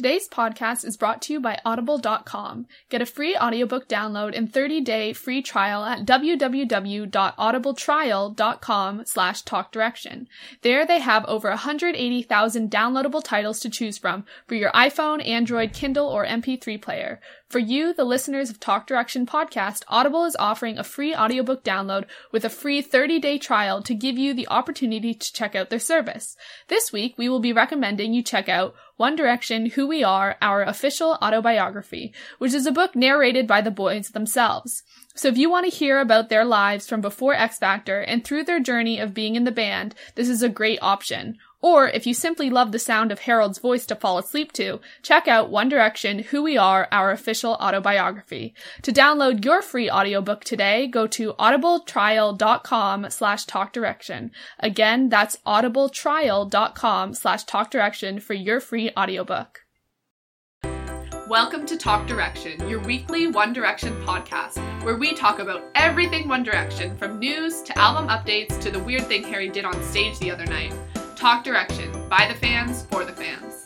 Today's podcast is brought to you by audible.com. Get a free audiobook download and 30-day free trial at www.audibletrial.com slash talkdirection. There they have over 180,000 downloadable titles to choose from for your iPhone, Android, Kindle, or MP3 player. For you, the listeners of Talk Direction podcast, Audible is offering a free audiobook download with a free 30-day trial to give you the opportunity to check out their service. This week, we will be recommending you check out One Direction, Who We Are, Our Official Autobiography, which is a book narrated by the boys themselves. So if you want to hear about their lives from before X Factor and through their journey of being in the band, this is a great option. Or if you simply love the sound of Harold's voice to fall asleep to, check out One Direction, Who We Are, Our Official Autobiography. To download your free audiobook today, go to audibletrial.com slash talkdirection. Again, that's audibletrial.com slash talkdirection for your free audiobook. Welcome to Talk Direction, your weekly One Direction podcast, where we talk about everything One Direction, from news to album updates to the weird thing Harry did on stage the other night. Talk Direction, by the fans, for the fans.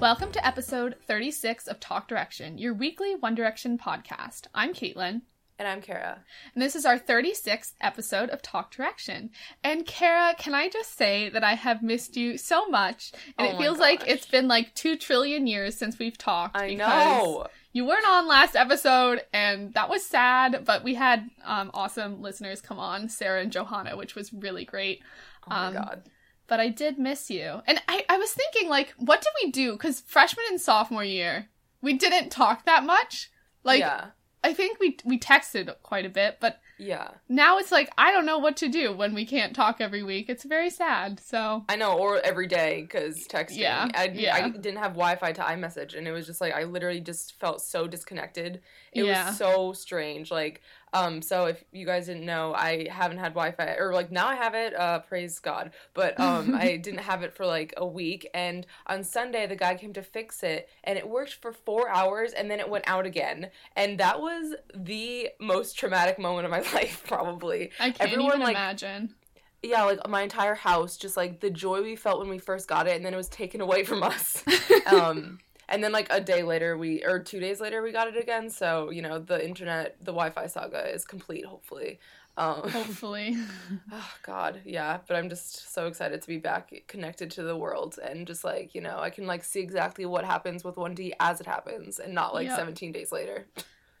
Welcome to episode 36 of Talk Direction, your weekly One Direction podcast. I'm Caitlin. And I'm Kara. And this is our 36th episode of Talk Direction. And Kara, can I just say that I have missed you so much? And Oh it my feels like it's been like two trillion years since we've talked. I because know. You weren't on last episode, and that was sad, but we had um, awesome listeners come on, Sarah and Johanna, which was really great. Oh my Um, god. But I did miss you. And I, I was thinking, like, what did we do? Because freshman and sophomore year, we didn't talk that much. Like, yeah. I think we we texted quite a bit, but Yeah. now it's like I don't know what to do when we can't talk every week. It's very sad. So I know, or every day because texting. Yeah, I, yeah. I didn't have Wi Fi to iMessage, and it was just like I literally just felt so disconnected. It Yeah. was so strange. Like, um, so if you guys didn't know, I haven't had Wi Fi, or like now I have it. Uh, praise God. But um, I didn't have it for like a week, and on Sunday the guy came to fix it, and it worked for four hours, and then it went out again, and that was the most traumatic moment of my life, probably. I can't Everyone, even like, imagine. yeah, like my entire house, just like the joy we felt when we first got it, and then it was taken away from us. um, and then like a day later, we or two days later, we got it again. So you know, the internet, the Wi-Fi saga is complete. Hopefully. Um, Hopefully. oh God, yeah. But I'm just so excited to be back connected to the world and just like you know, I can like see exactly what happens with one D as it happens, and not like Yep. 17 days later.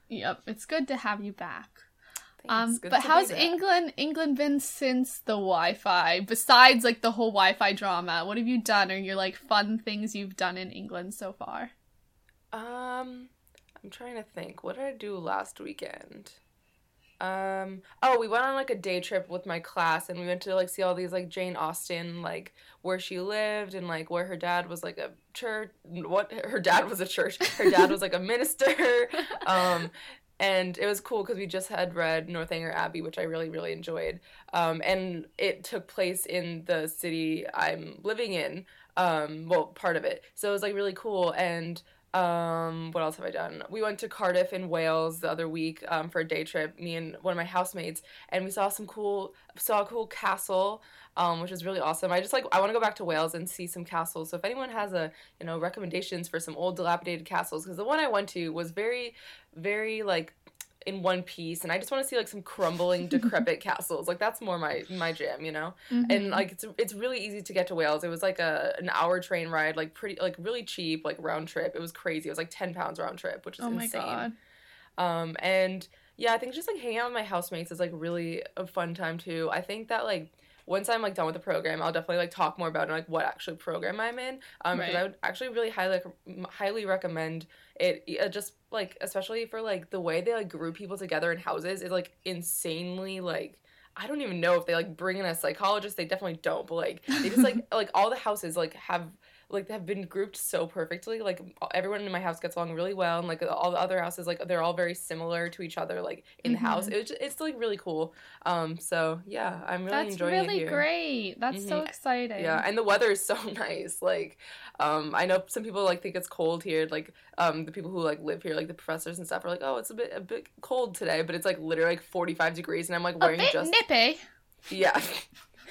yep, it's good to have you back. Um, but how's. England England been since the Wi-Fi? Besides like the whole Wi-Fi drama, what have you done or your like fun things you've done in England so far? Um, I'm trying to think. What did I do last weekend? Um, oh, we went on like a day trip with my class, and we went to like see all these like Jane Austen, like where she lived, and like where her dad was like a church. What her dad was a church. Her dad was like a minister. Um, and it was cool because we just had read Northanger Abbey, which I really really enjoyed. Um, and it took place in the city I'm living in. Um, well, part of it. So it was like really cool and. Um, what else have I done? We went to Cardiff in Wales the other week um, for a day trip. Me and one of my housemates, and we saw some cool, saw a cool castle, um, which was really awesome. I just like I want to go back to Wales and see some castles. So if anyone has a you know recommendations for some old dilapidated castles, because the one I went to was very, very like in one piece, and I just want to see like some crumbling, decrepit castles. Like that's more my my jam, you know and Mhm. like it's it's really easy to get to Wales. It was like a an hour train ride, like pretty like really cheap, like round trip. It was crazy. It was like ten pounds round trip, which is oh my insane. god. Um, and yeah, I think just like hanging out with my housemates is like really a fun time too. I think that like once I'm like done with the program, I'll definitely like talk more about like what actually program I'm in. Um, because Right. I would actually really highly highly recommend it. uh, Just like especially for like the way they like group people together in houses is like insanely like. I don't even know if they like bring in a psychologist. They definitely don't, but like they just like like all the houses like have like they have been grouped so perfectly. Like everyone in my house gets along really well, and like all the other houses, like they're all very similar to each other, like in the house. Mhm. It's it's like really cool. Um, so yeah, I'm really That's enjoying really it here. great. That's so Mhm. exciting. Yeah, and the weather is so nice. Like, um, I know some people like think it's cold here. Like, um, the people who like live here, like the professors and stuff, are like, oh, it's a bit a bit cold today, but it's like literally like 45 degrees, and I'm like a wearing bit just nippy. yeah.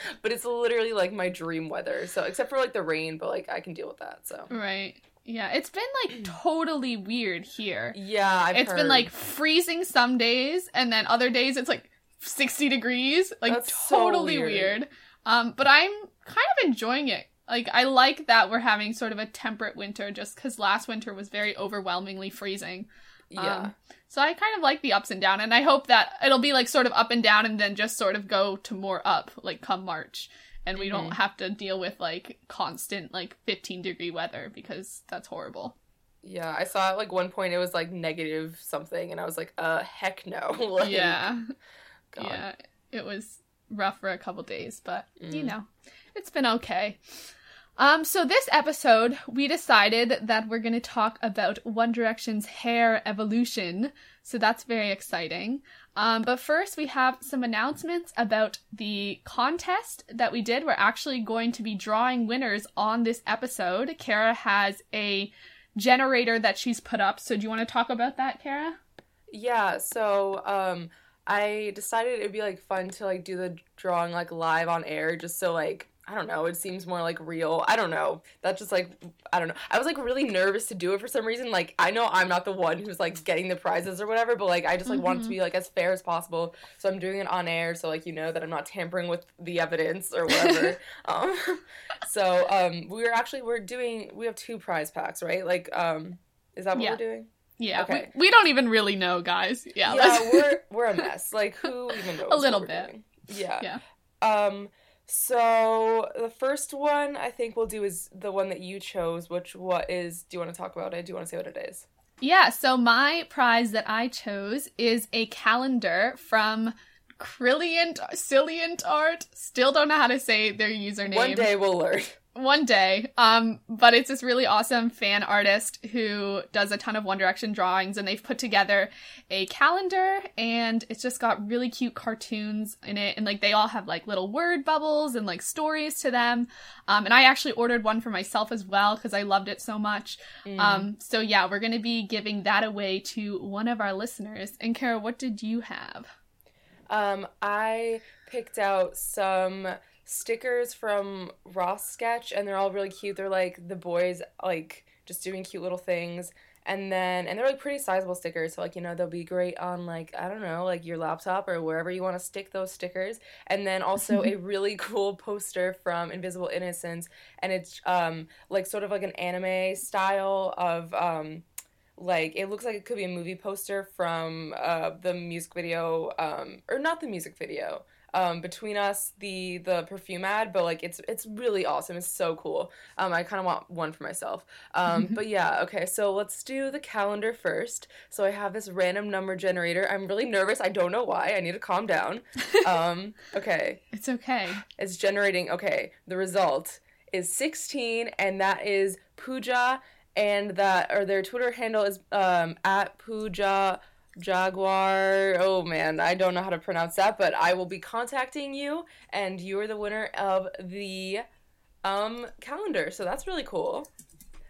but it's literally like my dream weather. So except for like the rain, but like I can deal with that. So Right. Yeah, it's been like totally weird here. yeah, I've It's been like freezing some days, and then other days it's like 60 degrees. Like That's so totally weird. weird. Um, but I'm kind of enjoying it. Like I like that we're having sort of a temperate winter, just because last winter was very overwhelmingly freezing. yeah. Um, so I kind of like the ups and down, and I hope that it'll be like sort of up and down, and then just sort of go to more up, like come March, and we don't Mhm. have to deal with like constant like 15 degree weather because that's horrible. Yeah, I saw at like one point it was like negative something, and I was like, uh, heck no. like, yeah, God. yeah, it was rough for a couple days, but you Mm. know, it's been okay. Um, so this episode, we decided that we're going to talk about One Direction's hair evolution. So that's very exciting. Um, but first, we have some announcements about the contest that we did. We're actually going to be drawing winners on this episode. Kara has a generator that she's put up. So do you want to talk about that, Kara? Yeah, so um I decided it'd be like fun to like do the drawing like live on air just so like I don't know, it seems more like real. I don't know. That's just like I don't know. I was like really nervous to do it for some reason. Like I know I'm not the one who's like getting the prizes or whatever, but like I just like want it to Mhm. be like as fair as possible. So I'm doing it on air so like you know that I'm not tampering with the evidence or whatever. um so um we are actually we're doing we have two prize packs, right? Like um is that what Yeah. we're doing? Yeah, Okay. we, we don't even really know, guys. Yeah, yeah, we're we're a mess. Like who even knows? A little bit. doing? Yeah. Yeah. Um. So the first one I think we'll do is the one that you chose. Which what is? Do you want to talk about it? Do you want to say what it is? Yeah, so my prize that I chose is a calendar from Crilliant Cilliant Art. Still don't know how to say their username. One day we'll learn. One day. Um, but it's this really awesome fan artist who does a ton of One Direction drawings, and they've put together a calendar, and it's just got really cute cartoons in it, and like they all have like little word bubbles and like stories to them. Um, and I actually ordered one for myself as well because I loved it so much. Mm. Um, so yeah, we're gonna be giving that away to one of our listeners. And Kara, what did you have? Um, I picked out some stickers from Ross Sketch, and they're all really cute. They're like the boys like just doing cute little things, and then and they're like pretty sizable stickers. So like you know they'll be great on like I don't know like your laptop or wherever you want to stick those stickers. And then also a really cool poster from Invisible Innocence, and it's um like sort of like an anime style of um like it looks like it could be a movie poster from uh, the music video um, or not the music video um, between us the the perfume ad but like it's it's really awesome. It's so cool. Um, i kind of want one for myself. Um, but yeah okay so let's do the calendar first. So i have this random number generator. I'm really nervous. I don't know why. I need to calm down. Um, okay. It's okay. it's generating okay the result is 16 and that is Pooja and that or their Twitter handle is um at Pooja Jaguar. Oh man, I don't know how to pronounce that, but I will be contacting you and you're the winner of the um calendar. So that's really cool.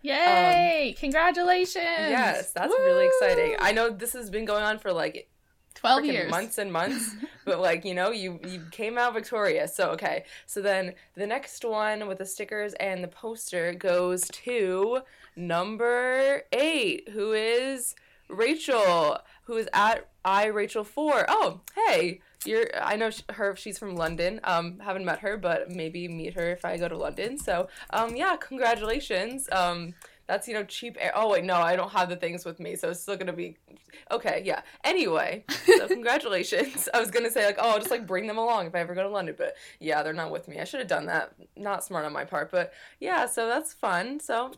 Yay! Congratulations! Yes, that's really exciting. I know this has been going on for like Twelve years. months and months but like you know you you came out victorious so okay so then the next one with the stickers and the poster goes to number eight who is rachel who is at i rachel 4 oh hey you're i know her she's from london um haven't met her but maybe meet her if i go to london so um yeah congratulations um that's you know cheap air oh wait no i don't have the things with me so it's still gonna be okay yeah anyway so congratulations. I was gonna say like, oh, I'll just like bring them along if I ever go to London, but yeah, they're not with me. I should have done that. Not smart on my part, but yeah, so that's fun. So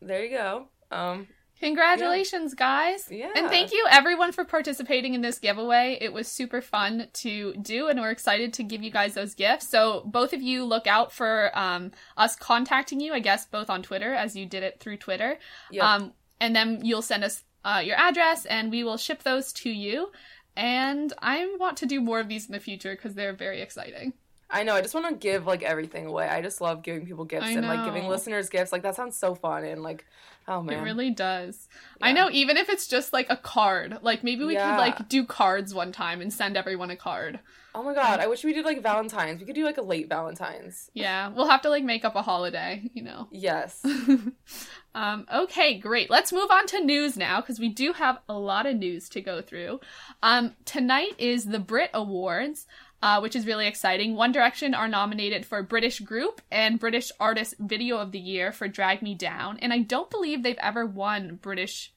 there you go. Um, Congratulations, guys! yeah. And thank you everyone for participating in this giveaway. It was super fun to do, and we're excited to give you guys those gifts. So both of you look out for um, us contacting you, I guess, both on Twitter as you did it through Twitter. Yep. Um, and then you'll send us uh, your address, and we will ship those to you. And I want to do more of these in the future because they're very exciting. I know. I just want to give like everything away. I just love giving people gifts and like giving listeners gifts. Like that sounds so fun and like, oh man, It really does. I know, even if it's just like a card, like maybe we Yeah. could like do cards one time and send everyone a card. Oh my god, I wish we did like Valentine's. We could do like a late Valentine's. Yeah, we'll have to like make up a holiday, you know. Yes. um, okay, great. Let's move on to news now because we do have a lot of news to go through. Um, tonight is the Brit Awards, uh, which is really exciting. One Direction are nominated for British Group and British Artist Video of the Year for Drag Me Down, and I don't believe they've ever won British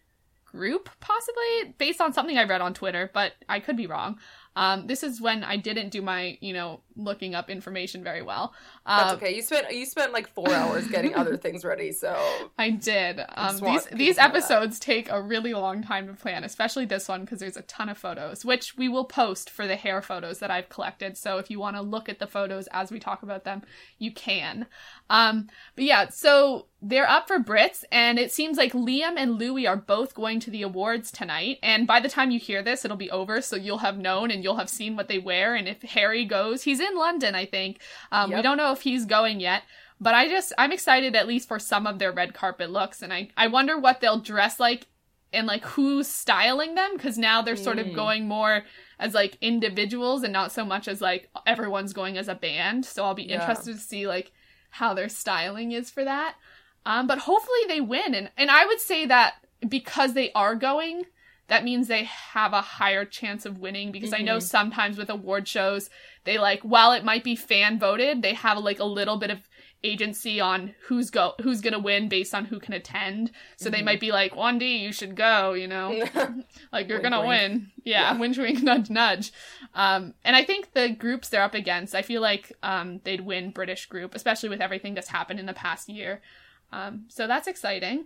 Group, possibly based on something I read on Twitter, but I could be wrong. Um, this is when I didn't do my, you know, looking up information very well. That's Um, okay. You spent you spent like four hours getting other things ready, so I did. Um, these these episodes take a really long time to plan, especially this one because there's a ton of photos, which we will post for the hair photos that I've collected. So if you want to look at the photos as we talk about them, you can. Um, but yeah, so they're up for Brits, and it seems like Liam and Louis are both going to the awards tonight. And by the time you hear this, it'll be over, so you'll have known and you'll have seen what they wear. And if Harry goes, he's in London, I think. Um, We don't know if he's going yet. But I just I'm excited at least for some of their red carpet looks and I I wonder what they'll dress like and like who's styling them because now they're sort of Mm. going more as like individuals and not so much as like everyone's going as a band. So I'll be Yeah. interested to see like how their styling is for that. Um but hopefully they win and and I would say that because they are going that means they have a higher chance of winning because I know Mhm. sometimes with award shows they like while it might be fan voted they have like a little bit of agency on who's go who's gonna win based on who can attend so they Mhm. might be like One D you should go you know like you're Wink, gonna wink. win yeah, Yeah. wink wink nudge nudge um and i think the groups they're up against i feel like um they'd win british group especially with everything that's happened in the past year um so that's exciting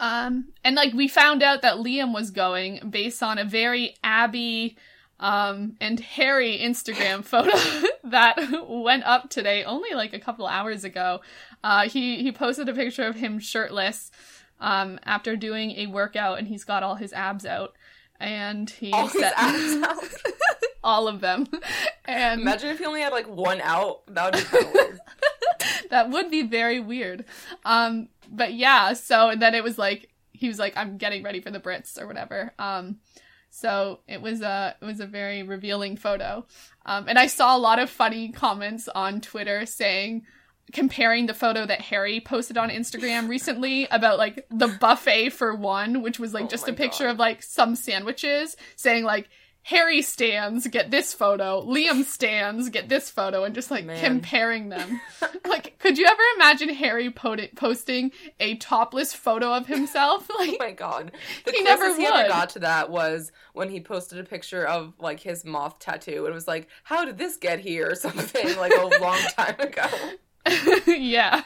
um and like we found out that liam was going based on a very abby um and harry instagram photo that went up today only like a couple hours ago uh he he posted a picture of him shirtless um after doing a workout and he's got all his abs out and he all his said abs out. all of them and Imagine if he only had like one out. That would be kind of weird. that would be very weird um but yeah so and then it was like he was like i'm getting ready for the brits or whatever um so it was a it was a very revealing photo um and i saw a lot of funny comments on twitter saying comparing the photo that harry posted on instagram recently about like the buffet for one which was like Oh just a picture God. of like some sandwiches saying like Harry stands, get this photo. Liam stands, get this photo, and just like Man. comparing them. like, could you ever imagine Harry po- posting a topless photo of himself? Oh Like, my god. The He never he ever got to that was when he posted a picture of like his moth tattoo. And it was like, how did this get here or something like a long time ago. yeah,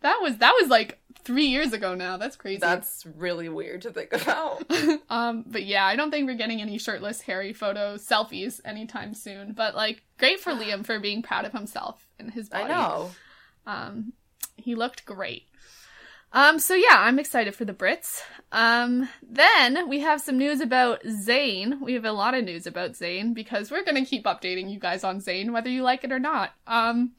that was that was like three years ago now. That's crazy. That's really weird to think about. um, but yeah, I don't think we're getting any shirtless Harry photos, selfies anytime soon. But like, great for Liam for being proud of himself and his body. I know. Um, he looked great. Um, so yeah, I'm excited for the Brits. Um, then we have some news about Zayn. We have a lot of news about Zayn because we're gonna keep updating you guys on Zayn, whether you like it or not. Um,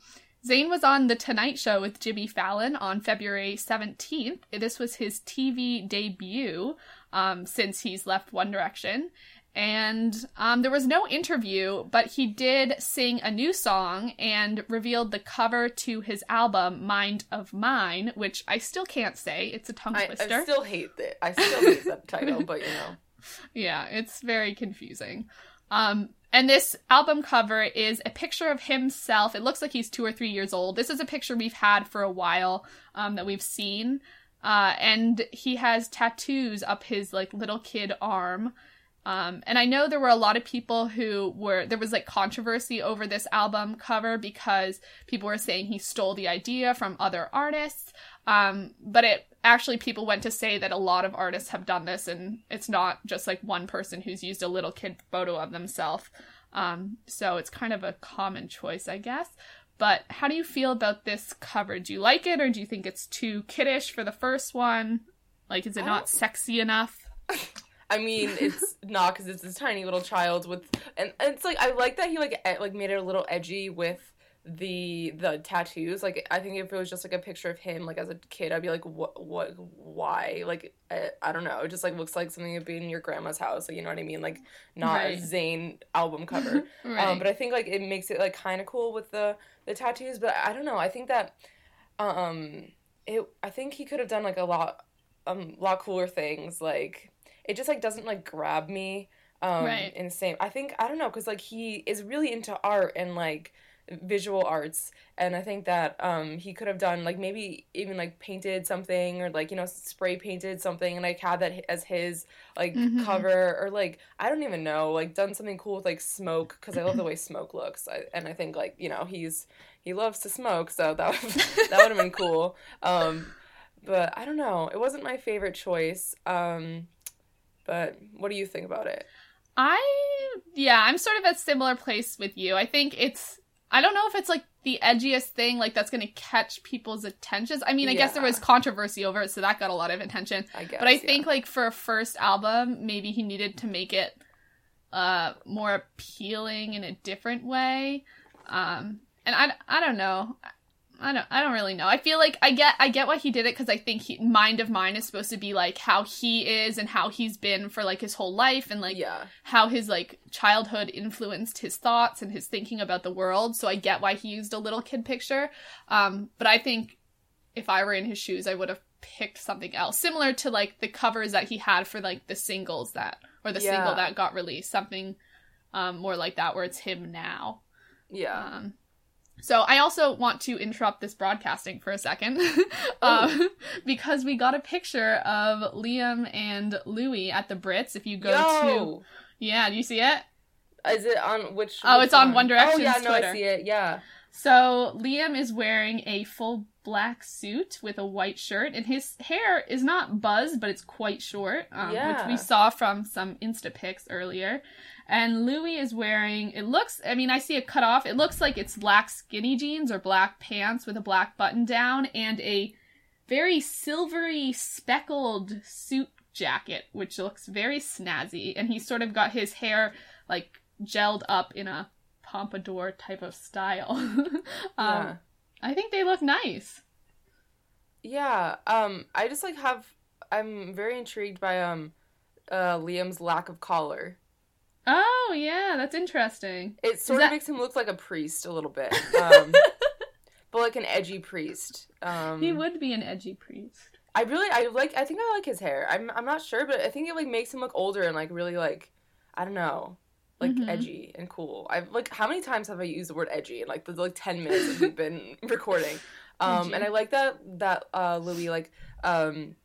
Zayn was on The Tonight Show with Jimmy Fallon on February 17th. This was his TV debut um, since he's left One Direction. And um, there was no interview, but he did sing a new song and revealed the cover to his album Mind of Mine, which I still can't say. It's a tongue twister. I still hate it. I still hate that title, but you know. Yeah, it's very confusing. Um, and this album cover is a picture of himself. It looks like he's two or three years old. This is a picture we've had for a while um, that we've seen. Uh, and he has tattoos up his like little kid arm. Um, and I know there were a lot of people who were there was like controversy over this album cover because people were saying he stole the idea from other artists. Um, but it actually people went to say that a lot of artists have done this and it's not just like one person who's used a little kid photo of themselves. Um, so it's kind of a common choice, I guess. But how do you feel about this cover? Do you like it or do you think it's too kiddish for the first one? Like, is it not sexy enough? I mean, it's not because it's this tiny little child with, and, and it's like I like that he like e- like made it a little edgy with the the tattoos like i think if it was just like a picture of him like as a kid i'd be like what what why like i, I don't know it just like looks like something that'd be in your grandma's house like you know what i mean like not Right. a zayn album cover right. um, but I think like it makes it like kind of cool with the the tattoos. But I don't know. I think that um, it. I think he could have done like a lot, um, lot cooler things. Like it just like doesn't like grab me. Um, Right. In the same. I think I don't know because like he is really into art and like visual arts and i think that um he could have done like maybe even like painted something or like you know spray painted something and like had that as his like Mhm. cover or like i don't even know like done something cool with like smoke because i love the way smoke looks I, and i think like you know he's he loves to smoke so that that would have been cool um but i don't know it wasn't my favorite choice um but what do you think about it I yeah, I'm sort of at a similar place with you. I think it's I don't know if it's like the edgiest thing like that's going to catch people's attentions. I mean, I guess there was controversy over it, so that got a lot of attention. i guess but I yeah. think like for a first album, maybe he needed to make it uh more appealing in a different way. Um and I, I don't know. I don't I don't really know. I feel like I get I get why he did it cuz I think he, Mind of Mine is supposed to be like how he is and how he's been for like his whole life and like yeah how his like childhood influenced his thoughts and his thinking about the world. So I get why he used a little kid picture. Um, but I think if I were in his shoes, I would have picked something else, similar to like the covers that he had for like the singles that or the Yeah. single that got released, something um, more like that where it's him now. yeah Um, so I also want to interrupt this broadcasting for a second, um, because we got a picture of Liam and Louis at the Brits. If you go to yeah, do you see it? Is it on which? Oh, which it's on One Oh Direction's yeah, no, Twitter. I see it. Yeah. So Liam is wearing a full black suit with a white shirt, and his hair is not buzzed, but it's quite short, um, Yeah. which we saw from some Insta pics earlier. And Louis is wearing. It looks. I mean, I see it cut off. It looks like it's black skinny jeans or black pants with a black button down and a very silvery speckled suit jacket, which looks very snazzy. And he's sort of got his hair like gelled up in a pompadour type of style. um, Yeah. I think they look nice. Yeah. Um, I just like have. I'm very intrigued by um, uh, Liam's lack of collar. Oh yeah, that's interesting. It sort that- of makes him look like a priest a little bit. Um, but like an edgy priest. Um, he would be an edgy priest. I really, I like. I think I like his hair. I'm, I'm not sure, but I think it like makes him look older and like really like, I don't know, like Mhm. edgy and cool. I've like, how many times have I used the word edgy in like the like ten minutes that we've been recording? Um, Edgy. and I like that that uh Louis like um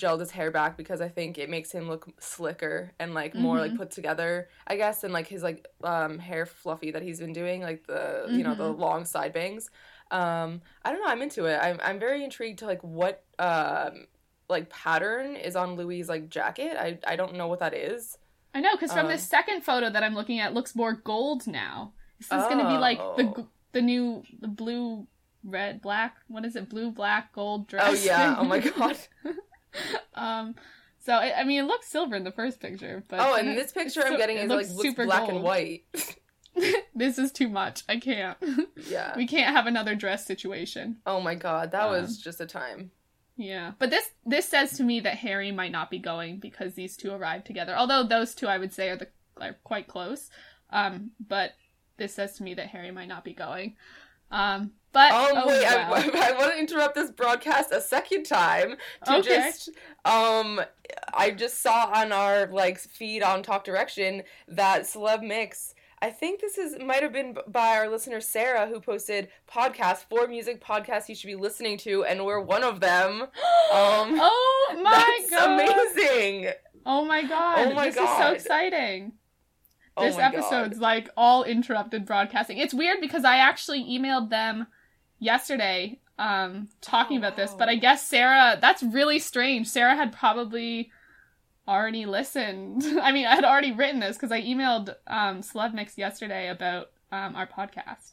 gelled his hair back because I think it makes him look slicker and like more like Mhm. put together, I guess, and like his like um hair fluffy that he's been doing, like the you know the Mhm. long side bangs. Um, I don't know. I'm into it. I'm I'm very intrigued to like what um like pattern is on Louis' like jacket. I I don't know what that is. I know, because from Um, this second photo that I'm looking at, looks more gold now. This is going to be like the Oh. the new the blue, red, black. What is it? Blue, black, gold dress. Oh yeah. Oh my god. um. So I I mean, it looks silver in the first picture, but oh, and it- this picture I'm so- getting it is like looks super black and white. this is too much. I can't. yeah. we can't have another dress situation. Oh my god, that Um, was just a time. Yeah, but this this says to me that Harry might not be going because these two arrived together. Although those two, I would say, are the are quite close. Um, but this says to me that Harry might not be going. Um, but Oh, oh, wait, well. I, I want to interrupt this broadcast a second time to Okay. just um I just saw on our like feed on Talk Direction that Celeb Mix I think this is might have been by our listener Sarah who posted podcast four music podcasts you should be listening to and we're one of them. Um, oh my That's god! amazing. Oh my god! Oh my this is so exciting. Oh this my episode's God. like all interrupted broadcasting. It's weird because I actually emailed them yesterday um talking Oh, about this, but I guess Sarah that's really strange. Sarah had probably already listened. I mean, I had already written this because I emailed um Celebmix yesterday about um our podcast.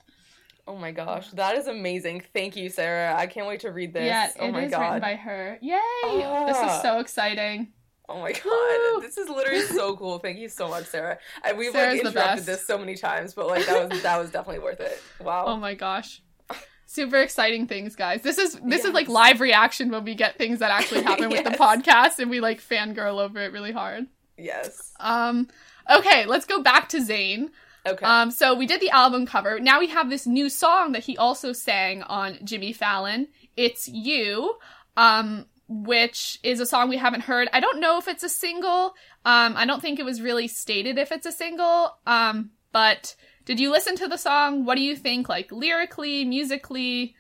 Oh my gosh, that is amazing. Thank you, Sarah. I can't wait to read this. Yeah, oh it my is god. written by her. Yay! This Ah. is so exciting. Oh my god, this is literally so cool. Thank you so much, Sarah. And we've Sarah's like interrupted this so many times, but like that was that was definitely worth it. Wow. Oh my gosh. Super exciting things, guys. This is this is like live reaction when we get things that actually happen with the podcast and we like fangirl over it really hard. yes. Um okay, let's go back to Zayn. Okay. Um so we did the album cover. Now we have this new song that he also sang on Jimmy Fallon. It's You. Um which is a song we haven't heard. I don't know if it's a single. Um I don't think it was really stated if it's a single. Um but did you listen to the song? What do you think like lyrically, musically?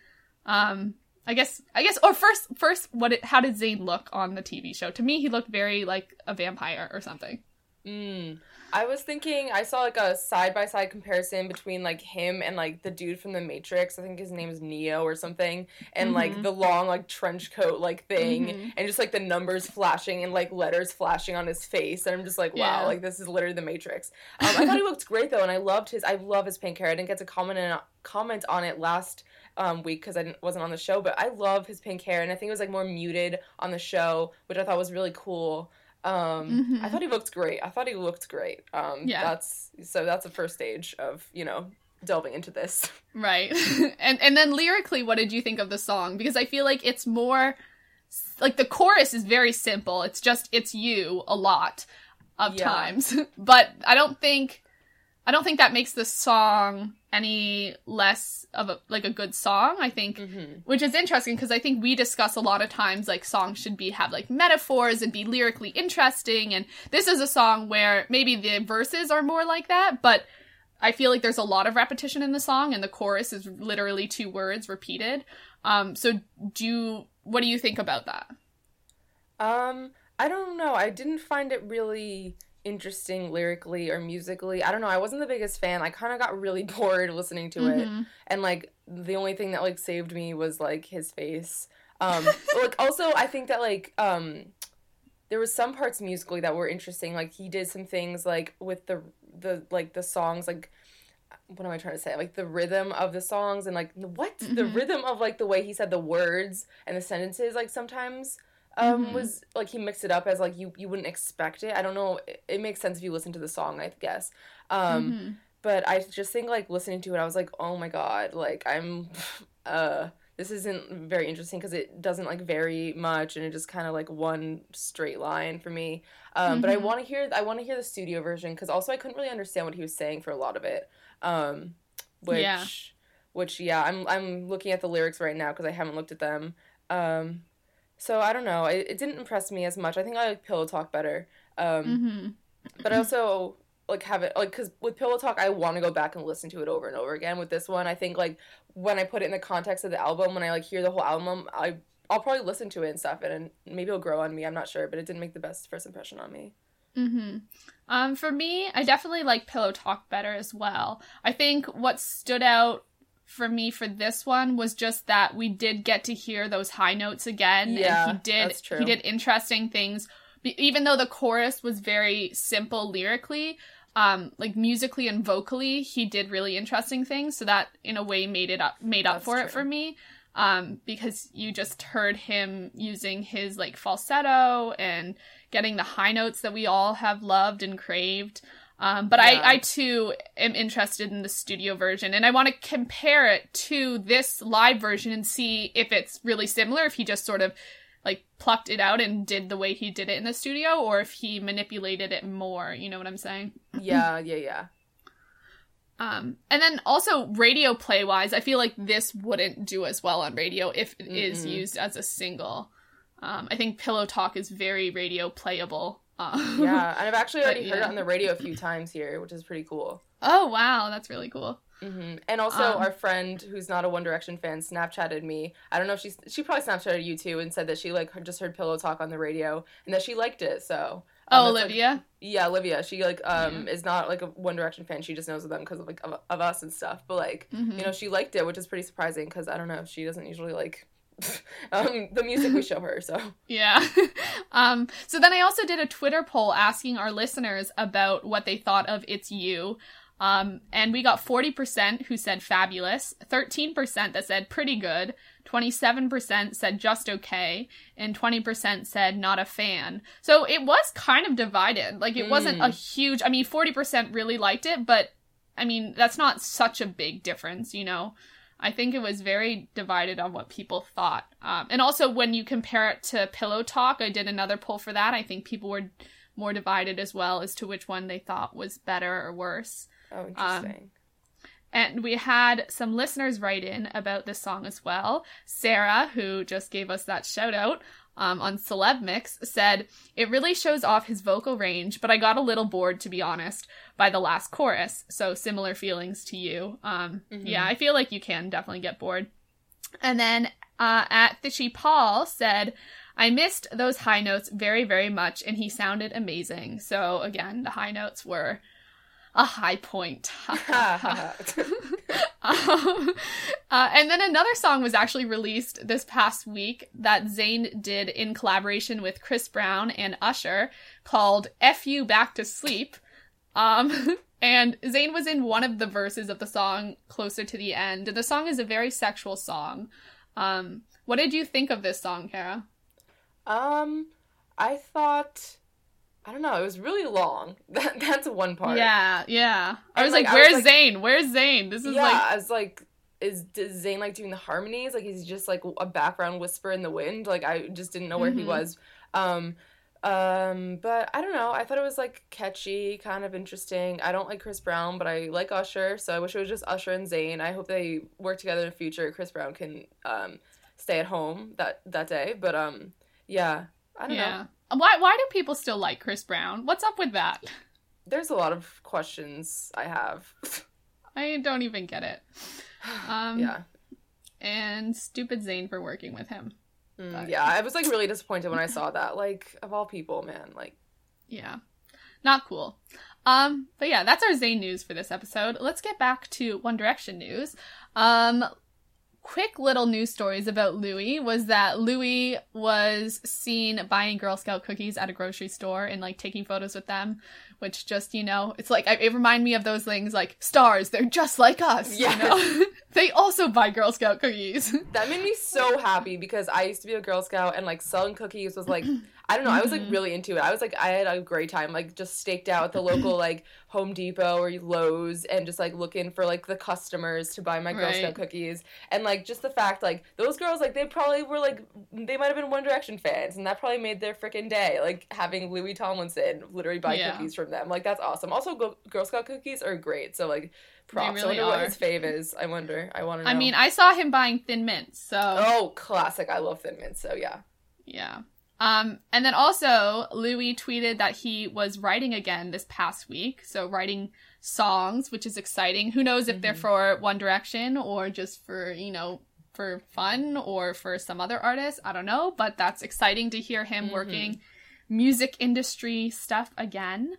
Um I guess I guess or first first what it, how did Zayn look on the TV show? To me he looked very like a vampire or something. Mm. I was thinking I saw like a side by side comparison between like him and like the dude from the Matrix. I think his name is Neo or something. And like Mhm. the long like trench coat like thing Mhm. and just like the numbers flashing and like letters flashing on his face. And I'm just like, wow, Yeah. like this is literally the Matrix. Um, I thought he looked great though, and I loved his I love his pink hair. I didn't get to comment on comment on it last um, week because I didn't, wasn't on the show, but I love his pink hair, and I think it was like more muted on the show, which I thought was really cool. Um, I Mhm. thought he looked great. I thought he looked great. Um, Yeah. That's so that's the first stage of you know delving into this. Right. and and then lyrically, what did you think of the song? Because I feel like it's more like the chorus is very simple. It's just it's you a lot of Yeah. times. but I don't think I don't think that makes the song any less of a like a good song. I think Mm-hmm. which is interesting because I think we discuss a lot of times like songs should be have like metaphors and be lyrically interesting and this is a song where maybe the verses are more like that but I feel like there's a lot of repetition in the song and the chorus is literally two words repeated um so do you what do you think about that Um, I don't know. I didn't find it really interesting lyrically or musically. I don't know. I wasn't the biggest fan. I kind of got really bored listening to it. Mhm. and like the only thing that like saved me was like his face um like also i think that like um there was some parts musically that were interesting like he did some things like with the the like the songs like what am i trying to say like the rhythm of the songs and like what the Mhm. rhythm of like the way he said the words and the sentences like sometimes um Mhm. was like he mixed it up as like you you wouldn't expect it i don't know it, it makes sense if you listen to the song i guess um Mhm. but I just think like listening to it, I was like, oh my god, like I'm, uh, this isn't very interesting because it doesn't like vary much and it just kind of like one straight line for me. Um, but I Mhm. want to hear, I want to hear the studio version because also I couldn't really understand what he was saying for a lot of it. Um, which, Yeah. which yeah, I'm I'm looking at the lyrics right now because I haven't looked at them. Um, so I don't know, it, it didn't impress me as much. I think I like Pillow Talk better. Um, Mhm. but I also like have it like because with Pillow Talk I want to go back and listen to it over and over again. With this one, I think like when I put it in the context of the album, when I like hear the whole album, I I'll probably listen to it and stuff, and, and maybe it'll grow on me. I'm not sure, but it didn't make the best first impression on me. Mm-hmm. Um, for me, I definitely like Pillow Talk better as well. I think what stood out for me for this one was just that we did get to hear those high notes again. Yeah, and he did that's true. he did interesting things. Even though the chorus was very simple lyrically, um, like musically and vocally, he did really interesting things. So that in a way made it up made up That's for it for me. Um, because you just heard him using his like falsetto and getting the high notes that we all have loved and craved. Um, but Yeah. I, I too am interested in the studio version, and I want to compare it to this live version and see if it's really similar. If he just sort of like plucked it out and did the way he did it in the studio, or if he manipulated it more. You know what I'm saying? Yeah, yeah, yeah. Um, and then also radio play wise, I feel like this wouldn't do as well on radio if it is Mm-mm. used as a single. Um, I think Pillow Talk is very radio playable. Uh, Yeah, and I've actually But, already heard it on the radio a few times here, which is pretty cool. oh wow, that's really cool. hmm And also, Um, our friend who's not a One Direction fan Snapchatted me. I don't know if she's she probably Snapchatted you too and said that she like just heard Pillow Talk on the radio and that she liked it. So um, Oh, that's, like, Olivia. yeah, Olivia. She like um is not like a One Direction fan. She just knows of them because of like of, of us and stuff. But like Mhm. you know she liked it, which is pretty surprising because I don't know she doesn't usually like um the music we show her. So Yeah. um, so then I also did a Twitter poll asking our listeners about what they thought of It's You. Um, and we got 40% who said fabulous, 13% that said pretty good, 27% said just okay, and 20% said not a fan. So it was kind of divided. Like it wasn't a huge, I mean, 40% really liked it, but I mean, that's not such a big difference, you know? I think it was very divided on what people thought. Um, and also, when you compare it to Pillow Talk, I did another poll for that. I think people were more divided as well as to which one they thought was better or worse. Oh, interesting. Um, and we had some listeners write in about this song as well. Sarah, who just gave us that shout out um, on Celeb Mix, said, It really shows off his vocal range, but I got a little bored, to be honest, by the last chorus. So similar feelings to you. Um, mm-hmm. Yeah, I feel like you can definitely get bored. And then uh, at Fishy Paul said, I missed those high notes very, very much, and he sounded amazing. So again, the high notes were a high point. um, uh, and then another song was actually released this past week that Zayn did in collaboration with Chris Brown and Usher called F You Back to Sleep. Um, and Zayn was in one of the verses of the song closer to the end. And the song is a very sexual song. Um, what did you think of this song, Kara? Um, I thought I don't know. It was really long. That that's one part. Yeah, yeah. I was like, like, "Where's was like, Zayn? Where's Zayn?" This is yeah, like. I was like, "Is does Zayn like doing the harmonies? Like, he's just like a background whisper in the wind? Like, I just didn't know where mm-hmm. he was." Um, um, but I don't know. I thought it was like catchy, kind of interesting. I don't like Chris Brown, but I like Usher, so I wish it was just Usher and Zayn. I hope they work together in the future. Chris Brown can um stay at home that that day, but um, yeah, I don't yeah. know. Why why do people still like Chris Brown? What's up with that? There's a lot of questions I have. I don't even get it. Um, yeah. And stupid Zayn for working with him. Mm, yeah, I was like really disappointed when I saw that. Like of all people, man, like yeah. Not cool. Um, but yeah, that's our Zayn news for this episode. Let's get back to One Direction news. Um, quick little news stories about Louis was that Louis was seen buying Girl Scout cookies at a grocery store and like taking photos with them, which just, you know, it's like, it reminded me of those things like stars, they're just like us. Yeah. You know? they also buy Girl Scout cookies. That made me so happy because I used to be a Girl Scout and like selling cookies was like I don't know. I was like mm-hmm. really into it. I was like, I had a great time, like just staked out at the local like Home Depot or Lowe's and just like looking for like the customers to buy my Girl right. Scout cookies. And like just the fact like those girls like they probably were like they might have been One Direction fans and that probably made their freaking day. Like having Louis Tomlinson literally buy yeah. cookies from them. Like that's awesome. Also, Girl Scout cookies are great. So like props. Really I wonder are. what his fave is. I wonder. I want to know. I mean, I saw him buying Thin Mints. So oh, classic. I love Thin Mints. So yeah. Yeah. Um, and then also, Louis tweeted that he was writing again this past week. So, writing songs, which is exciting. Who knows if mm-hmm. they're for One Direction or just for, you know, for fun or for some other artist. I don't know, but that's exciting to hear him mm-hmm. working music industry stuff again.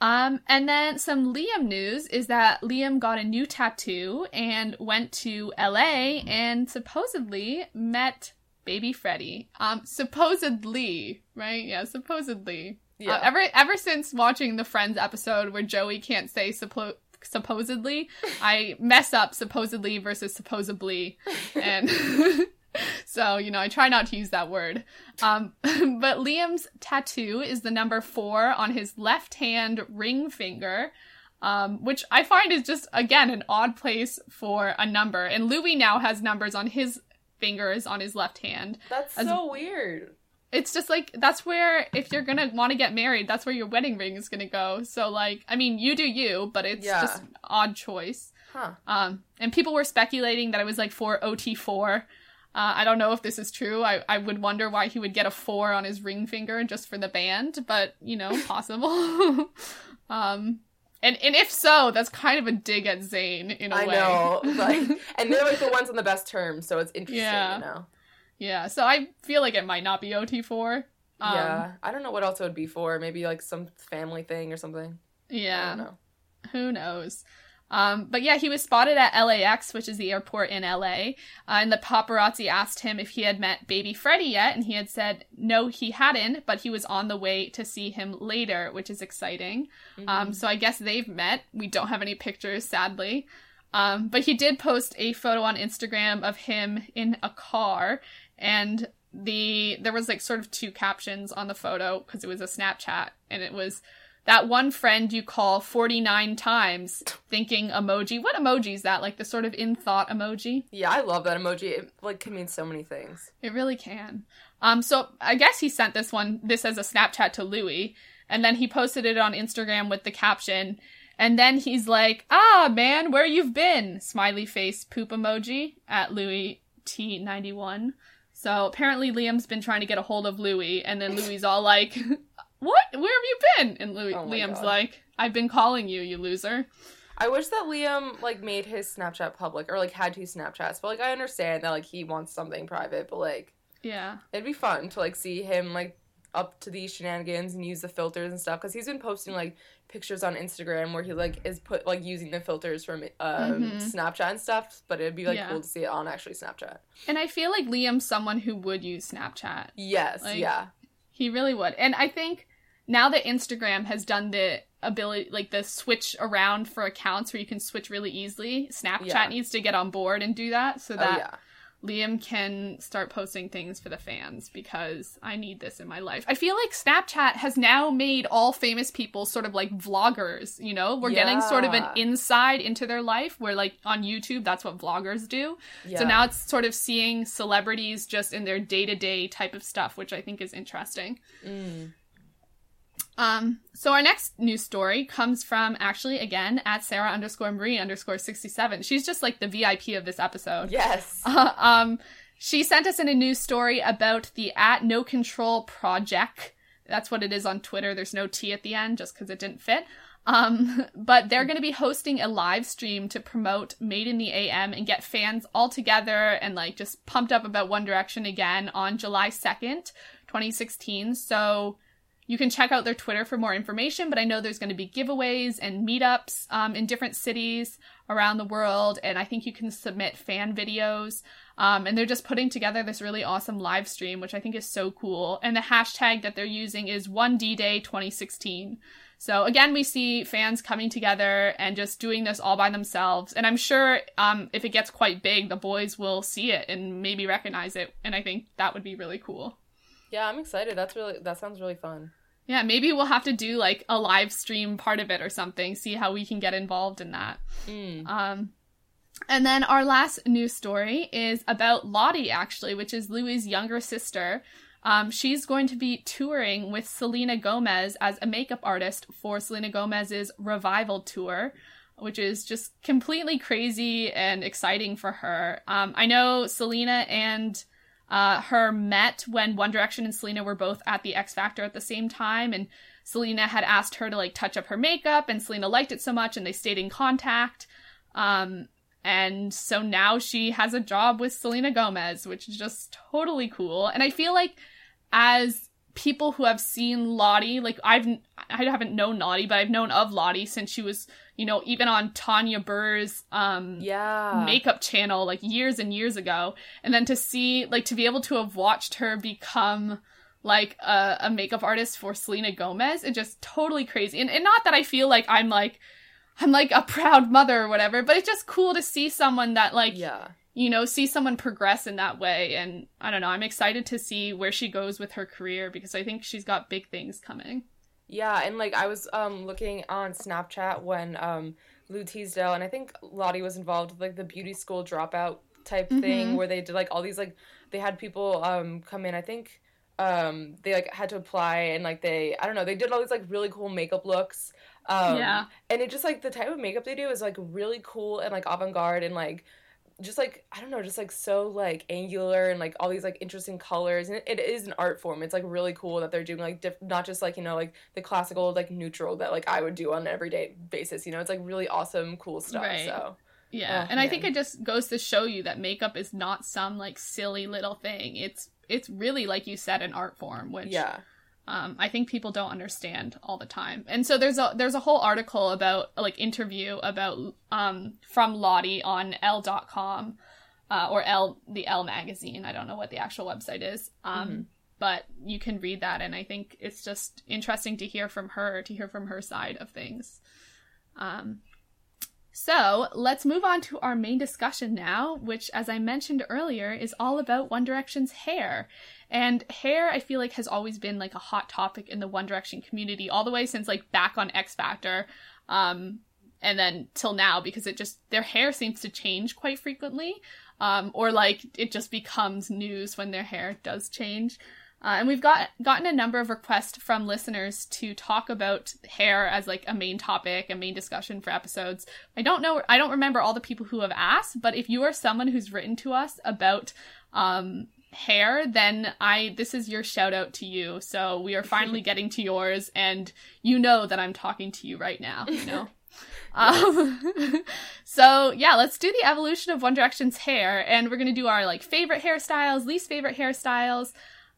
Um, and then some Liam news is that Liam got a new tattoo and went to LA and supposedly met Baby Freddie. Um, supposedly, right? Yeah, supposedly. Yeah. Uh, ever ever since watching the Friends episode where Joey can't say suppo- supposedly, I mess up supposedly versus supposedly, and so you know I try not to use that word. Um, but Liam's tattoo is the number four on his left hand ring finger. Um, which I find is just again an odd place for a number. And Louis now has numbers on his fingers on his left hand. That's as, so weird. It's just like that's where if you're gonna want to get married, that's where your wedding ring is gonna go. So like, I mean, you do you, but it's yeah. just odd choice. Huh. Um, and people were speculating that it was like for OT four. Uh, I don't know if this is true. I, I would wonder why he would get a four on his ring finger just for the band, but you know, possible. um, and and if so, that's kind of a dig at Zayn in a I way. I know, like, and they're like the ones on the best terms, so it's interesting, yeah. you know. Yeah, so I feel like it might not be OT four. Um, yeah, I don't know what else it would be for. Maybe like some family thing or something. Yeah, Who knows? Um, but yeah, he was spotted at LAX, which is the airport in LA, uh, and the paparazzi asked him if he had met baby Freddie yet, and he had said no, he hadn't, but he was on the way to see him later, which is exciting. Um, mm-hmm. Um, so I guess they've met. We don't have any pictures, sadly. Um, but he did post a photo on Instagram of him in a car, and the there was like sort of two captions on the photo because it was a Snapchat, and it was that one friend you call 49 times thinking emoji. What emoji is that? Like the sort of in thought emoji? Yeah, I love that emoji. It like can mean so many things. It really can. Um, so I guess he sent this one, this as a Snapchat to Louis, and then he posted it on Instagram with the caption. And then he's like, "Ah, man, where you've been?" Smiley face poop emoji at Louis T91. So apparently Liam's been trying to get a hold of Louis, and then Louis's all like, "What? Where have you been?" And Louis, Oh Liam's God. like, "I've been calling you, you loser." I wish that Liam like made his Snapchat public or like had two Snapchats. But like I understand that like he wants something private, but like Yeah. it'd be fun to like see him like up to these shenanigans and use the filters and stuff because he's been posting like pictures on Instagram where he like is put like using the filters from um, Mhm. Snapchat and stuff. But it'd be like Yeah. cool to see it on actually Snapchat. And I feel like Liam's someone who would use Snapchat. Yes, Like- yeah, He really would. And I think now that Instagram has done the ability, like the switch around for accounts where you can switch really easily, Snapchat Yeah. needs to get on board and do that so oh that yeah, Liam can start posting things for the fans because I need this in my life. I feel like Snapchat has now made all famous people sort of like vloggers, you know? We're getting sort of an Yeah. insight into their life where like on YouTube that's what vloggers do. yeah. So now it's sort of seeing celebrities just in their day-to-day type of stuff, which I think is interesting. Mm. Um, so our next news story comes from actually again at Sarah underscore Marie underscore sixty seven. She's just like the VIP of this episode. yes, um, she sent us in a news story about the at no control project. That's what it is on Twitter. There's no T at the end just because it didn't fit. Um, but they're going to be hosting a live stream to promote Made in the AM and get fans all together and like just pumped up about One Direction again on July 2nd, 2016. So you can check out their Twitter for more information, but I know there's going to be giveaways and meetups um, in different cities around the world, and I think you can submit fan videos. Um, and they're just putting together this really awesome live stream, which I think is so cool. And the hashtag that they're using is 1D Day 2016. So again, we see fans coming together and just doing this all by themselves. And I'm sure um, if it gets quite big, the boys will see it and maybe recognize it. And I think that would be really cool. Yeah. I'm excited. That's really that sounds really fun. Yeah, maybe we'll have to do like a live stream part of it or something, see how we can get involved in that. Mm. Um, and then our last news story is about Lottie, actually, which is Louis' younger sister. Um, she's going to be touring with Selena Gomez as a makeup artist for Selena Gomez's revival tour, which is just completely crazy and exciting for her. Um, I know Selena and uh, her met when One Direction and Selena were both at the X Factor at the same time, and Selena had asked her to like touch up her makeup, and Selena liked it so much, and they stayed in contact. Um, and so now she has a job with Selena Gomez, which is just totally cool. And I feel like as people who have seen Lottie, like I've I haven't known Lottie, but I've known of Lottie since she was, you know, even on Tanya Burr's um Yeah, makeup channel like years and years ago. And then to see like to be able to have watched her become like a, a makeup artist for selena gomez it's just totally crazy. And, and not that i feel like i'm like i'm like a proud mother or whatever but it's just cool to see someone that like yeah. you know see someone progress in that way. And i don't know i'm excited to see where she goes with her career because i think she's got big things coming Yeah, and like I was um looking on Snapchat when um Lou Teasdale and I think Lottie was involved with like the beauty school dropout type thing Mhm. where they did like all these like they had people um come in. I think um they like had to apply and like they I don't know, they did all these like really cool makeup looks. Um Yeah. and it just like the type of makeup they do is like really cool and like avant-garde and like just like I don't know, just like so like angular and like all these like interesting colors, and it, it is an art form. It's like really cool that they're doing like diff- not just like you know like the classical like neutral that like I would do on an everyday basis. You know, it's like really awesome, cool stuff. Right. So Yeah, Oh, and I think it just goes to show you that makeup is not some like silly little thing. It's it's really like you said an art form, which yeah, um, I think people don't understand all the time. And so there's a there's a whole article about like interview about um from Lottie on Elle.com uh, or Elle the L magazine. I don't know what the actual website is. Um, Mhm. but you can read that, and I think it's just interesting to hear from her, to hear from her side of things. Um, So let's move on to our main discussion now, which, as I mentioned earlier, is all about One Direction's hair. And hair, I feel like, has always been like a hot topic in the One Direction community, all the way since like back on X Factor, um, and then till now, because it just their hair seems to change quite frequently, um, or like it just becomes news when their hair does change. Uh, and we've got gotten a number of requests from listeners to talk about hair as like a main topic, a main discussion for episodes. I don't know, I don't remember all the people who have asked, but if you are someone who's written to us about um, hair, then I this is your shout out to you. So we are finally getting to yours, and you know that I'm talking to you right now. You know. Um, so yeah, let's do the evolution of One Direction's hair, and we're gonna do our like favorite hairstyles, least favorite hairstyles.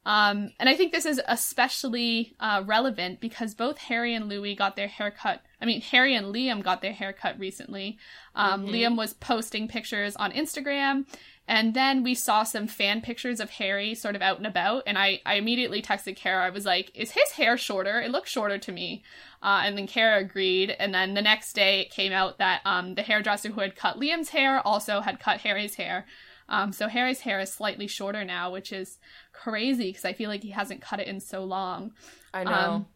Um, and I think this is especially uh, relevant because both Harry and Louis got their haircut. I mean, Harry and Liam got their haircut recently. Um, mm-hmm. Liam was posting pictures on Instagram, and then we saw some fan pictures of Harry sort of out and about. And I, I immediately texted Kara. I was like, "Is his hair shorter? It looks shorter to me." Uh, and then Kara agreed. And then the next day, it came out that um, the hairdresser who had cut Liam's hair also had cut Harry's hair. Um, so Harry's hair is slightly shorter now, which is crazy because I feel like he hasn't cut it in so long. I know. Um,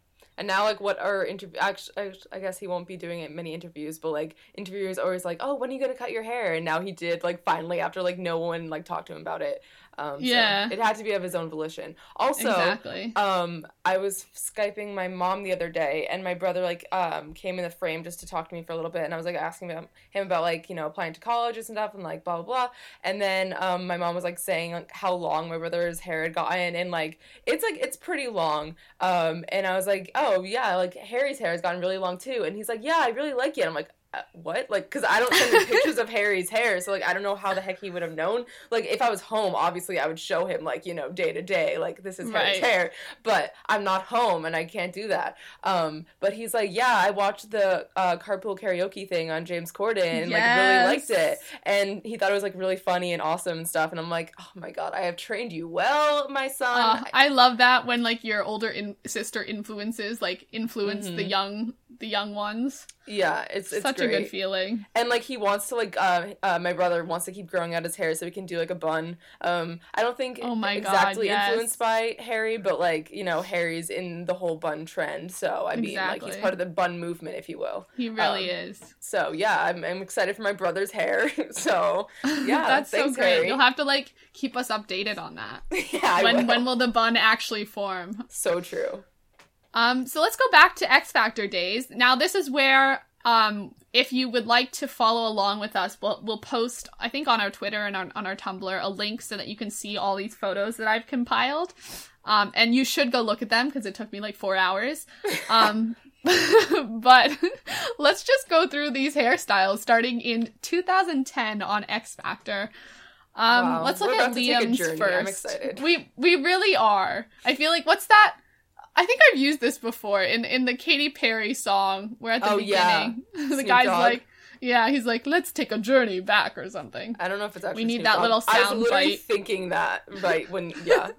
and now, like, what are interview? Actually, I guess he won't be doing it many interviews, but like, interviewers always like, "Oh, when are you gonna cut your hair?" And now he did, like, finally after like no one like talked to him about it. Um, yeah, so it had to be of his own volition. Also, exactly. Um, I was skyping my mom the other day, and my brother like um came in the frame just to talk to me for a little bit, and I was like asking him, him about like you know applying to colleges and stuff, and like blah blah blah. And then um, my mom was like saying like how long my brother's hair had gotten, and like it's like it's pretty long. Um, and I was like, oh yeah, like Harry's hair has gotten really long too, and he's like, yeah, I really like it. I'm like, what like because i don't send him pictures of harry's hair so like i don't know how the heck he would have known like if i was home obviously i would show him like you know day to day like this is right. harry's hair but i'm not home and i can't do that um but he's like yeah i watched the uh, carpool karaoke thing on james corden and yes. like really liked it and he thought it was like really funny and awesome and stuff and i'm like oh my god i have trained you well my son uh, i love that when like your older in- sister influences like influence mm-hmm. the young the young ones. Yeah, it's, it's such great. a good feeling. And like he wants to like uh, uh my brother wants to keep growing out his hair so he can do like a bun. Um I don't think oh my exactly God, yes. influenced by Harry, but like, you know, Harry's in the whole bun trend. So I mean exactly. like he's part of the bun movement if you will. He really um, is. So yeah, I'm I'm excited for my brother's hair. so yeah, that's thanks, so great. Harry. You'll have to like keep us updated on that. yeah, when will. when will the bun actually form? So true. Um, so let's go back to X Factor days. Now, this is where, um, if you would like to follow along with us, we'll, we'll post, I think, on our Twitter and on, on our Tumblr, a link so that you can see all these photos that I've compiled. Um, and you should go look at them because it took me like four hours. Um, but let's just go through these hairstyles starting in 2010 on X Factor. Um, wow. let's look We're at Liam's first. I'm excited. We we really are. I feel like what's that? I think I've used this before in in the Katy Perry song where at the oh, beginning yeah. the guy's Dogg. like yeah, he's like, let's take a journey back or something. I don't know if it's actually. We need Snoop that Dogg. little sound I was literally bite. thinking that right when yeah.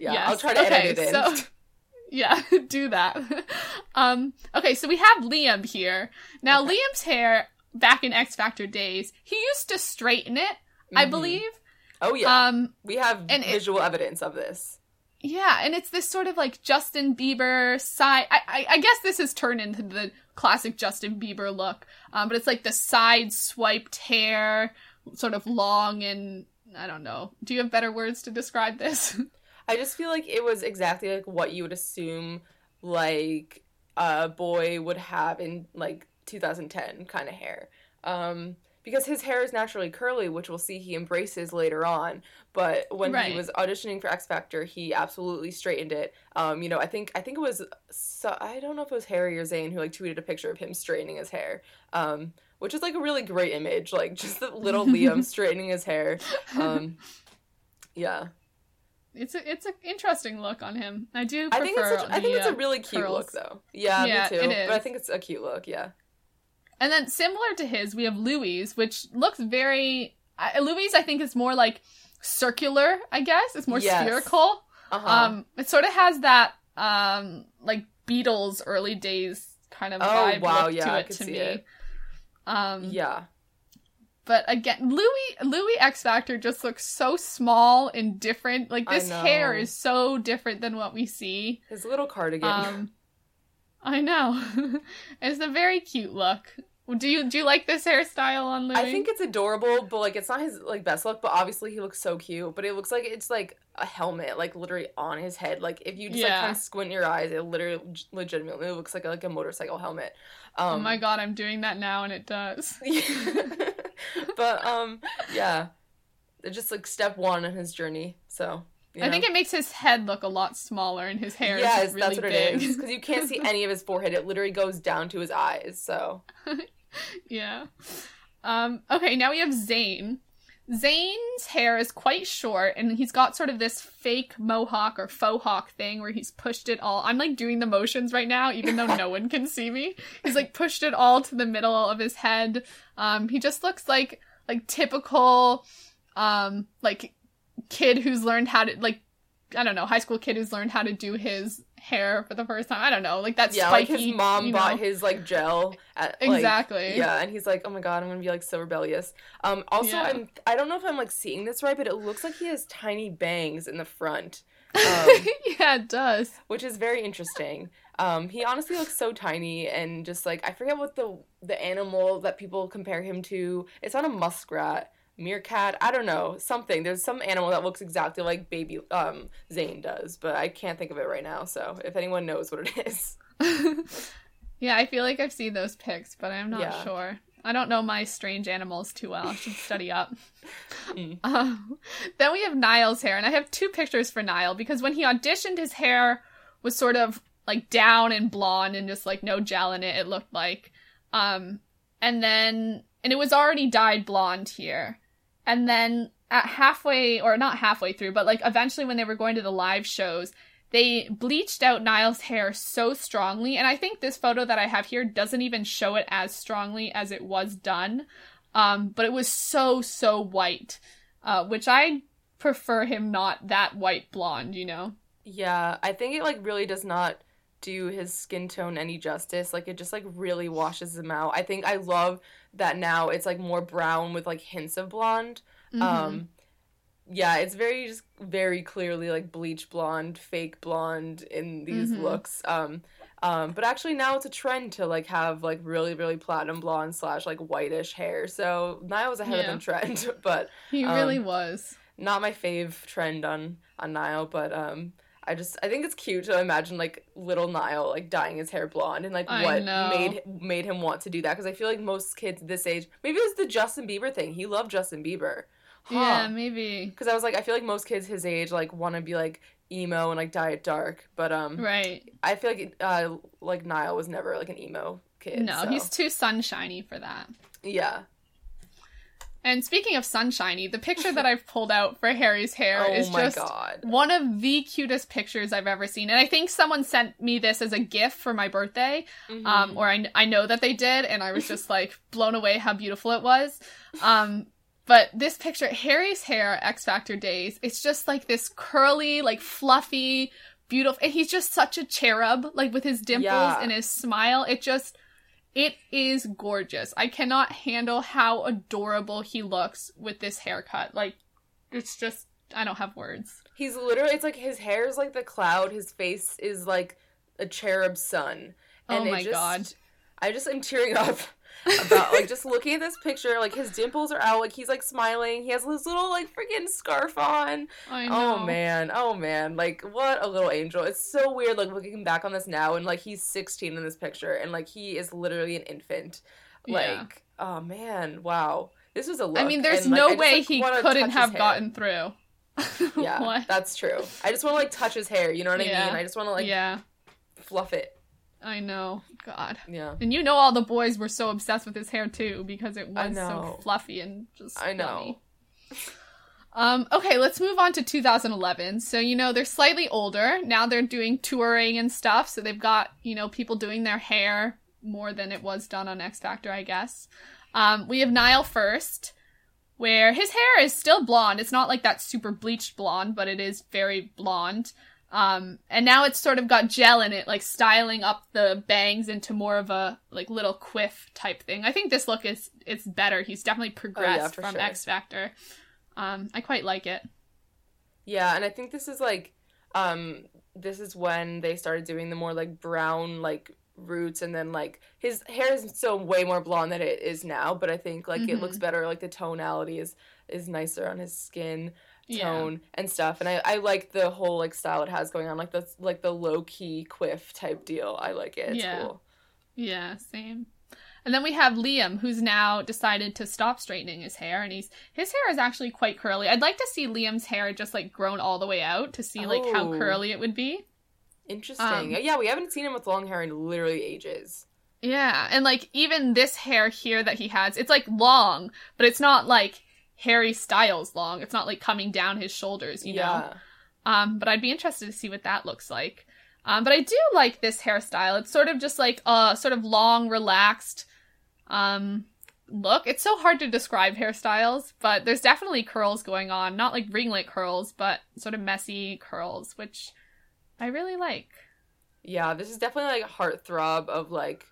yeah, yes. I'll try to okay, edit it in. So, yeah, do that. um, okay, so we have Liam here. Now, okay. Liam's hair back in X Factor days, he used to straighten it, mm-hmm. I believe. Oh yeah. Um, we have visual it, evidence of this. Yeah, and it's this sort of like Justin Bieber side. I, I, I guess this has turned into the classic Justin Bieber look, um, but it's like the side swiped hair, sort of long and I don't know. Do you have better words to describe this? I just feel like it was exactly like what you would assume like a boy would have in like 2010 kind of hair. Um, because his hair is naturally curly, which we'll see he embraces later on. But when right. he was auditioning for X Factor, he absolutely straightened it. Um, you know, I think I think it was so, I don't know if it was Harry or Zayn who like tweeted a picture of him straightening his hair. Um, which is like a really great image, like just the little Liam straightening his hair. Um, yeah. It's a it's an interesting look on him. I do. I think it's such, I think it's a really cute curls. look though. Yeah, yeah, me too. But I think it's a cute look. Yeah. And then similar to his, we have Louis, which looks very. Uh, Louis, I think, is more like circular. I guess it's more yes. spherical. Uh-huh. Um, it sort of has that um like Beatles early days kind of oh, vibe wow, yeah, to it to me. It. Um, Yeah. But again, Louis Louis X Factor just looks so small and different. Like this hair is so different than what we see. His little cardigan. Um, I know. it's a very cute look. Do you do you like this hairstyle on Louis? I think it's adorable, but like it's not his like best look. But obviously he looks so cute. But it looks like it's like a helmet, like literally on his head. Like if you just like kind of squint your eyes, it literally legitimately looks like a, like a motorcycle helmet. Um, oh my god, I'm doing that now and it does. but um, yeah, it's just like step one in his journey. So you I think it makes his head look a lot smaller and his hair yes, is really that's what big. it is because you can't see any of his forehead. It literally goes down to his eyes. So yeah. Um, okay, now we have Zayn. Zayn's hair is quite short, and he's got sort of this fake mohawk or faux hawk thing where he's pushed it all. I'm like doing the motions right now, even though no one can see me. He's like pushed it all to the middle of his head. Um, he just looks like like typical, um, like kid who's learned how to like I don't know, high school kid who's learned how to do his hair for the first time. I don't know, like that yeah, spiky. like his mom bought know. his like gel at like, Exactly. yeah, and he's like, oh my god, I'm gonna be like so rebellious. Um, also, Yeah. I'm I don't know if I'm like seeing this right, but it looks like he has tiny bangs in the front, um, yeah, it does. which is very interesting. Um, he honestly looks so tiny and just like I forget what the the animal that people compare him to. It's not a muskrat. Meerkat, I don't know, something. There's some animal that looks exactly like baby um Zayn does, but I can't think of it right now. So if anyone knows what it is, yeah, I feel like I've seen those pics, but I'm not Yeah. sure. I don't know my strange animals too well. I should study up. Mm. Um, then we have Niall's hair, and I have two pictures for Niall because when he auditioned, his hair was sort of like down and blonde and just like no gel in it. It looked like, um, and then and it was already dyed blonde here, and then at halfway or not halfway through, but like eventually when they were going to the live shows, they bleached out Niall's hair so strongly, and I think this photo that I have here doesn't even show it as strongly as it was done. Um, but it was so so white, uh, which I prefer him not that white blonde, you know. Yeah, I think it like really does not do his skin tone any justice. Like it just like really washes him out. I think I love that now it's like more brown with like hints of blonde. Mhm. Um yeah, it's very just very clearly like bleach blonde, fake blonde in these Mhm. looks. Um um but actually now it's a trend to like have like really really platinum blonde slash like whitish hair. So Niall was ahead Yeah. of the trend, but he um, really was. not my fave trend on on Niall, but um I just I think it's cute to imagine like little Niall like dyeing his hair blonde and like I what know. made made him want to do that because I feel like most kids this age maybe it was the Justin Bieber thing. He loved Justin Bieber. Yeah, maybe. Because I was like I feel like most kids his age like want to be like emo and like dye it dark, but um Right. I feel like uh like Niall was never like an emo kid. No, so- he's too sunshiny for that. yeah. And speaking of sunshiny, the picture that I've pulled out for Harry's hair Oh is just god. one of the cutest pictures I've ever seen. And I think someone sent me this as a gift for my birthday. Mhm. um, or I, I know that they did, and I was just like blown away how beautiful it was. Um, but this picture, Harry's hair, X Factor days, it's just like this curly, like fluffy, beautiful, and he's just such a cherub, like with his dimples Yeah. and his smile. It just, it is gorgeous. I cannot handle how adorable he looks with this haircut. Like, it's just, I don't have words. He's literally it's like his hair is like the cloud, his face is like a cherub sun. Oh it my just, God. I just am tearing up about like just looking at this picture, like his dimples are out, like he's like smiling. He has this little like freaking scarf on. Oh man, oh man, like what a little angel. It's so weird like looking back on this now and like he's 16 in this picture and like he is literally an infant. Like, Yeah. oh man, wow. This was a look. I mean, there's and, like, no just, way like, he couldn't have gotten through. Yeah, What? that's true. I just want to like touch his hair. You know what I Yeah. mean? I just want to like yeah, fluff it. I know. God. Yeah, And you know all the boys were so obsessed with his hair too because it was so fluffy and just I know. Um, okay, let's move on to 2011. So, you know, they're slightly older. Now they're doing touring and stuff. So they've got, you know, people doing their hair more than it was done on X Factor, I guess. Um, we have Niall first, where his hair is still blonde. It's not like that super bleached blonde, but it is very blonde. Um, and now it's sort of got gel in it, like styling up the bangs into more of a like little quiff type thing. I think this look is it's better. He's definitely progressed for from sure. X Factor. Um, I quite like it. Yeah, and I think this is like um this is when they started doing the more like brown like roots and then like his hair is still way more blonde than it is now, but I think like it looks better like the tonality is is nicer on his skin Yeah. tone and stuff and I, I like the whole like style it has going on like the like the low key quiff type deal I like it it's Yeah. cool Yeah, same. And then we have Liam, who's now decided to stop straightening his hair, and he's his hair is actually quite curly. I'd like to see Liam's hair just like grown all the way out to see like how Oh. curly it would be. interesting Um, yeah we haven't seen him with long hair in literally ages Yeah, and like even this hair here that he has, it's like long, but it's not like Harry Styles long. It's not like coming down his shoulders, you know. yeah Um, but I'd be interested to see what that looks like. Um, but I do like this hairstyle. It's sort of just like a sort of long, relaxed um look. It's so hard to describe hairstyles, but there's definitely curls going on. Not like ringlet curls, but sort of messy curls, which I really like. yeah this is definitely like a heartthrob of like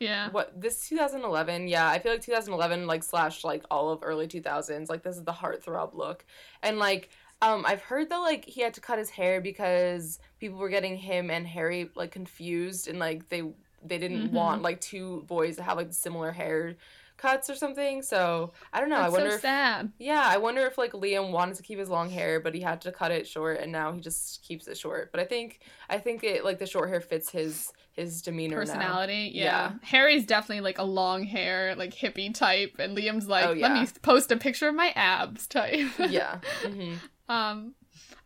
Yeah. what this 2011 yeah i feel like 2011 like slash like all of early 2000s like this is the heartthrob look and like um i've heard that like he had to cut his hair because people were getting him and harry like confused and like they they didn't Mhm. want like two boys to have like similar hair cuts or something so i don't know That's i wonder so if sad. yeah i wonder if like liam wanted to keep his long hair but he had to cut it short and now he just keeps it short but i think i think it like the short hair fits his his demeanor. Personality, yeah. Yeah. Harry's definitely like a long hair, like hippie type, and Liam's like, Oh, let me post a picture of my abs type. yeah hmm Um,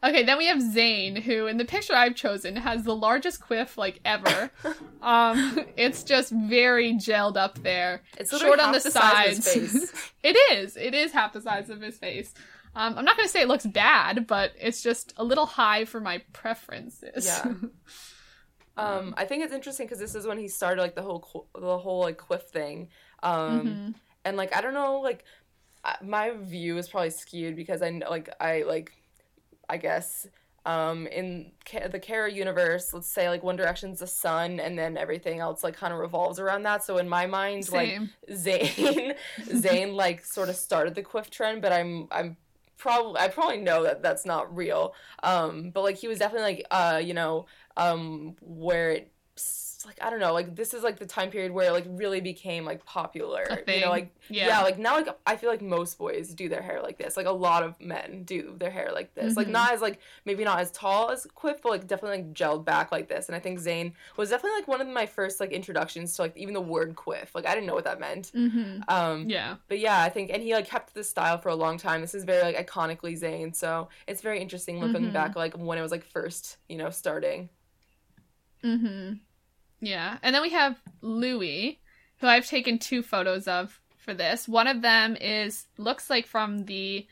okay, then we have Zayn, who in the picture I've chosen has the largest quiff like ever. um, it's just very gelled up there. It's short on the, size sides. it is. It is half the size of his face. Um, I'm not gonna say it looks bad, but it's just a little high for my preferences. Yeah. Um, I think it's interesting because this is when he started like the whole qu- the whole like quiff thing. Um, Mhm. and like I don't know, like I- my view is probably skewed because I know like I like I guess um in the Kara universe, let's say like One Direction's the sun, and then everything else like kind of revolves around that. So in my mind, like Zayn Zayn like sort of started the quiff trend, but I'm I'm probably I probably know that that's not real. Um, but like he was definitely like uh you know um where it like I don't know like this is like the time period where it like really became like popular. You know like yeah. yeah. like now like I feel like most boys do their hair like this. Like a lot of men do their hair like this. Like Mhm. not as like maybe not as tall as Quiff, but like definitely like gelled back like this. And I think Zayn was definitely like one of my first like introductions to like even the word Quiff. Like I didn't know what that meant. hmm Um Yeah. but yeah, I think and he like kept this style for a long time. This is very like iconically Zayn, so it's very interesting looking Mhm. back like when it was like first, you know, starting. Mm-hmm. Yeah. And then we have Louis, who I've taken two photos of for this. One of them is looks like from the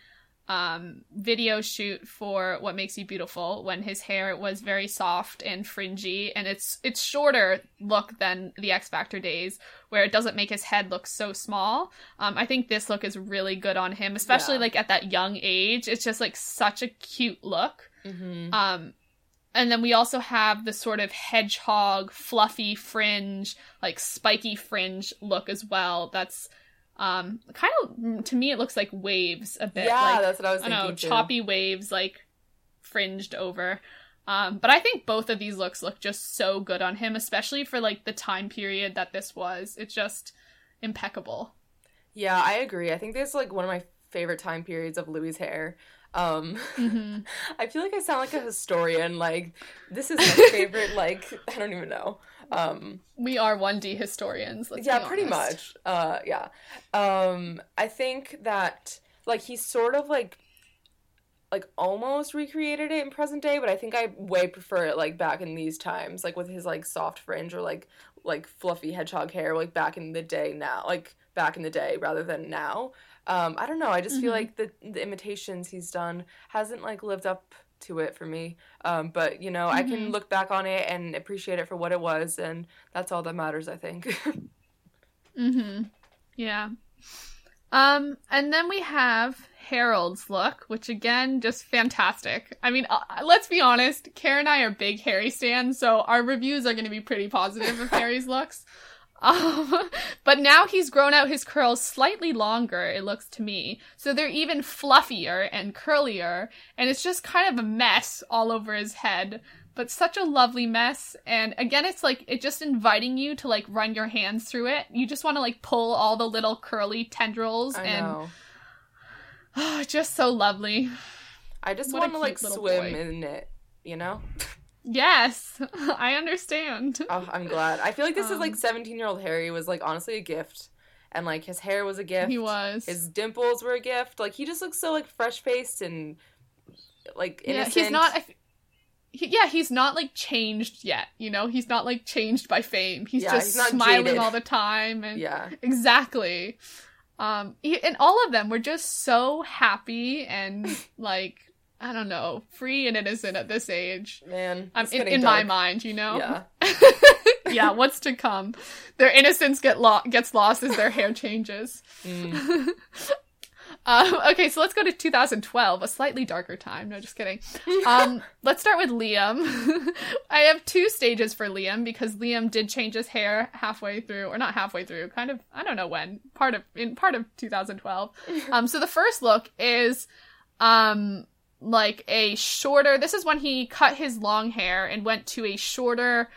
um video shoot for What Makes You Beautiful when his hair was very soft and fringy and it's it's shorter look than the X Factor days where it doesn't make his head look so small. Um I think this look is really good on him, especially Yeah. like at that young age. It's just like such a cute look. Mm-hmm. Um, and then we also have the sort of hedgehog, fluffy fringe, like spiky fringe look as well. That's um kind of to me it looks like waves a bit. Yeah, like, that's what I was I thinking. know, too. choppy waves like fringed over. Um, but I think both of these looks look just so good on him, especially for like the time period that this was. It's just impeccable. Yeah, I agree. I think this is like one of my favorite time periods of Louis' hair. Um hmm I feel like I sound like a historian. Like this is my favorite. Like I don't even know. Um, We are 1D historians. Let's yeah, pretty much. Uh, yeah. Um, I think that like he sort of like like almost recreated it in present day, but I think I way prefer it like back in these times, like with his like soft fringe or like like fluffy hedgehog hair, like back in the day now, like back in the day rather than now. Um, I don't know. I just feel Mhm. like the the imitations he's done hasn't like lived up to it for me. Um, but you know, I can Mhm. look back on it and appreciate it for what it was, and that's all that matters. I think. Mm-hmm. Yeah. Um, and then we have Harold's look, which again, just fantastic. I mean, uh, let's be honest, Kara and I are big Harry stands, so our reviews are going to be pretty positive of Harry's looks. Um, but now he's grown out his curls slightly longer, it looks to me. So they're even fluffier and curlier, and it's just kind of a mess all over his head. But such a lovely mess. And again, it's like, it's just inviting you to like run your hands through it. You just want to like pull all the little curly tendrils I and know. oh, just so lovely. I just want to like swim boy. in it, you know? Yes, I understand. Oh, I'm glad. I feel like this is like Um, 17 year old Harry was like honestly a gift. And like his hair was a gift. He was. His dimples were a gift. Like he just looks so like fresh faced and like yeah, he's not. He, yeah, he's not like changed yet. You know, he's not like changed by fame. He's Yeah, just he's smiling jaded. all the time, and Yeah. exactly. Um, he, and all of them were just so happy and like I don't know, free and innocent at this age. Man. It's in, in my mind, you know. Yeah. yeah, what's to come? Their innocence get lo- gets lost as their hair changes. Mm. Um, okay, so let's go to 2012, a slightly darker time. No, just kidding. Um, let's start with Liam. I have two stages for Liam because Liam did change his hair halfway through, or not halfway through, kind of I don't know when, part of in part of 2012. Um, so the first look is um like a shorter. This is when he cut his long hair and went to a shorter.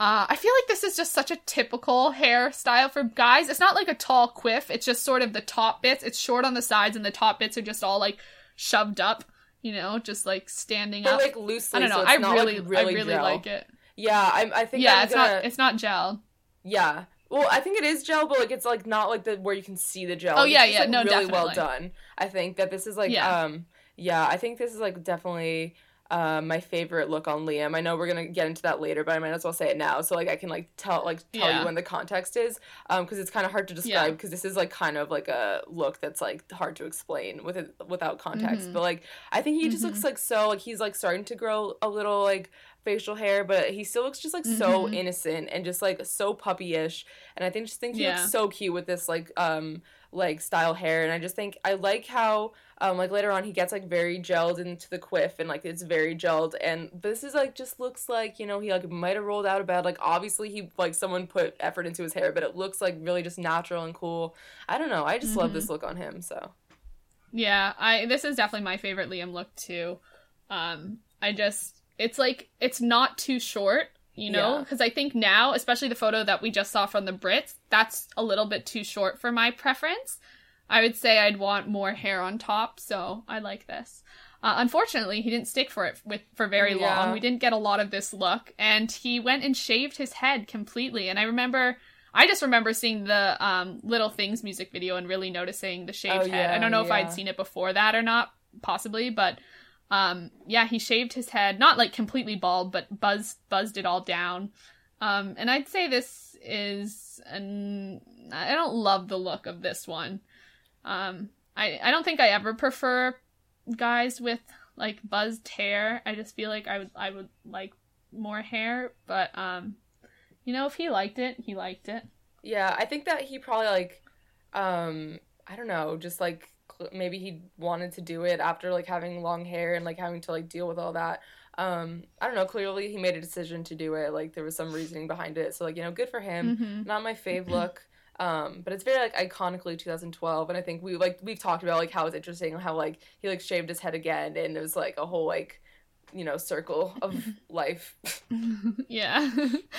Uh, I feel like this is just such a typical hairstyle for guys. It's not like a tall quiff. It's just sort of the top bits. It's short on the sides, and the top bits are just all like shoved up. You know, just like standing But up. like loosely. I don't know. So I really, like, really I really gel. like it. Yeah, I, I think Yeah, I'm it's gonna, not. It's not gel. Yeah. Well, I think it is gel, but like it's like not like the where you can see the gel. Oh, yeah, yeah, like, no, really well done. I think that this is like Yeah. um yeah, I think this is like definitely uh, my favorite look on Liam. I know we're gonna get into that later, but I might as well say it now, so like I can like tell like tell Yeah. you when the context is, um, because it's kind of hard to describe because this is like kind of like a look that's like hard to explain with it without context. Mhm. But like I think he just Mhm. looks like so like he's like starting to grow a little like facial hair, but he still looks just like so Mhm. innocent and just like so puppyish. And I think just think he Yeah. looks so cute with this like um like style hair. And I just think I like how um like later on he gets like very gelled into the quiff and like it's very gelled and this is like just looks like you know he like might have rolled out of bed like obviously he like someone put effort into his hair but it looks like really just natural and cool i don't know i just love Mhm. this look on him so Yeah, I this is definitely my favorite Liam look too. Um, I just it's like it's not too short, you know, Yeah. because I think now, especially the photo that we just saw from the Brits, that's a little bit too short for my preference. I would say I'd want more hair on top, so I like this. Uh, unfortunately, he didn't stick for it with for very Yeah. long. We didn't get a lot of this look, and he went and shaved his head completely. And I remember, I just remember seeing the um, Little Things music video and really noticing the shaved Oh, head. I don't know if. I'd seen it before that or not, possibly, but um, yeah, he shaved his head, not like completely bald, but buzzed buzzed it all down. Um, and I'd say this is an I don't love the look of this one. Um, I I don't think I ever prefer guys with like buzzed hair. I just feel like I would I would like more hair, but um, you know, if he liked it, he liked it. yeah i think that he probably like um i don't know just like maybe he wanted to do it after like having long hair and like having to like deal with all that. Um i don't know clearly he made a decision to do it like there was some reasoning behind it. So like you know good for him. Mm-hmm. not my fave look. Um but it's very like iconically 2012 and i think we like we've talked about like how it's interesting how like he like shaved his head again and it was like a whole like you know circle of life yeah.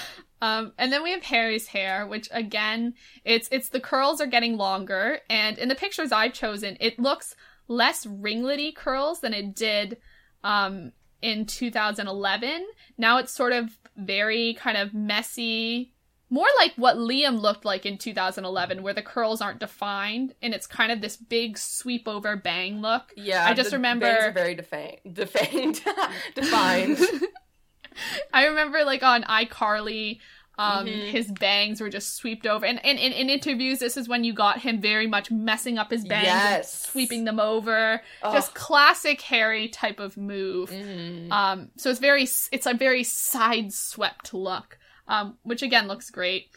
um, and then we have Harry's hair, which again, it's it's the curls are getting longer, and in the pictures I've chosen, it looks less ringlety curls than it did um, in 2011. Now it's sort of very kind of messy, more like what Liam looked like in 2011, where the curls aren't defined, and it's kind of this big sweep over bang look. yeah I just remember- bangs are very defanged defanged defined I remember like on iCarly, um, Mhm. his bangs were just swept over. And, and, and in interviews, this is when you got him very much messing up his bangs, and Yes. sweeping them over. Ugh. Just classic Harry type of move. Mhm. Um, so it's very, it's a very side swept look, um, which again looks great.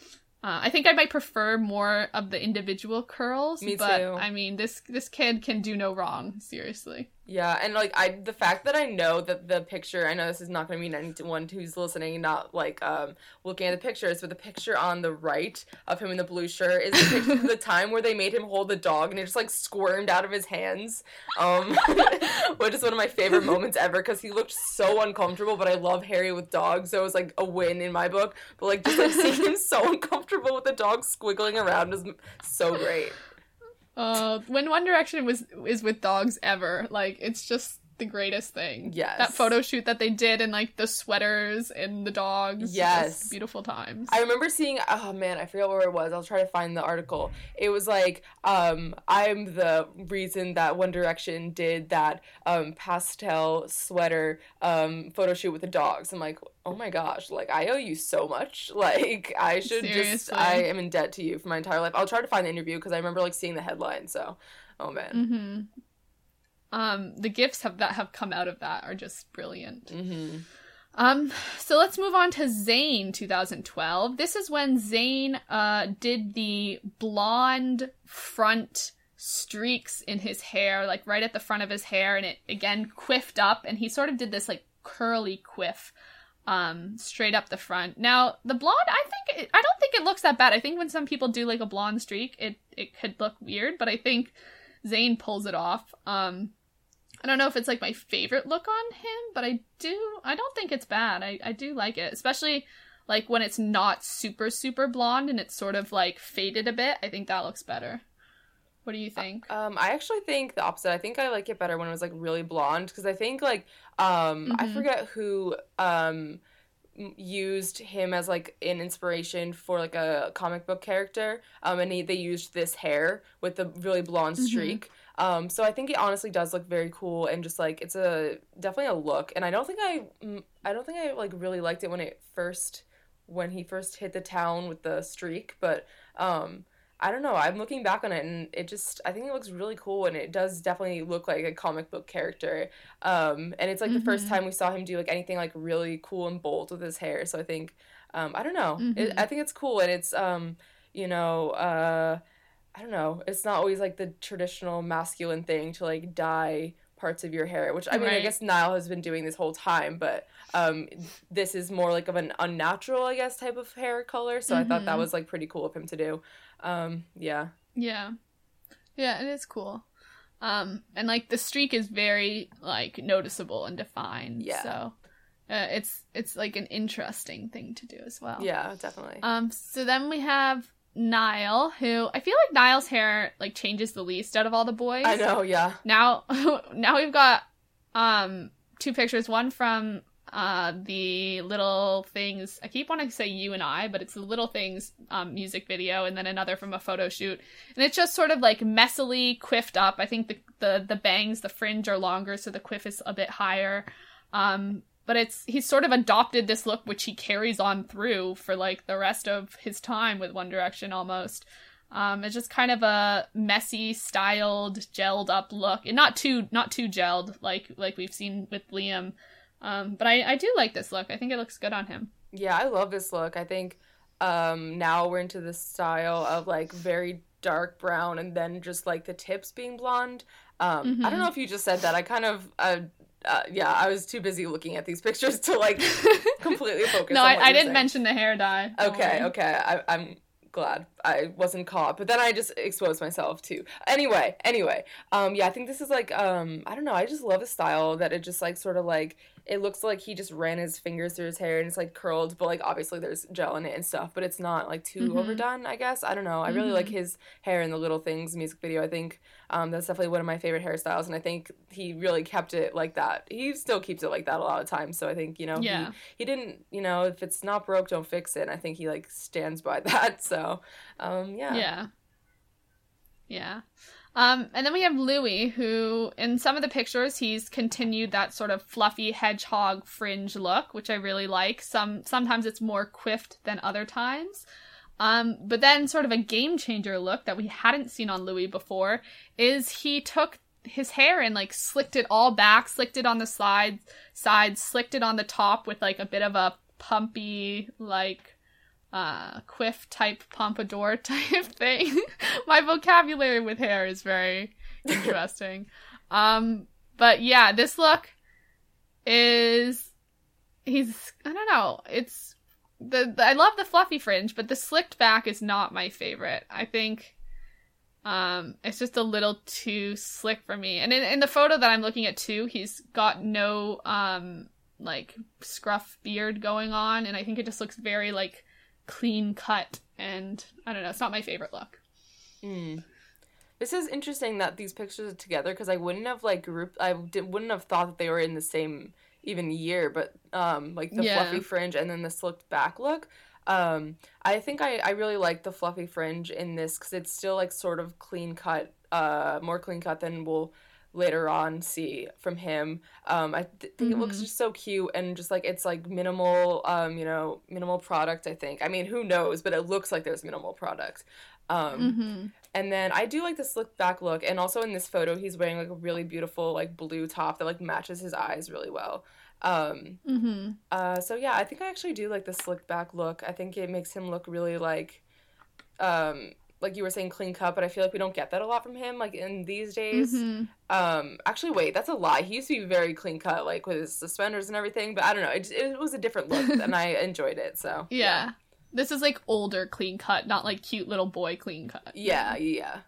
Uh, I think I might prefer more of the individual curls. Me but, too. I mean, this this kid can do no wrong. Seriously. Yeah, and like I, the fact that I know that the picture, I know this is not going to mean anyone who's listening, not like um looking at the pictures, but the picture on the right of him in the blue shirt is the picture of the time where they made him hold the dog and it just like squirmed out of his hands, um, which is one of my favorite moments ever because he looked so uncomfortable. But I love Harry with dogs, so it was like a win in my book. But like just like seeing him so uncomfortable with the dog squiggling around is so great. Uh, when One Direction was is with dogs ever, like it's just the greatest thing. Yes. That photo shoot that they did and like the sweaters and the dogs. Yes. beautiful times. I remember seeing oh man, I forget where it was. I'll try to find the article. It was like um I'm the reason that One Direction did that um pastel sweater um photo shoot with the dogs. I'm like, "Oh my gosh, like I owe you so much. Like I should just Seriously. I am in debt to you for my entire life." I'll try to find the interview because I remember like seeing the headline, so oh man. mm-hmm. Um, the gifts have that have come out of that are just brilliant. Mhm. Um, so let's move on to Zayn 2012. This is when Zayn uh did the blonde front streaks in his hair, like right at the front of his hair, and it again quiffed up, and he sort of did this like curly quiff um straight up the front. Now, the blonde, I think it, I don't think it looks that bad. I think when some people do like a blonde streak, it it could look weird, but I think Zayn pulls it off. Um I don't know if it's like my favorite look on him, but I do I don't think it's bad. I, I do like it. Especially like when it's not super, super blonde and it's sort of like faded a bit. I think that looks better. What do you think? Um, I actually think the opposite. I think I like it better when it was like really blonde because I think like um I Mhm. forget who um used him as like an inspiration for like a comic book character um and he, they used this hair with the really blonde Mhm. streak um so i think it honestly does look very cool and just like it's a definitely a look and i don't think i mm, i don't think i like really liked it when it first when he first hit the town with the streak but um I don't know. I'm looking back on it and it just I think it looks really cool and it does definitely look like a comic book character. Um and it's like the first Mhm. time we saw him do like anything like really cool and bold with his hair. So I think um I don't know. It, Mhm. I think it's cool and it's um you know uh I don't know. It's not always like the traditional masculine thing to like dye parts of your hair, which I mean I guess Niall has been doing this whole time, but um this is more like of an unnatural I guess type of hair color. So I thought that Mhm. was like pretty cool of him to do. Um yeah. Yeah. Yeah, it is cool. Um, and like the streak is very like noticeable and defined. Yeah. So uh, it's it's like an interesting thing to do as well. Yeah, definitely. Um, so then we have Niall, who I feel like Niall's hair like changes the least out of all the boys. I know, yeah. Now, now we've got um two pictures. One from uh the little things. I keep wanting to say you and I, but it's the little things um music video, and then another from a photo shoot. And it's just sort of like messily quiffed up. I think the the the bangs, the fringe are longer, so the quiff is a bit higher. Um, but it's he's sort of adopted this look which he carries on through for like the rest of his time with One Direction almost. Um, it's just kind of a messy, styled, gelled up look, and not too not too gelled like like we've seen with Liam. Um, but I I do like this look. I think it looks good on him. Yeah, I love this look. I think um now we're into the style of like very dark brown and then just like the tips being blonde. Um I don't Mhm. know if you just said that. I kind of uh, uh yeah, I was too busy looking at these pictures to like completely focus no, on I, I didn't saying. mention the hair dye. Okay, okay. I, I'm glad I wasn't caught, but then I just exposed myself too. Anyway, anyway, um, yeah, I think this is like, um, I don't know. I just love the style that it just like sort of like it looks like he just ran his fingers through his hair and it's like curled, but like obviously there's gel in it and stuff, but it's not like too Mhm. overdone. I guess I don't know. I really like Mhm. his hair in the Little Things music video. I think um, that's definitely one of my favorite hairstyles, and I think he really kept it like that. He still keeps it like that a lot of times. So I think you know he he didn't you know if it's not broke don't fix it and i think he like stands by that so um yeah Yeah. Yeah. Um, and then we have Louis, who in some of the pictures he's continued that sort of fluffy hedgehog fringe look, which I really like. Some sometimes it's more quiffed than other times. Um, but then sort of a game changer look that we hadn't seen on Louis before is he took his hair and like slicked it all back, slicked it on the sides, sides, slicked it on the top with like a bit of a pumpy like uh quiff type pompadour type thing. My vocabulary with hair is very interesting. um but yeah, this look is he's I don't know, it's the, the I love the fluffy fringe, but the slicked back is not my favorite. I think um, it's just a little too slick for me. And in, in the photo that I'm looking at too, he's got no um like scruff beard going on, and I think it just looks very like clean cut. And I don't know, it's not my favorite look. Mm. This is interesting that these pictures are together because I wouldn't have like grouped. I did, wouldn't have thought that they were in the same even year, but um, like the Yeah. fluffy fringe and then the slicked back look. Um, I think I, I really like the fluffy fringe in this because it's still like sort of clean cut, uh, more clean cut than we'll later on see from him. Um, I th- think it looks Mhm. just so cute and just like it's like minimal, um, you know, minimal product. I think. I mean, who knows? But it looks like there's minimal product. Um, Mm-hmm. and then I do like the slick back look, and also in this photo, he's wearing like a really beautiful like blue top that like matches his eyes really well. Um, Mm-hmm. uh, so yeah, I think I actually do like the slick back look. I think it makes him look really like, um, like you were saying, clean cut. But I feel like we don't get that a lot from him, like in these days. Mm-hmm. Um, actually, wait, that's a lie. He used to be very clean cut, like with his suspenders and everything. But I don't know, it, it was a different look, and I enjoyed it. So Yeah. This is like older clean cut, not like cute little boy clean cut. yeah, yeah.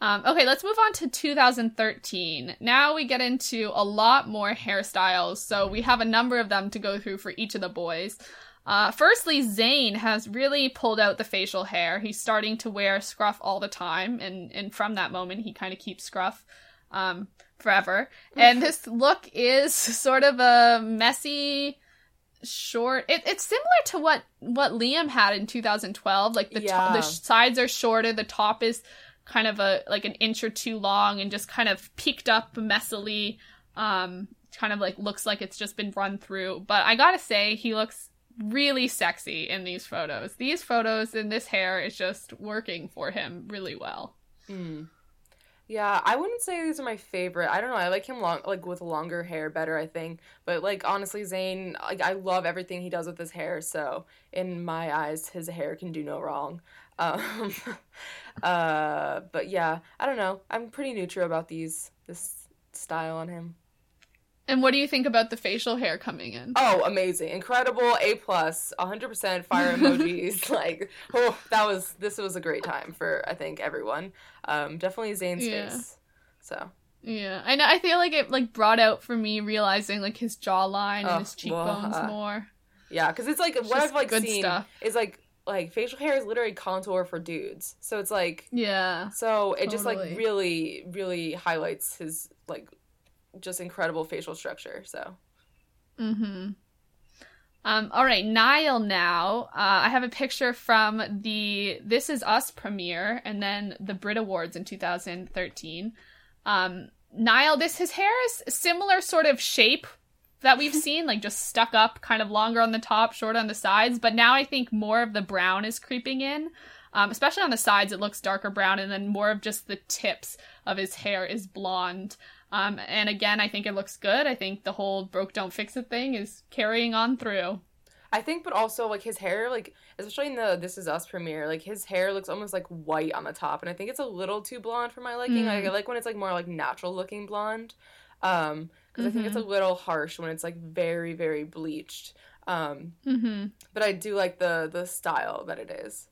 Um, okay, let's move on to 2013. Now we get into a lot more hairstyles, so we have a number of them to go through for each of the boys. Uh, firstly, Zayn has really pulled out the facial hair. He's starting to wear scruff all the time, and, and from that moment, he kind of keeps scruff um, forever. And this look is sort of a messy, short. It, it's similar to what what Liam had in 2012. Like the top, Yeah. the sh- sides are shorter, the top is kind of a like an inch or two long, and just kind of peaked up messily. Um, kind of like looks like it's just been run through. But I gotta say, he looks really sexy in these photos. These photos and this hair is just working for him really well. Mm. Yeah, I wouldn't say these are my favorite. I don't know. I like him long, like with longer hair better. I think, but like honestly, Zayn, like I love everything he does with his hair. So in my eyes, his hair can do no wrong. Um, uh, but yeah, I don't know. I'm pretty neutral about these this style on him. And what do you think about the facial hair coming in? Oh, amazing, incredible, a plus, 100% fire emojis. like, oh, that was this was a great time for I think everyone. Um, definitely Zayn's Yeah. face. So. Yeah, I know. I feel like it like brought out for me realizing like his jawline Oh, and his cheekbones blah. more. Yeah, because it's like what I've like seen stuff. is like like facial hair is literally contour for dudes. So it's like Yeah. so it just like really really highlights his like just incredible facial structure. So Mm-hmm. Um, all right, Niall now. Uh, I have a picture from the This Is Us premiere and then the Brit Awards in 2013. Um, Niall, this his hair is similar sort of shape that we've seen, like just stuck up, kind of longer on the top, short on the sides. But now I think more of the brown is creeping in. Um, especially on the sides, it looks darker brown, and then more of just the tips of his hair is blonde. Um, and again, I think it looks good. I think the whole broke don't fix it thing is carrying on through. I think, but also like his hair, like especially in the This Is Us premiere, like his hair looks almost like white on the top, and I think it's a little too blonde for my liking. Mm. Like, I like when it's like more like natural looking blonde, um, because I think it's a little harsh when it's like very very bleached. Um, Mm-hmm. but I do like the the style that it is.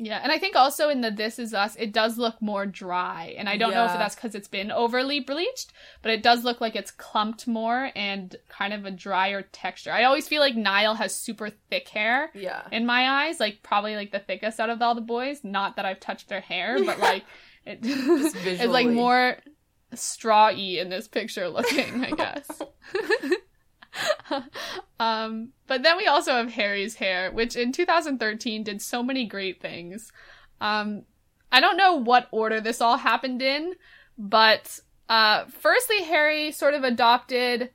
Yeah, and I think also in the This Is Us, it does look more dry. And I don't know if that's because it's been overly bleached, but it does look like it's clumped more and kind of a drier texture. I always feel like Niall has super thick hair Yeah. in my eyes, like probably like the thickest out of all the boys. Not that I've touched their hair, but like it, it's like more straw-y in this picture looking, I guess. um, but then we also have Harry's hair, which in 2013 did so many great things. Um, I don't know what order this all happened in, but uh, firstly, Harry sort of adopted.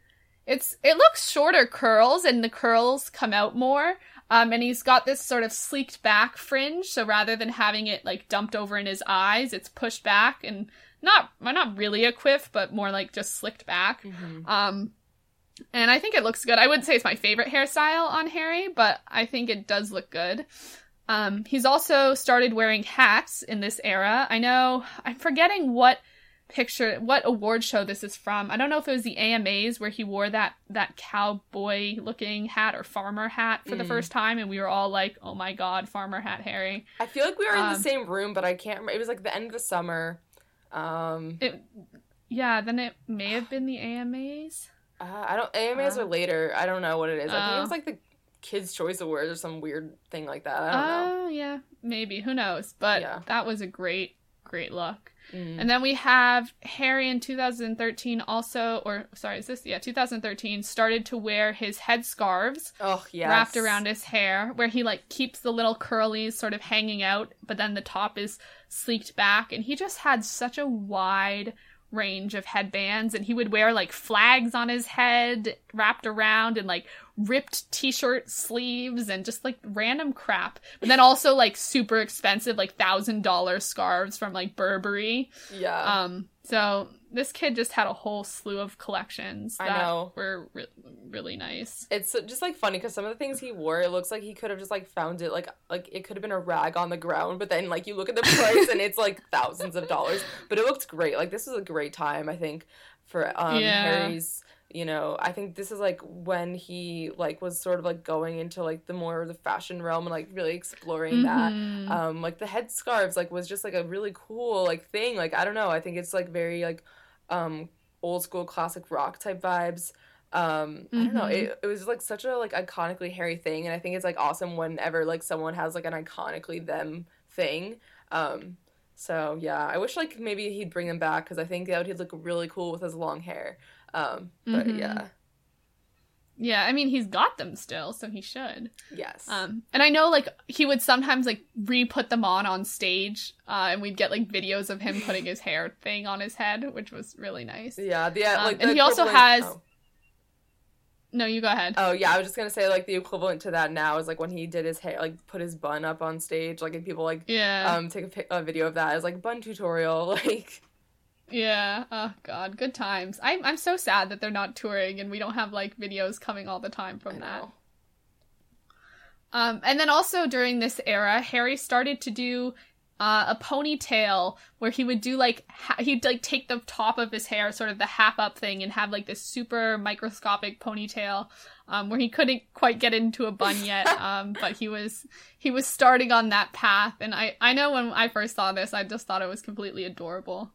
It's it looks shorter curls, and the curls come out more. Um, and he's got this sort of sleeked back fringe, so rather than having it like dumped over in his eyes, it's pushed back and not not really a quiff, but more like just slicked back. Mhm. Um, and I think it looks good. I wouldn't say it's my favorite hairstyle on Harry, but I think it does look good. Um, he's also started wearing hats in this era. I know I'm forgetting what picture what award show this is from. I don't know if it was the AMAs where he wore that that cowboy looking hat or farmer hat for mm. the first time and we were all like, "Oh my god, farmer hat Harry." I feel like we were um, in the um, same room, but I can't remember. It was like the end of the summer. Um it, yeah, then it may have been the AMAs. Uh, I don't AMAs uh, are later. I don't know what it is. I think it was oh. like the Kids Choice Awards or some weird thing like that. I don't know. Oh, yeah. Maybe. Who knows? But yeah. that was a great great look. Mm. And then we have Harry in 2013 also, or sorry, is this? Yeah, 2013 started to wear his headscarves. Oh, yes. Wrapped around his hair, where he like keeps the little curlies sort of hanging out, but then the top is sleeked back. And he just had such a wide range of headbands and he would wear like flags on his head wrapped around and like ripped t-shirt sleeves and just like random crap. But then also like super expensive like thousand dollar scarves from like burberry. Yeah. Um so this kid just had a whole slew of collections that I know. were re- really nice. It's just like funny because some of the things he wore, it looks like he could have just like found it like like it could have been a rag on the ground, but then like you look at the price and it's like thousands of dollars. But it looked great. Like this was a great time, I think, for um yeah. Harry's you know i think this is like when he like was sort of like going into like the more the fashion realm and like really exploring mm-hmm. that um like the headscarves like was just like a really cool like thing like i don't know i think it's like very like um, old school classic rock type vibes. Um, mm-hmm. I don't know. It, mm-hmm. it was like such a like iconically Harry thing, and I think it's like awesome whenever like someone has like an iconically them thing. Um, so yeah, I wish like maybe he'd bring them back because I think that he'd look really cool with his long hair. Um, but mm-hmm. yeah. Yeah, I mean he's got them still, so he should. Yes. Um, and I know like he would sometimes like re-put them on on stage, uh, and we'd get like videos of him putting his hair thing on his head, which was really nice. Yeah, yeah. Um, like and he also has. Oh. No, you go ahead. Oh yeah, I was just gonna say like the equivalent to that now is like when he did his hair, like put his bun up on stage, like and people like yeah um take a, a video of that as like bun tutorial, like. Yeah. Oh God, good times. I'm I'm so sad that they're not touring and we don't have like videos coming all the time from that. Um, and then also during this era, Harry started to do uh, a ponytail where he would do like ha- he'd like take the top of his hair, sort of the half up thing, and have like this super microscopic ponytail, um, where he couldn't quite get into a bun yet, um, but he was he was starting on that path. And I I know when I first saw this, I just thought it was completely adorable.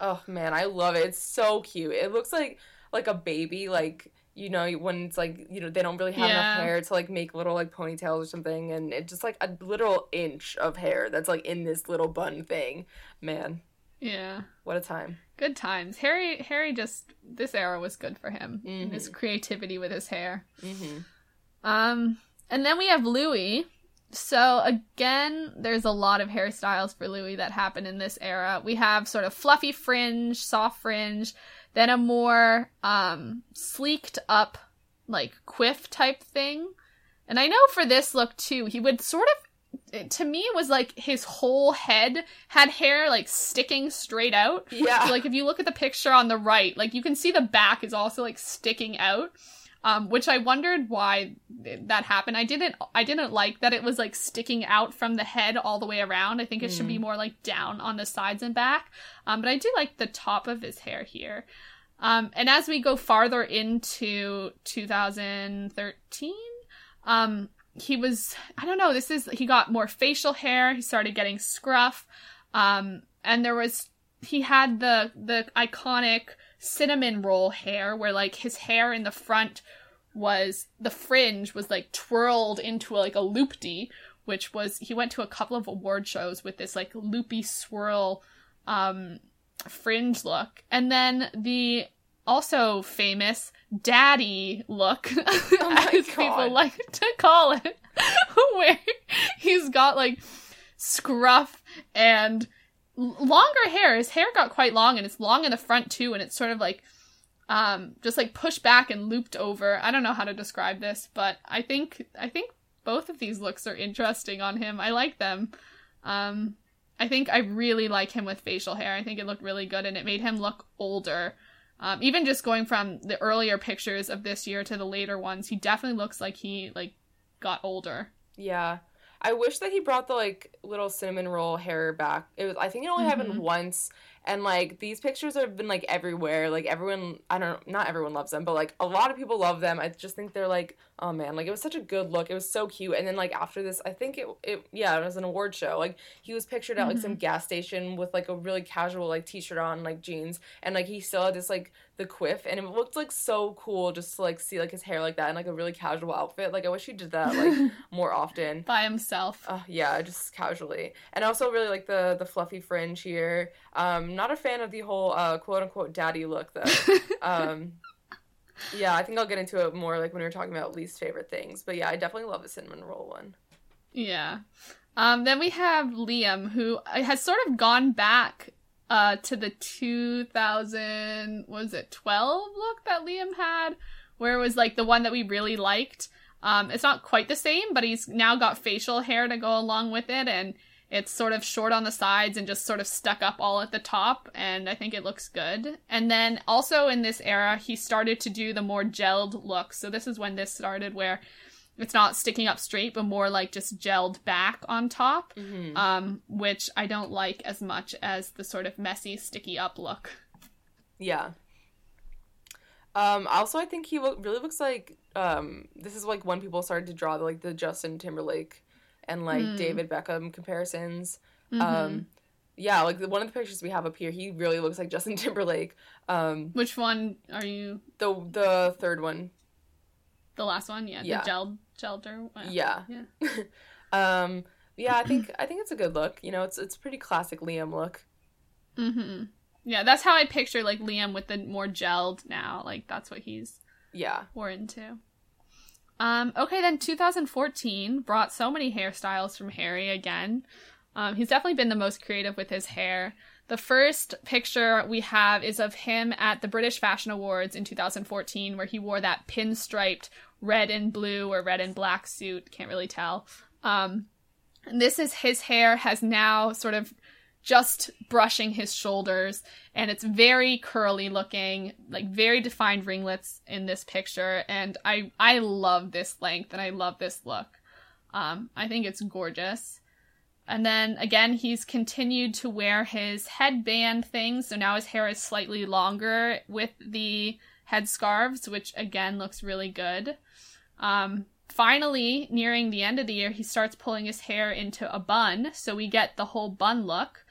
Oh man, I love it. It's so cute. It looks like like a baby, like you know when it's like you know they don't really have yeah. enough hair to like make little like ponytails or something, and it's just like a literal inch of hair that's like in this little bun thing. Man. Yeah. What a time. Good times. Harry Harry just this era was good for him. Mm-hmm. His creativity with his hair. Mm-hmm. Um, and then we have Louis so again, there's a lot of hairstyles for Louis that happen in this era. We have sort of fluffy fringe, soft fringe, then a more um sleeked up like quiff type thing. And I know for this look too, he would sort of to me it was like his whole head had hair like sticking straight out. Yeah. So, like if you look at the picture on the right, like you can see the back is also like sticking out um, which I wondered why that happened. I didn't I didn't like that it was like sticking out from the head all the way around. I think it mm. should be hmm. more like down on the sides and back. Um, but I do like the top of his hair here. Um, and as we go farther into 2013, um, he was I don't know. This is he got more facial hair. He started getting scruff. Um, and there was he had the the iconic cinnamon roll hair where like his hair in the front was the fringe was like twirled into like a loopy which was he went to a couple of award shows with this like loopy swirl um fringe look and then the also famous daddy look oh as God. people like to call it where he's got like scruff and longer hair. His hair got quite long, and it's long in the front too, and it's sort of like um just like pushed back and looped over. I don't know how to describe this, but I think I think both of these looks are interesting on him. I like them. Um I think I really like him with facial hair. I think it looked really good and it made him look older. Um, even just going from the earlier pictures of this year to the later ones, he definitely looks like he like got older. Yeah. I wish that he brought the like little cinnamon roll hair back. It was I think it only happened Mhm. once and like these pictures have been like everywhere. Like everyone I don't not everyone loves them, but like a lot of people love them. I just think they're like oh man, like it was such a good look. It was so cute. And then like after this, I think it it yeah, it was an award show. Like he was pictured at like some gas station with like a really casual like t-shirt on, like jeans, and like he still had this like the quiff and it looked like so cool just to like see like his hair like that in like a really casual outfit. Like I wish he did that like more often. By himself. Uh, yeah, just casually, and also really like the the fluffy fringe here. Um, not a fan of the whole uh, quote unquote daddy look though. um, yeah, I think I'll get into it more like when we are talking about least favorite things. But yeah, I definitely love the cinnamon roll one. Yeah. Um, then we have Liam, who has sort of gone back uh, to the 2000, was it 12 look that Liam had, where it was like the one that we really liked. Um, it's not quite the same, but he's now got facial hair to go along with it, and it's sort of short on the sides and just sort of stuck up all at the top, and I think it looks good. And then also in this era, he started to do the more gelled look. So this is when this started, where it's not sticking up straight, but more like just gelled back on top, Mm-hmm. um, which I don't like as much as the sort of messy, sticky up look. Yeah. Um, also, I think he look, really looks like um, this is like when people started to draw the, like the Justin Timberlake and like Mm. David Beckham comparisons. Mhm. Um, yeah, like the, one of the pictures we have up here, he really looks like Justin Timberlake. Um, which one are you? the the third one, The last one, yeah, Yeah. the gelled, gelder. one. yeah, Yeah. um, yeah. I think I think it's a good look. You know, it's it's a pretty classic Liam look. Mm-hmm. Yeah, that's how I picture like Liam with the more gelled now. Like that's what he's Yeah, we're into. Um, okay, then 2014 brought so many hairstyles from Harry again. Um, he's definitely been the most creative with his hair. The first picture we have is of him at the British Fashion Awards in 2014, where he wore that pinstriped red and blue or red and black suit. Can't really tell. Um, this is his hair has now sort of just brushing his shoulders and it's very curly looking like very defined ringlets in this picture and i i love this length and i love this look. Um i think it's gorgeous. And then again he's continued to wear his headband thing so now his hair is slightly longer with the headscarves which again looks really good. Um finally nearing the end of the year he starts pulling his hair into a bun so we get the whole bun look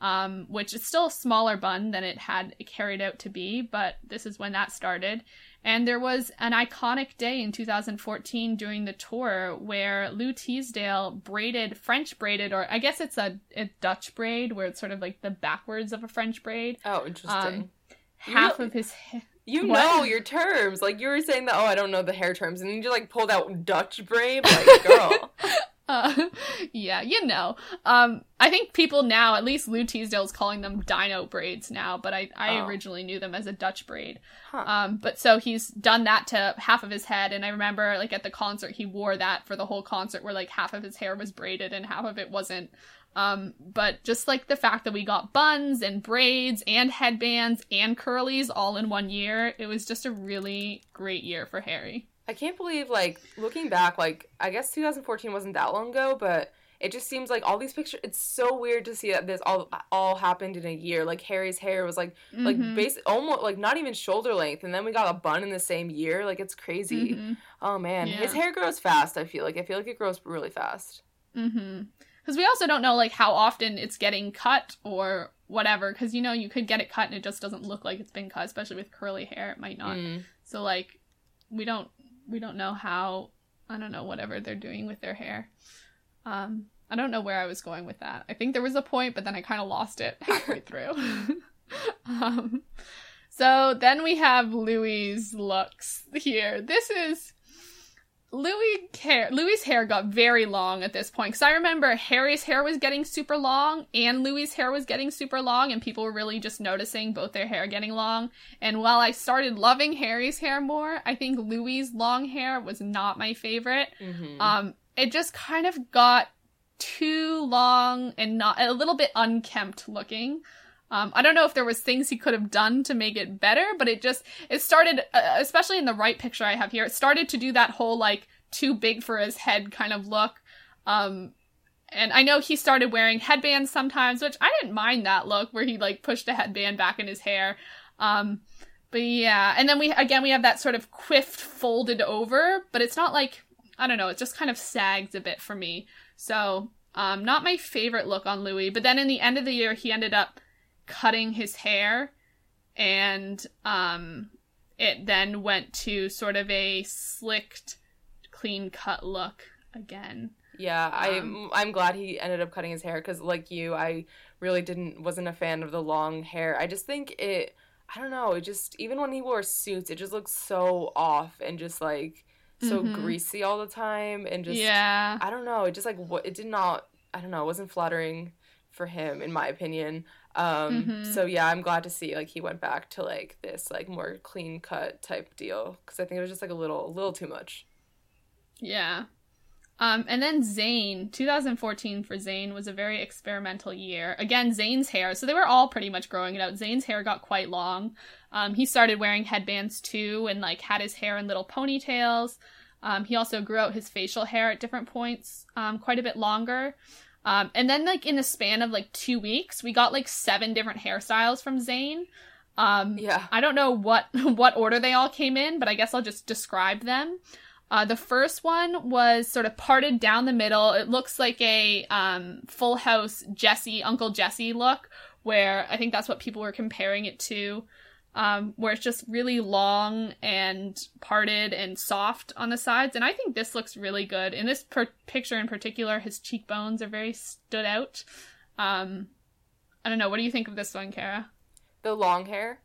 um, which is still a smaller bun than it had carried out to be, but this is when that started. And there was an iconic day in 2014 during the tour where Lou Teasdale braided, French braided, or I guess it's a, a Dutch braid where it's sort of like the backwards of a French braid. Oh, interesting. Um, half of his hair. you what? know your terms. Like you were saying that. Oh, I don't know the hair terms, and then you just like pulled out Dutch braid. Like, girl. Uh, yeah, you know. Um, I think people now, at least Lou Teasdale's calling them dino braids now, but I, I Oh. originally knew them as a Dutch braid. Huh. Um, but so he's done that to half of his head, and I remember like at the concert he wore that for the whole concert, where like half of his hair was braided and half of it wasn't. Um, but just like the fact that we got buns and braids and headbands and curlies all in one year, it was just a really great year for Harry. I can't believe, like, looking back, like, I guess 2014 wasn't that long ago, but it just seems like all these pictures. It's so weird to see that this all all happened in a year. Like Harry's hair was like like Mhm. basic, almost like not even shoulder length, and then we got a bun in the same year. Like it's crazy. Mhm. Oh man, his hair grows fast. I feel like I feel like it grows really fast. Mm-hmm. Because we also don't know like how often it's getting cut or whatever. Because you know you could get it cut and it just doesn't look like it's been cut, especially with curly hair. It might not. Mm. So like we don't we don't know how I don't know whatever they're doing with their hair. Um, I don't know where I was going with that. I think there was a point, but then I kind of lost it halfway through. um, so then we have Louis' looks here. This is Louis hair. Louis' hair got very long at this point because I remember Harry's hair was getting super long and Louis' hair was getting super long, and people were really just noticing both their hair getting long. And while I started loving Harry's hair more, I think Louis' long hair was not my favorite. hmm Um, it just kind of got too long and not a little bit unkempt looking. Um, I don't know if there was things he could have done to make it better, but it just it started, uh, especially in the right picture I have here, it started to do that whole like too big for his head kind of look. Um, and I know he started wearing headbands sometimes, which I didn't mind that look where he like pushed a headband back in his hair. Um, but yeah, and then we again we have that sort of quiffed folded over, but it's not like I don't know, it just kind of sags a bit for me. So, um, not my favorite look on Louis. But then in the end of the year, he ended up cutting his hair, and um, it then went to sort of a slicked, clean cut look again. Yeah, Um, I'm I'm glad he ended up cutting his hair because like you, I really didn't wasn't a fan of the long hair. I just think it I don't know, it just even when he wore suits, it just looks so off and just like so Mhm. greasy all the time and just yeah. I don't know, it just like what it did not I don't know, it wasn't flattering for him in my opinion. Um Mhm. so yeah, I'm glad to see like he went back to like this like more clean cut type deal cuz I think it was just like a little a little too much. Yeah. Um, and then Zayn, 2014 for Zayn was a very experimental year. Again, Zayn's hair, so they were all pretty much growing it out. Zayn's hair got quite long. Um, he started wearing headbands too and like had his hair in little ponytails. Um, he also grew out his facial hair at different points, um, quite a bit longer. Um, and then like in the span of like two weeks, we got like seven different hairstyles from Zayn. Um, Yeah. I don't know what what order they all came in, but I guess I'll just describe them. Uh, the first one was sort of parted down the middle. It looks like a um, Full House Jesse, Uncle Jesse look, where I think that's what people were comparing it to, um, where it's just really long and parted and soft on the sides. And I think this looks really good. In this per- picture in particular, his cheekbones are very stood out. Um, I don't know. What do you think of this one, Kara? The long hair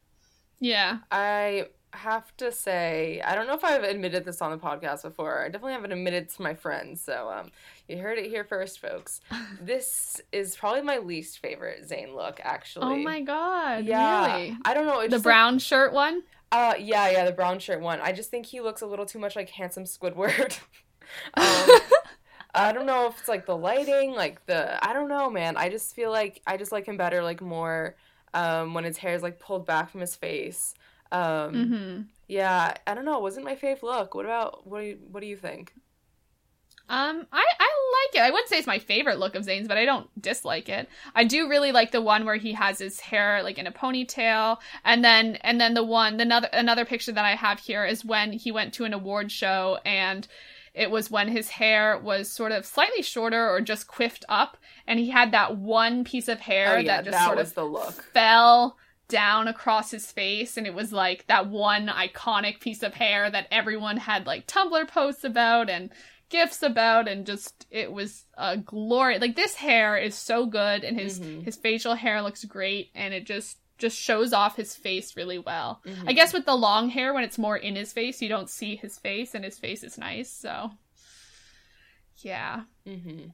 Yeah. I have to say, I don't know if I've admitted this on the podcast before. I definitely haven't admitted to my friends. So, um, you heard it here first, folks. this is probably my least favorite Zayn look, actually. Oh my god. yeah. Really? I don't know. It's The like- brown shirt one? uh, yeah, yeah, the brown shirt one. I just think he looks a little too much like handsome Squidward. um, I don't know if it's like the lighting, like the I don't know, man. I just feel like I just like him better, like more um, when his hair is like pulled back from his face. Um, mm-hmm. yeah, I don't know. It wasn't my fave look. What about what do you what do you think? Um, I, I like it. I wouldn't say it's my favorite look of Zayn's, but I don't dislike it. I do really like the one where he has his hair like in a ponytail, and then and then the one the another another picture that I have here is when he went to an award show and it was when his hair was sort of slightly shorter or just quiffed up, and he had that one piece of hair oh yeah, that just that sort was of the look. fell down across his face and it was like that one iconic piece of hair that everyone had like Tumblr posts about and gifs about and just it was a glory like this hair is so good and his Mhm. his facial hair looks great and it just just shows off his face really well. I Mhm. guess with the long hair when it's more in his face you don't see his face and his face is nice so yeah. Mhm.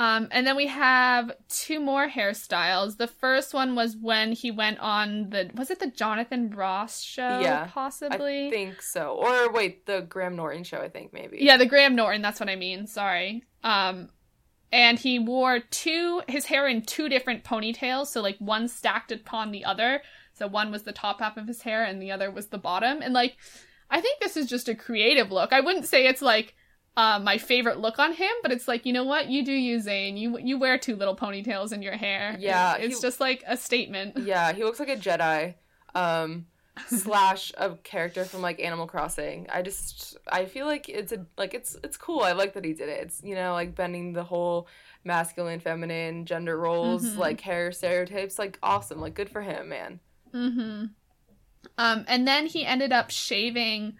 Um, and then we have two more hairstyles. The first one was when he went on the was it the Jonathan Ross show? Yeah, possibly. I think so. Or wait, the Graham Norton show. I think maybe. yeah, the Graham Norton. That's what I mean. Sorry. Um, and he wore two his hair in two different ponytails, so like one stacked upon the other. So one was the top half of his hair, and the other was the bottom. And like, I think this is just a creative look. I wouldn't say it's like uh, my favorite look on him, but it's like you know what you do, you Zayn. You you wear two little ponytails in your hair. Yeah, it's he- just like a statement. Yeah, he looks like a Jedi. Um slash a character from like Animal Crossing. I just I feel like it's a like it's it's cool. I like that he did it. It's you know like bending the whole masculine, feminine, gender roles, Mhm. like hair stereotypes. Like awesome. Like good for him, man. Mm-hmm. Um, and then he ended up shaving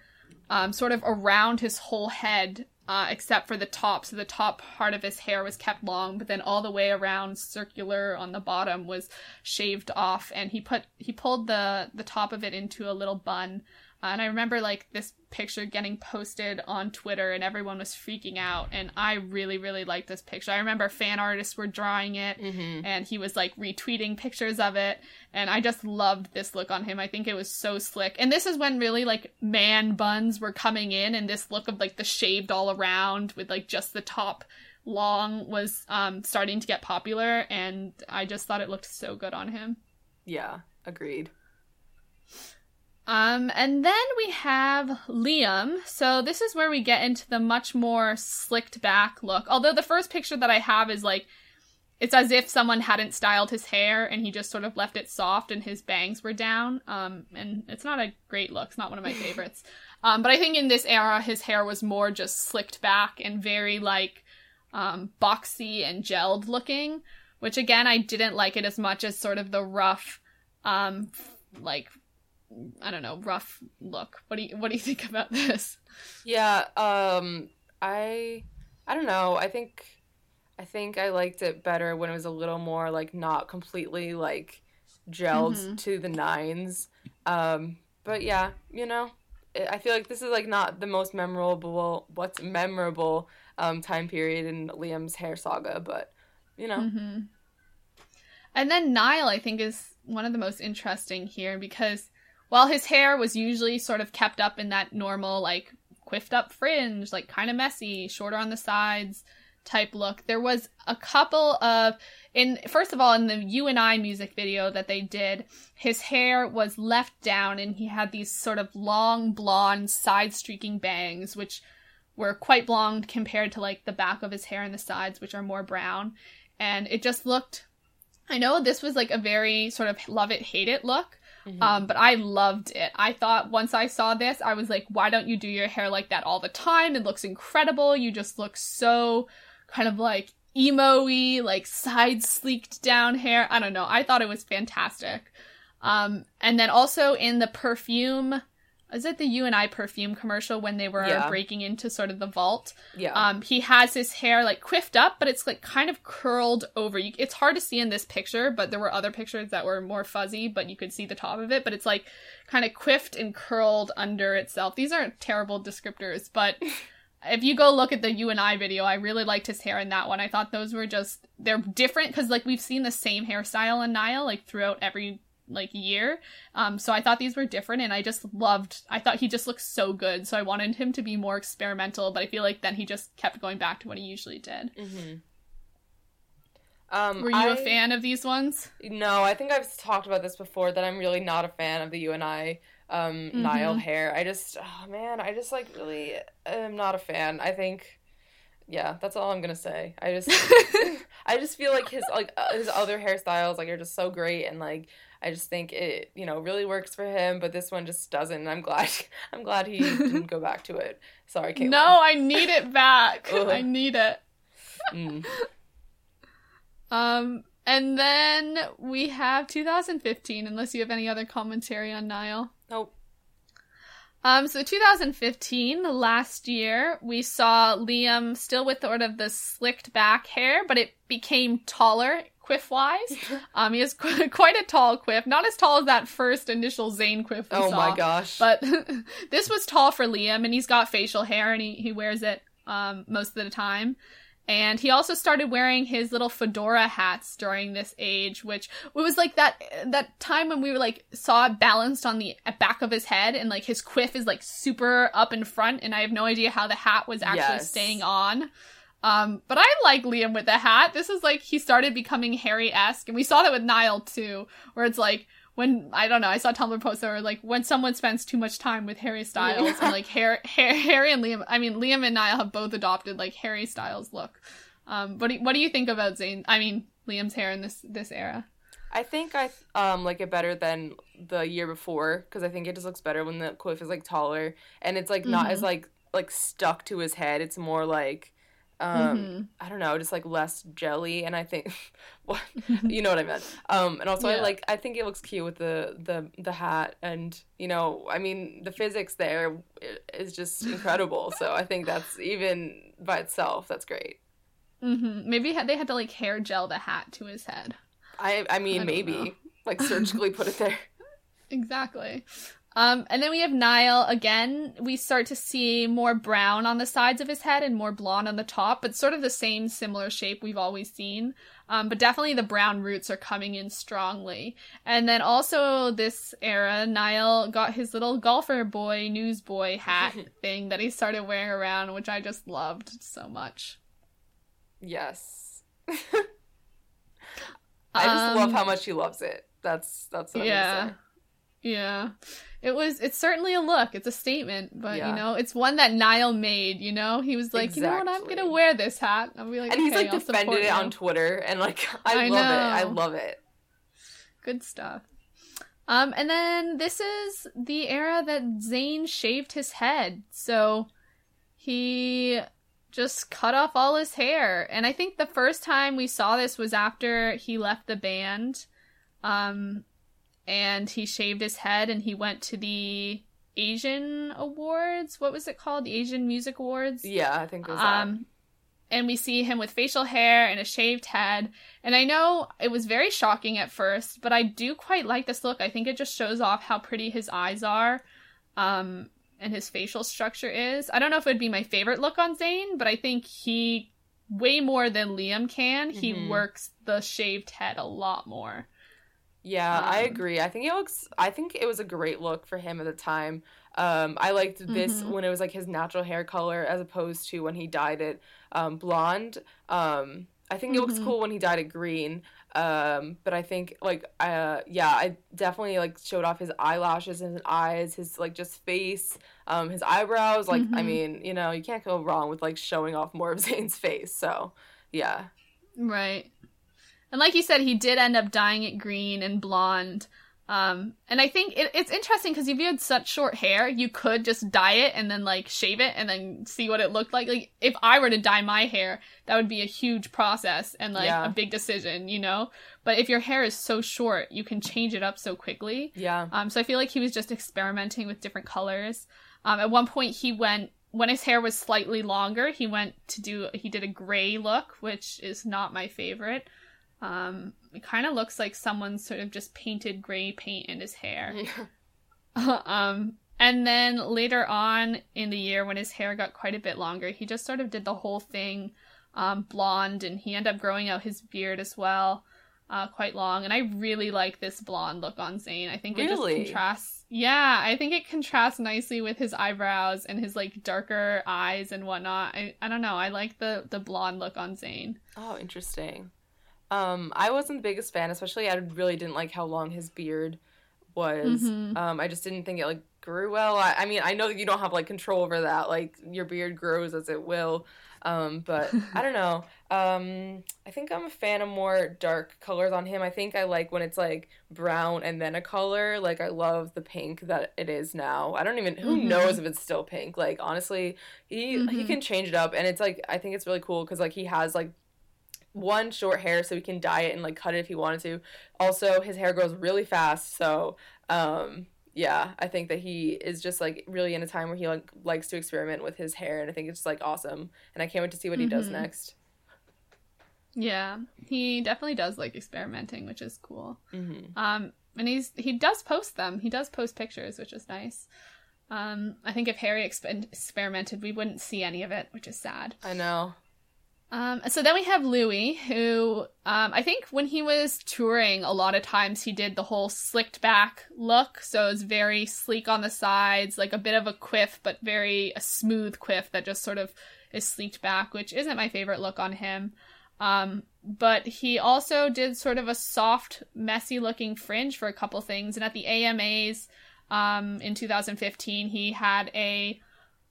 um, sort of around his whole head, uh, except for the top. So the top part of his hair was kept long, but then all the way around, circular on the bottom, was shaved off. And he put he pulled the the top of it into a little bun. And I remember like this picture getting posted on Twitter, and everyone was freaking out. And I really really liked this picture. I remember fan artists were drawing it Mm-hmm. and he was like retweeting pictures of it and i just loved this look on him i think it was so slick and this is when really like man buns were coming in and this look of like the shaved all around with like just the top long was um, starting to get popular, and I just thought it looked so good on him. Yeah, agreed. Um, and then we have Liam. So this is where we get into the much more slicked back look. Although the first picture that I have is like it's as if someone hadn't styled his hair and he just sort of left it soft and his bangs were down. Um, and it's not a great look. It's not one of my favorites. um, but I think in this era, his hair was more just slicked back and very like um, boxy and gelled looking, which again, I didn't like it as much as sort of the rough, um, like I don't know, rough look. What do you what do you think about this? Yeah, um I I don't know. I think I think I liked it better when it was a little more like not completely like gelled mm-hmm. to the nines. Um but yeah, you know, I feel like this is like not the most memorable what's memorable um time period in Liam's hair saga, but you know. Mm-hmm. And then Niall, I think is one of the most interesting here because while his hair was usually sort of kept up in that normal, like, quiffed up fringe, like, kind of messy, shorter on the sides type look, there was a couple of. In first of all, in the You and I music video that they did, his hair was left down and he had these sort of long blonde side streaking bangs, which were quite blonde compared to like the back of his hair and the sides, which are more brown. And it just looked I know this was like a very sort of love it, hate it look, Mm-hmm. Um, but I loved it. I thought once I saw this, I was like, why don't you do your hair like that all the time? It looks incredible. You just look so kind of like emo-y, like side sleeked down hair. I don't know. I thought it was fantastic. Um, and then also in the perfume is it the you and I perfume commercial when they were yeah. breaking into sort of the vault? Yeah. Um, he has his hair like quiffed up, but it's like kind of curled over. You, it's hard to see in this picture, but there were other pictures that were more fuzzy, but you could see the top of it. But it's like kind of quiffed and curled under itself. These aren't terrible descriptors, but. if you go look at the you and I video, I really liked his hair in that one. I thought those were just they're different because like we've seen the same hairstyle in Niall like throughout every like year. Um, so I thought these were different, and I just loved. I thought he just looked so good, so I wanted him to be more experimental. But I feel like then he just kept going back to what he usually did. Mm-hmm. Um, Were you I, a fan of these ones? No, I think I've talked about this before that I'm really not a fan of the you and I um, mm-hmm. Niall hair. I just, oh man, I just like really am not a fan. I think yeah, that's all I'm gonna say. I just, I just feel like his like uh, his other hairstyles like are just so great, and like I just think it, you know, really works for him, but this one just doesn't. And I'm glad I'm glad he didn't go back to it. Sorry, Caitlin. No, I need it back. I need it. Mm. um and then we have 2015 unless you have any other commentary on Niall. Nope. Um, so 2015, last year, we saw Liam still with sort of the slicked back hair, but it became taller quiff wise. um, he has qu- quite a tall quiff, not as tall as that first initial Zayn quiff. oh saw, my gosh! But this was tall for Liam, and he's got facial hair, and he he wears it um most of the time. And he also started wearing his little fedora hats during this age, which was like that that time when we were like saw it balanced on the back of his head, and like his quiff is like super up in front, and I have no idea how the hat was actually yes. staying on. Um, but I like Liam with the hat. This is like he started becoming Harry esque, and we saw that with Niall too, where it's like when I don't know, I saw Tumblr posts that were like when someone spends too much time with Harry Styles, yeah. and like Harry, Harry and Liam. I mean, Liam and Niall have both adopted like Harry Styles look. Um, what do, what do you think about Zayn? I mean, Liam's hair in this this era. I think I um like it better than the year before because I think it just looks better when the quiff is like taller and it's like not mm-hmm. as like like stuck to his head. It's more like um mm-hmm. i don't know just like less jelly and i think what you know what i meant um and also yeah. i like i think it looks cute with the the the hat and you know i mean the physics there is just incredible so i think that's even by itself that's great mm-hmm. maybe they had to like hair gel the hat to his head i i mean I maybe know. like surgically put it there exactly um, and then we have Niall again. We start to see more brown on the sides of his head and more blonde on the top, but sort of the same similar shape we've always seen. Um, but definitely the brown roots are coming in strongly. And then also this era, Niall got his little golfer boy, newsboy hat thing that he started wearing around, which I just loved so much. Yes. I just love Um, how much he loves it. That's that's what I'm yeah. Yeah. It was it's certainly a look. It's a statement, but Yeah. you know, it's one that Niall made, you know? He was like, "You know what? I'm going to wear this hat." I'll be like, And he's like I'll defended it you." on Twitter and like I, I love it. I love it. Good stuff. Um, and then this is the era that Zayn shaved his head. So he just cut off all his hair. And I think the first time we saw this was after he left the band. Um, and he shaved his head and he went to the Asian Awards. What was it called? The Asian Music Awards? Yeah, I think it was that. Um, and we see him with facial hair and a shaved head. And I know it was very shocking at first, but I do quite like this look. I think it just shows off how pretty his eyes are, um, and his facial structure is. I don't know if it would be my favorite look on Zayn, but I think he way more than Liam can. He Mhm. works the shaved head a lot more. Yeah, I Um, agree. I think it looks I think it was a great look for him at the time. Um I liked this Mhm. when it was like his natural hair color as opposed to when he dyed it um blonde. Um I think it looks Mhm. cool when he dyed it green. Um but I think like uh yeah, I definitely like showed off his eyelashes and his eyes, his like just face, um his eyebrows. Like I Mhm. mean, you know, you can't go wrong with like showing off more of Zayn's face. So, yeah. Right. And like you said, he did end up dyeing it green and blonde. Um, and I think it, it's interesting because if you had such short hair, you could just dye it and then like shave it and then see what it looked like. Like if I were to dye my hair, that would be a huge process and like Yeah. a big decision, you know. But if your hair is so short, you can change it up so quickly. Yeah. Um, so I feel like he was just experimenting with different colors. Um, at one point, he went when his hair was slightly longer. He went to do he did a gray look, which is not my favorite. Um, it kind of looks like someone sort of just painted gray paint in his hair. Yeah. um, and then later on in the year, when his hair got quite a bit longer, he just sort of did the whole thing um, blonde, and he ended up growing out his beard as well, uh, quite long. And I really like this blonde look on Zayn. I think it Really? just contrasts. Yeah, I think it contrasts nicely with his eyebrows and his like darker eyes and whatnot. I, I don't know. I like the the blonde look on Zayn. Oh, interesting. Um, I wasn't the biggest fan, especially I really didn't like how long his beard was. Mhm. Um, I just didn't think it like grew well. I, I mean, I know that you don't have like control over that. Like your beard grows as it will. Um, but I don't know. Um, I think I'm a fan of more dark colors on him. I think I like when it's like brown and then a color. Like I love the pink that it is now. I don't even who Mhm. knows if it's still pink. Like honestly, he he Mhm. can change it up and it's like I think it's really cool cuz like he has like one short hair so he can dye it and like cut it if he wanted to. Also, his hair grows really fast, so um yeah, I think that he is just like really in a time where he like likes to experiment with his hair and I think it's just like awesome. And I can't wait to see what he does Mhm. next. Yeah, he definitely does like experimenting, which is cool. Mhm. Um, and he's he does post them. He does post pictures, which is nice. Um, I think if Harry exp- experimented, we wouldn't see any of it, which is sad. I know. Um, so then we have Louis, who um, I think when he was touring, a lot of times he did the whole slicked back look. So it's very sleek on the sides, like a bit of a quiff, but very a smooth quiff that just sort of is sleeked back, which isn't my favorite look on him. Um, but he also did sort of a soft, messy looking fringe for a couple things. And at the AMAs um, in 2015, he had a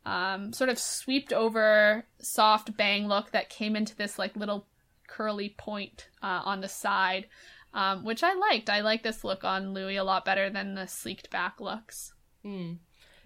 um, sort of sweeped over soft bang look that came into this like little curly point uh, on the side, um, which I liked. I like this look on Louis a lot better than the sleeked back looks. Hmm.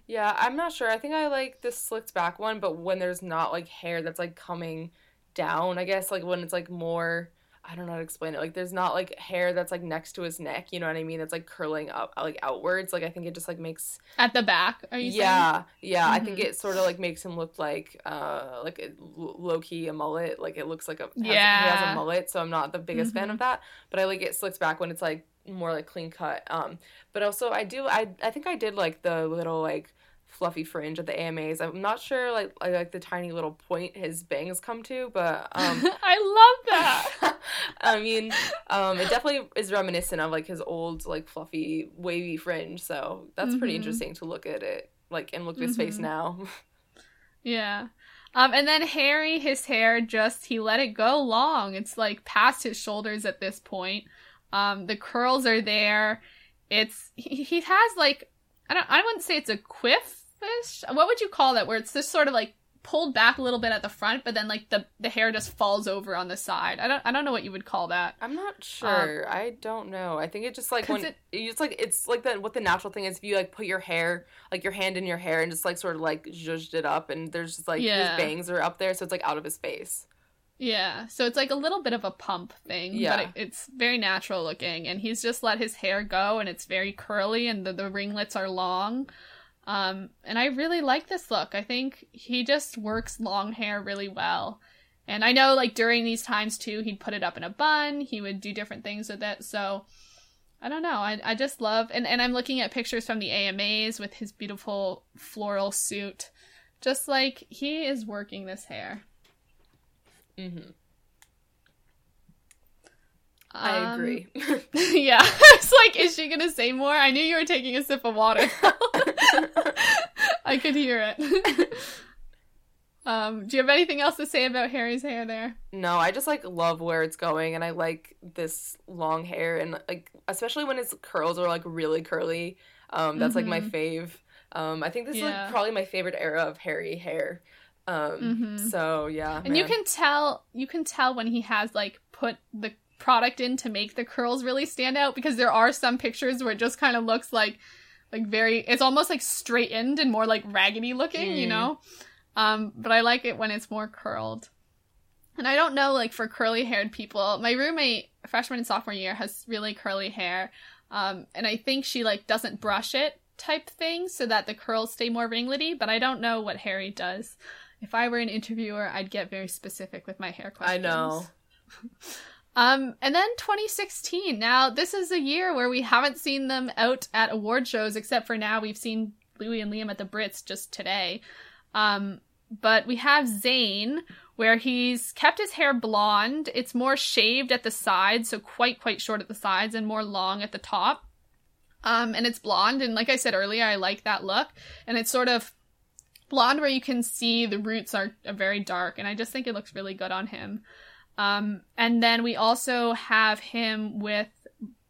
Yeah, I'm not sure. I think I like the slicked back one, but when there's not like hair that's like coming down, I guess like when it's like more I don't know how to explain it. Like there's not like hair that's like next to his neck, you know what I mean? It's like curling up like outwards. Like I think it just like makes At the back, are you saying? Yeah, yeah. I think Mhm. it sort of like makes him look like uh like a low key a mullet. Like it looks like a has- he has a mullet, so I'm not the biggest fan Mhm. of that. But I like it slicks back when it's like more like clean cut. Um, but also I do I I think I did like the little like fluffy fringe at the AMAs. I'm not sure like I like the tiny little point his bangs come to, but um I love that. I mean, um, it definitely is reminiscent of like his old like fluffy wavy fringe. So that's pretty Mhm. interesting to look at it like and look at his face Mhm. now. Yeah. Um, and then Harry, his hair just he let it go long. It's like past his shoulders at this point. Um, the curls are there. It's he, he has like I don't I wouldn't say it's a quiffish. What would you call that? Where it's just sort of like pulled back a little bit at the front, but then like the the hair just falls over on the side. I don't I don't know what you would call that. I'm not sure. Um, I don't know. I think it just like when it, it's like it's like the what the natural thing is if you like put your hair like your hand in your hair and just like sort of like zhuzhed it up and there's just like yeah. his bangs are up there so it's like out of his face. Yeah, so it's like a little bit of a pump thing, yeah. but it, it's very natural looking, and he's just let his hair go, and it's very curly, and the, the ringlets are long. Um, and I really like this look. I think he just works long hair really well. And I know, like, during these times too, he'd put it up in a bun, he would do different things with it. So, I don't know. I, I just love, and, and I'm looking at pictures from the AMAs with his beautiful floral suit. Just like he is working this hair. Mm-hmm. I um, agree. yeah. it's like, is she gonna say more? I knew you were taking a sip of water. I could hear it. um, do you have anything else to say about Harry's hair there? No, I just like love where it's going and I like this long hair and like especially when his curls are like really curly. Um, that's mm-hmm. like my mm-hmm. fave. Um, I think this yeah. is like probably my favorite era of Harry hair. Um, mm-hmm. so yeah. And man. you can tell you can tell when he has like put the product in to make the curls really stand out because there are some pictures where it just kind of looks like like very it's almost like straightened and more like raggedy looking, mm. you know? Um but I like it when it's more curled. And I don't know like for curly haired people, my roommate freshman and sophomore year has really curly hair. Um and I think she like doesn't brush it type thing so that the curls stay more ringlety, but I don't know what Harry does. If I were an interviewer, I'd get very specific with my hair questions. I know. Um, and then 2016. Now, this is a year where we haven't seen them out at award shows, except for now we've seen Louis and Liam at the Brits just today. Um, but we have Zayn, where he's kept his hair blonde. It's more shaved at the sides, so quite, quite short at the sides and more long at the top. Um, and it's blonde, and like I said earlier, I like that look. And it's sort of blonde where you can see the roots are, are very dark, and I just think it looks really good on him. Um, and then we also have him with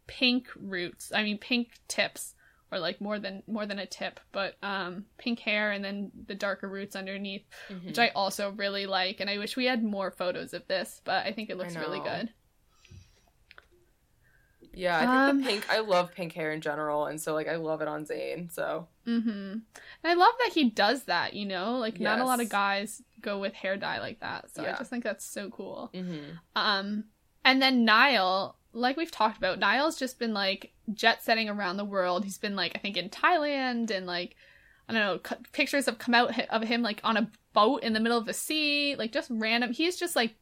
pink roots. I mean, pink tips, or like more than more than a tip, but um, pink hair and then the darker roots underneath, mm-hmm. which I also really like. And I wish we had more photos of this, but I think it looks really good. Yeah, I think um, the pink. I love pink hair in general, and so like I love it on Zayn. So. Mm-hmm. And I love that he does that. You know, like yes. not a lot of guys go with hair dye like that. So yeah. I just think that's so cool. Mm-hmm. Um, and then Niall, like we've talked about, Niall's just been like jet setting around the world. He's been like I think in Thailand and like I don't know, pictures have come out of him like on a boat in the middle of the sea, like just random. He's just like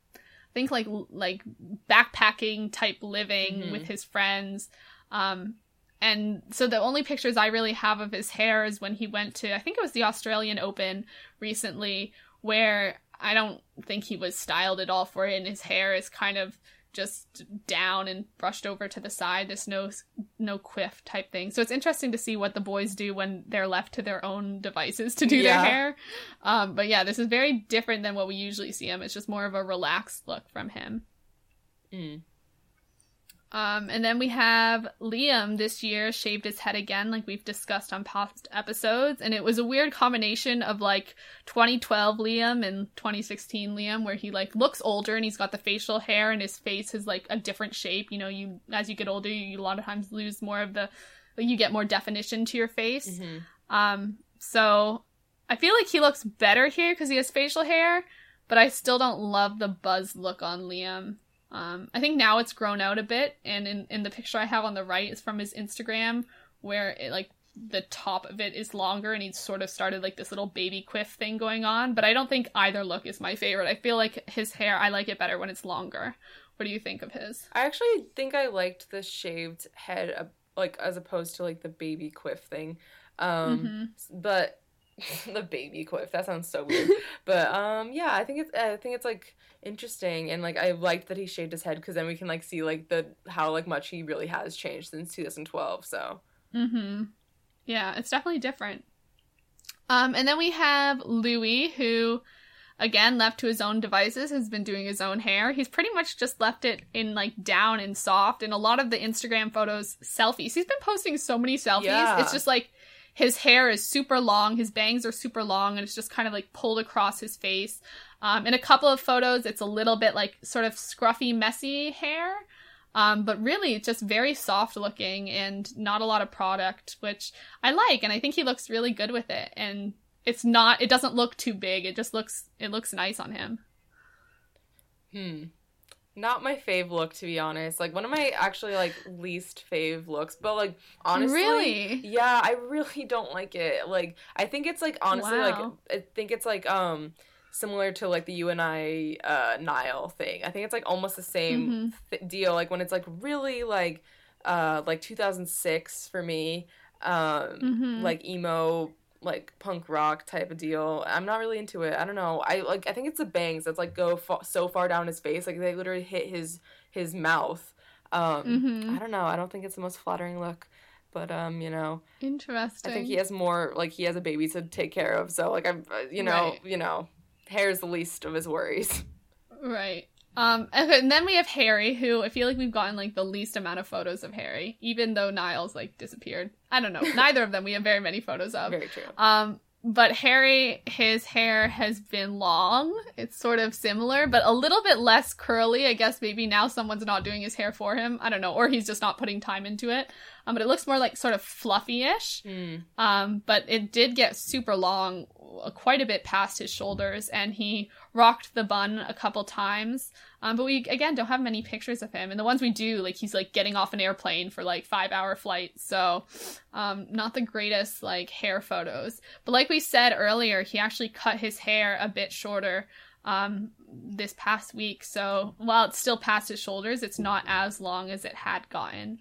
think like like backpacking type living mm-hmm. with his friends. Um, and so the only pictures I really have of his hair is when he went to I think it was the Australian Open recently, where I don't think he was styled at all for it, and his hair is kind of just down and brushed over to the side. There's no no quiff type thing. So it's interesting to see what the boys do when they're left to their own devices to do yeah. their hair. Um, but yeah, this is very different than what we usually see him. It's just more of a relaxed look from him. Mm. Um, and then we have Liam this year shaved his head again, like we've discussed on past episodes. And it was a weird combination of like 2012 Liam and 2016 Liam, where he like looks older and he's got the facial hair and his face is like a different shape. You know, you as you get older, you a lot of times lose more of the, you get more definition to your face. Mm-hmm. Um, so I feel like he looks better here because he has facial hair, but I still don't love the buzz look on Liam. Um, I think now it's grown out a bit, and in, in the picture I have on the right is from his Instagram, where it like the top of it is longer, and he's sort of started like this little baby quiff thing going on. But I don't think either look is my favorite. I feel like his hair, I like it better when it's longer. What do you think of his? I actually think I liked the shaved head, uh, like as opposed to like the baby quiff thing. Um, mm-hmm. But the baby quiff that sounds so weird, but um, yeah, I think it's I think it's like interesting and like I liked that he shaved his head because then we can like see like the how like much he really has changed since 2012 so. Mm-hmm. Yeah it's definitely different. Um and then we have louis who again left to his own devices has been doing his own hair. He's pretty much just left it in like down and soft and a lot of the instagram photos selfies. He's been posting so many selfies. Yeah. it's just like his hair is super long his bangs are super long and it's just kind of like pulled across his face um, in a couple of photos it's a little bit like sort of scruffy messy hair um, but really it's just very soft looking and not a lot of product which i like and i think he looks really good with it and it's not it doesn't look too big it just looks it looks nice on him Hmm. Not my fave look, to be honest. Like one of my actually like least fave looks, but like honestly, Really? yeah, I really don't like it. Like I think it's like honestly Wow. like I think it's like um similar to like the you and I uh Niall thing. I think it's like almost the same Mhm. th- deal. Like when it's like really like uh like 2006 for me, um Mhm. like emo like punk rock type of deal. I'm not really into it. I don't know. I like I think it's the bangs that's like go fa- so far down his face, like they literally hit his his mouth. Um Mhm. I don't know. I don't think it's the most flattering look. But um, you know, interesting I think he has more like he has a baby to take care of. So like I'm uh, you know, Right. you know, hair is the least of his worries. Right. Um, and then we have Harry, who I feel like we've gotten like the least amount of photos of Harry, even though Niall's like disappeared. I don't know. Neither of them we have very many photos of. Very true. Um, but Harry, his hair has been long. It's sort of similar, but a little bit less curly. I guess maybe now someone's not doing his hair for him. I don't know, or he's just not putting time into it. Um, but it looks more like sort of fluffy-ish. Mm. Um, but it did get super long, uh, quite a bit past his shoulders, and he rocked the bun a couple times. Um, but we again don't have many pictures of him, and the ones we do, like he's like getting off an airplane for like five hour flight, so um, not the greatest like hair photos. But like we said earlier, he actually cut his hair a bit shorter um this past week. So while it's still past his shoulders it's not as long as it had gotten.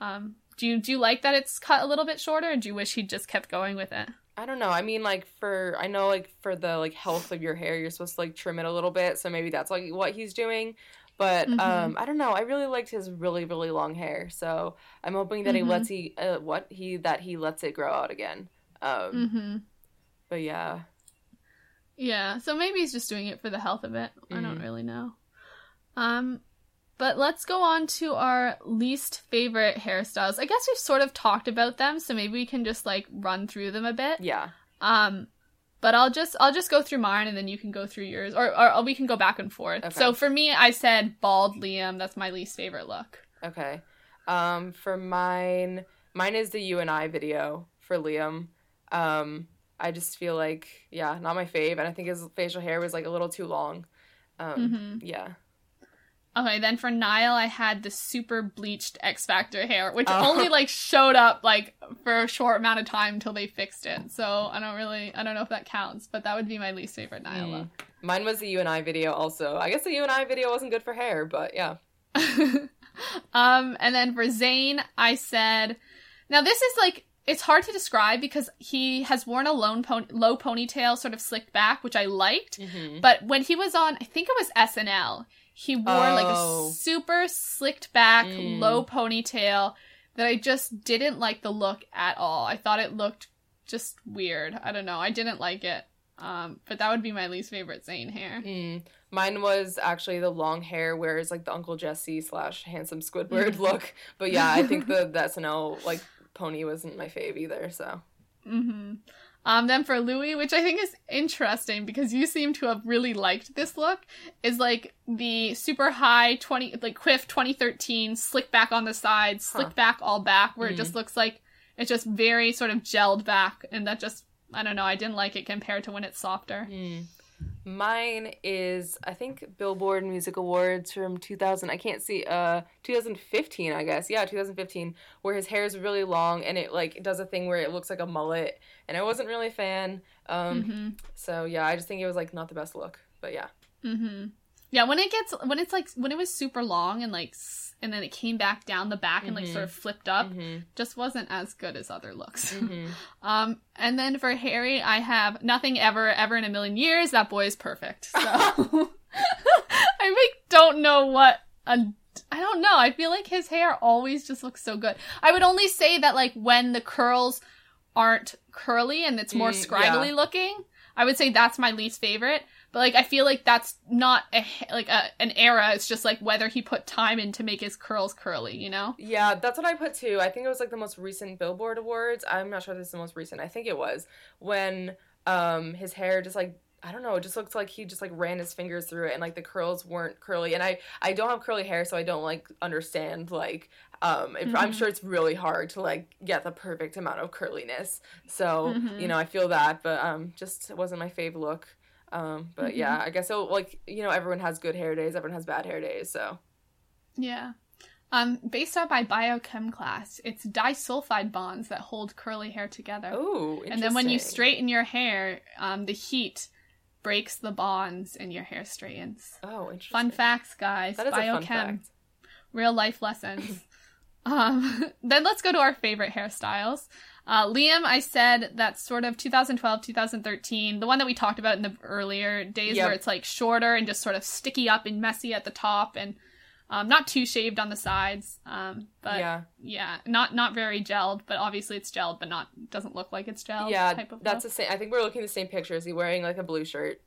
Um do you do you like that it's cut a little bit shorter or do you wish he'd just kept going with it I don't know. I mean, like for I know, like for the like health of your hair, you're supposed to like trim it a little bit. So maybe that's like what he's doing. But Mhm. um, I don't know. I really liked his really really long hair. So I'm hoping that he Mhm. lets he uh, what he that he lets it grow out again. Um, mm-hmm but yeah, yeah so maybe he's just doing it for the health of it i don't Mhm. really know um but let's go on to our least favorite hairstyles i guess we've sort of talked about them so maybe we can just like run through them a bit yeah. Um, but I'll just I'll just go through mine and then you can go through yours, or or we can go back and forth. Okay. So for me, I said bald Liam. That's my least favorite look. Okay. Um, for mine, mine is the you and I video for Liam. Um, I just feel like yeah, not my fave, and I think his facial hair was like a little too long. Um, Mhm. yeah. Okay, then for Niall, I had the super bleached X Factor hair, which Oh. only like showed up like for a short amount of time until they fixed it. So I don't really I don't know if that counts, but that would be my least favorite Niall Mm. Mine was the U and I video also. I guess the U and I video wasn't good for hair, but yeah. um, and then for Zayn, I said, now this is like it's hard to describe because he has worn a lone pony- low ponytail, sort of slicked back, which I liked. Mm-hmm. But when he was on, I think it was SNL, he wore like Oh. a super slicked back, Mm. low ponytail that I just didn't like the look at all. I thought it looked just weird. I don't know. I didn't like it. Um, but that would be my least favorite Zayn hair. Mm. Mine was actually the long hair, whereas like the Uncle Jesse slash handsome Squidward Mhm. look. But yeah, I think the, the SNL like pony wasn't my fave either. So hmm Um, then for Louis, which I think is interesting because you seem to have really liked this look, is like the super high twenty like Quiff twenty thirteen slick back on the sides, slick Huh. back all back, where it Mhm. just looks like it's just very sort of gelled back, and that just I don't know, I didn't like it compared to when it's softer. Hmm. Mine is I think Billboard Music Awards from 2000. I can't see uh 2015 I guess. Yeah, 2015 where his hair is really long and it like does a thing where it looks like a mullet and I wasn't really a fan. Um hmm so yeah, I just think it was like not the best look. But yeah. hmm Yeah, when it gets when it's like when it was super long and like and then it came back down the back and like sort of flipped up, Mhm. just wasn't as good as other looks. Mhm. Um, and then for Harry, I have nothing ever, ever in a million years. That boy is perfect. So I like don't know what a I don't know. I feel like his hair always just looks so good. I would only say that like when the curls aren't curly and it's more Mm, scraggly yeah. looking, I would say that's my least favorite. But like I feel like that's not a, like a, an era. It's just like whether he put time in to make his curls curly, you know? Yeah, that's what I put too. I think it was like the most recent Billboard Awards. I'm not sure if this is the most recent. I think it was when um his hair just like I don't know, it just looks like he just like ran his fingers through it and like the curls weren't curly. And I I don't have curly hair so I don't like understand like um if, I'm Mhm. sure it's really hard to like get the perfect amount of curliness. So, Mhm. you know, I feel that, but um just wasn't my fave look. Um but Mhm. yeah, I guess so like, you know, everyone has good hair days, everyone has bad hair days, so Yeah. Um, based on my biochem class, it's disulfide bonds that hold curly hair together. Oh, interesting. and then when you straighten your hair, um, the heat breaks the bonds and your hair straightens. Oh, interesting. Fun facts, guys. That is biochem. a fun fact. real life lessons. um, then let's go to our favorite hairstyles. Uh, Liam, I said that's sort of 2012, 2013, the one that we talked about in the earlier days Yep. where it's like shorter and just sort of sticky up and messy at the top and um, not too shaved on the sides. Um, but yeah. yeah. not not very gelled, but obviously it's gelled, but not doesn't look like it's gelled. Yeah, type of that's look. the same. I think we're looking at the same picture. Is he wearing like a blue shirt?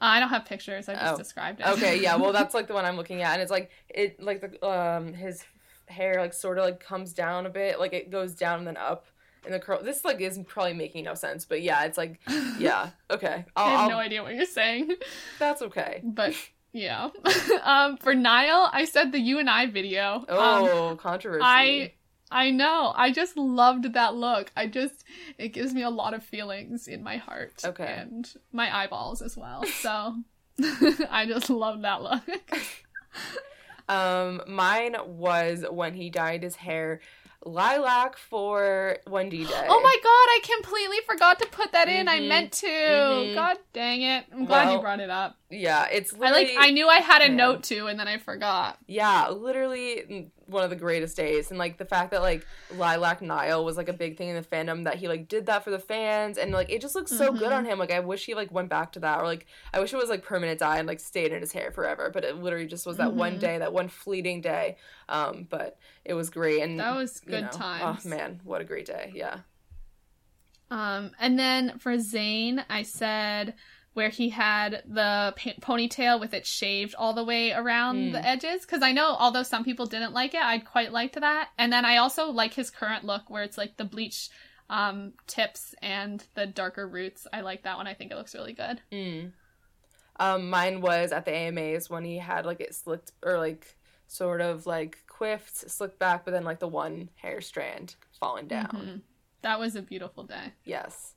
Uh, I don't have pictures. I just Oh. described it. Okay, yeah. Well, that's like the one I'm looking at, and it's like it like the um his hair like sort of like comes down a bit, like it goes down and then up, and the curl. This like is probably making no sense, but yeah, it's like yeah. Okay, I'll, I have I'll- no idea what you're saying. That's okay. but yeah. um, for Niall, I said the you and I video. Um, Oh, controversy. I I know. I just loved that look. I just it gives me a lot of feelings in my heart. Okay. And my eyeballs as well. So I just love that look. Um, mine was when he dyed his hair lilac for Wendy Day. Oh my god, I completely forgot to put that in. I Mhm. meant to. Mhm. God dang it. I'm glad you brought it up. Yeah, it's I like I knew I had a man. note to and then I forgot. Yeah, literally one of the greatest days. And like the fact that like Lilac Niall was like a big thing in the fandom that he like did that for the fans and like it just looks so good Mhm. on him. Like I wish he like went back to that or like I wish it was like permanent dye and like stayed in his hair forever. But it literally just was that one Mhm. day, that one fleeting day. Um, but it was great and That was you good know, times. Oh man, what a great day. Yeah. Um, and then for Zayn, I said where he had the p- ponytail with it shaved all the way around Mm. the edges. Because I know, although some people didn't like it, I quite liked that. And then I also like his current look where it's like the bleach um, tips and the darker roots. I like that one. I think it looks really good. Mm. Um, mine was at the AMAs when he had like it slicked or like sort of like quiffed, slicked back, but then like the one hair strand falling down. Mhm. That was a beautiful day. Yes.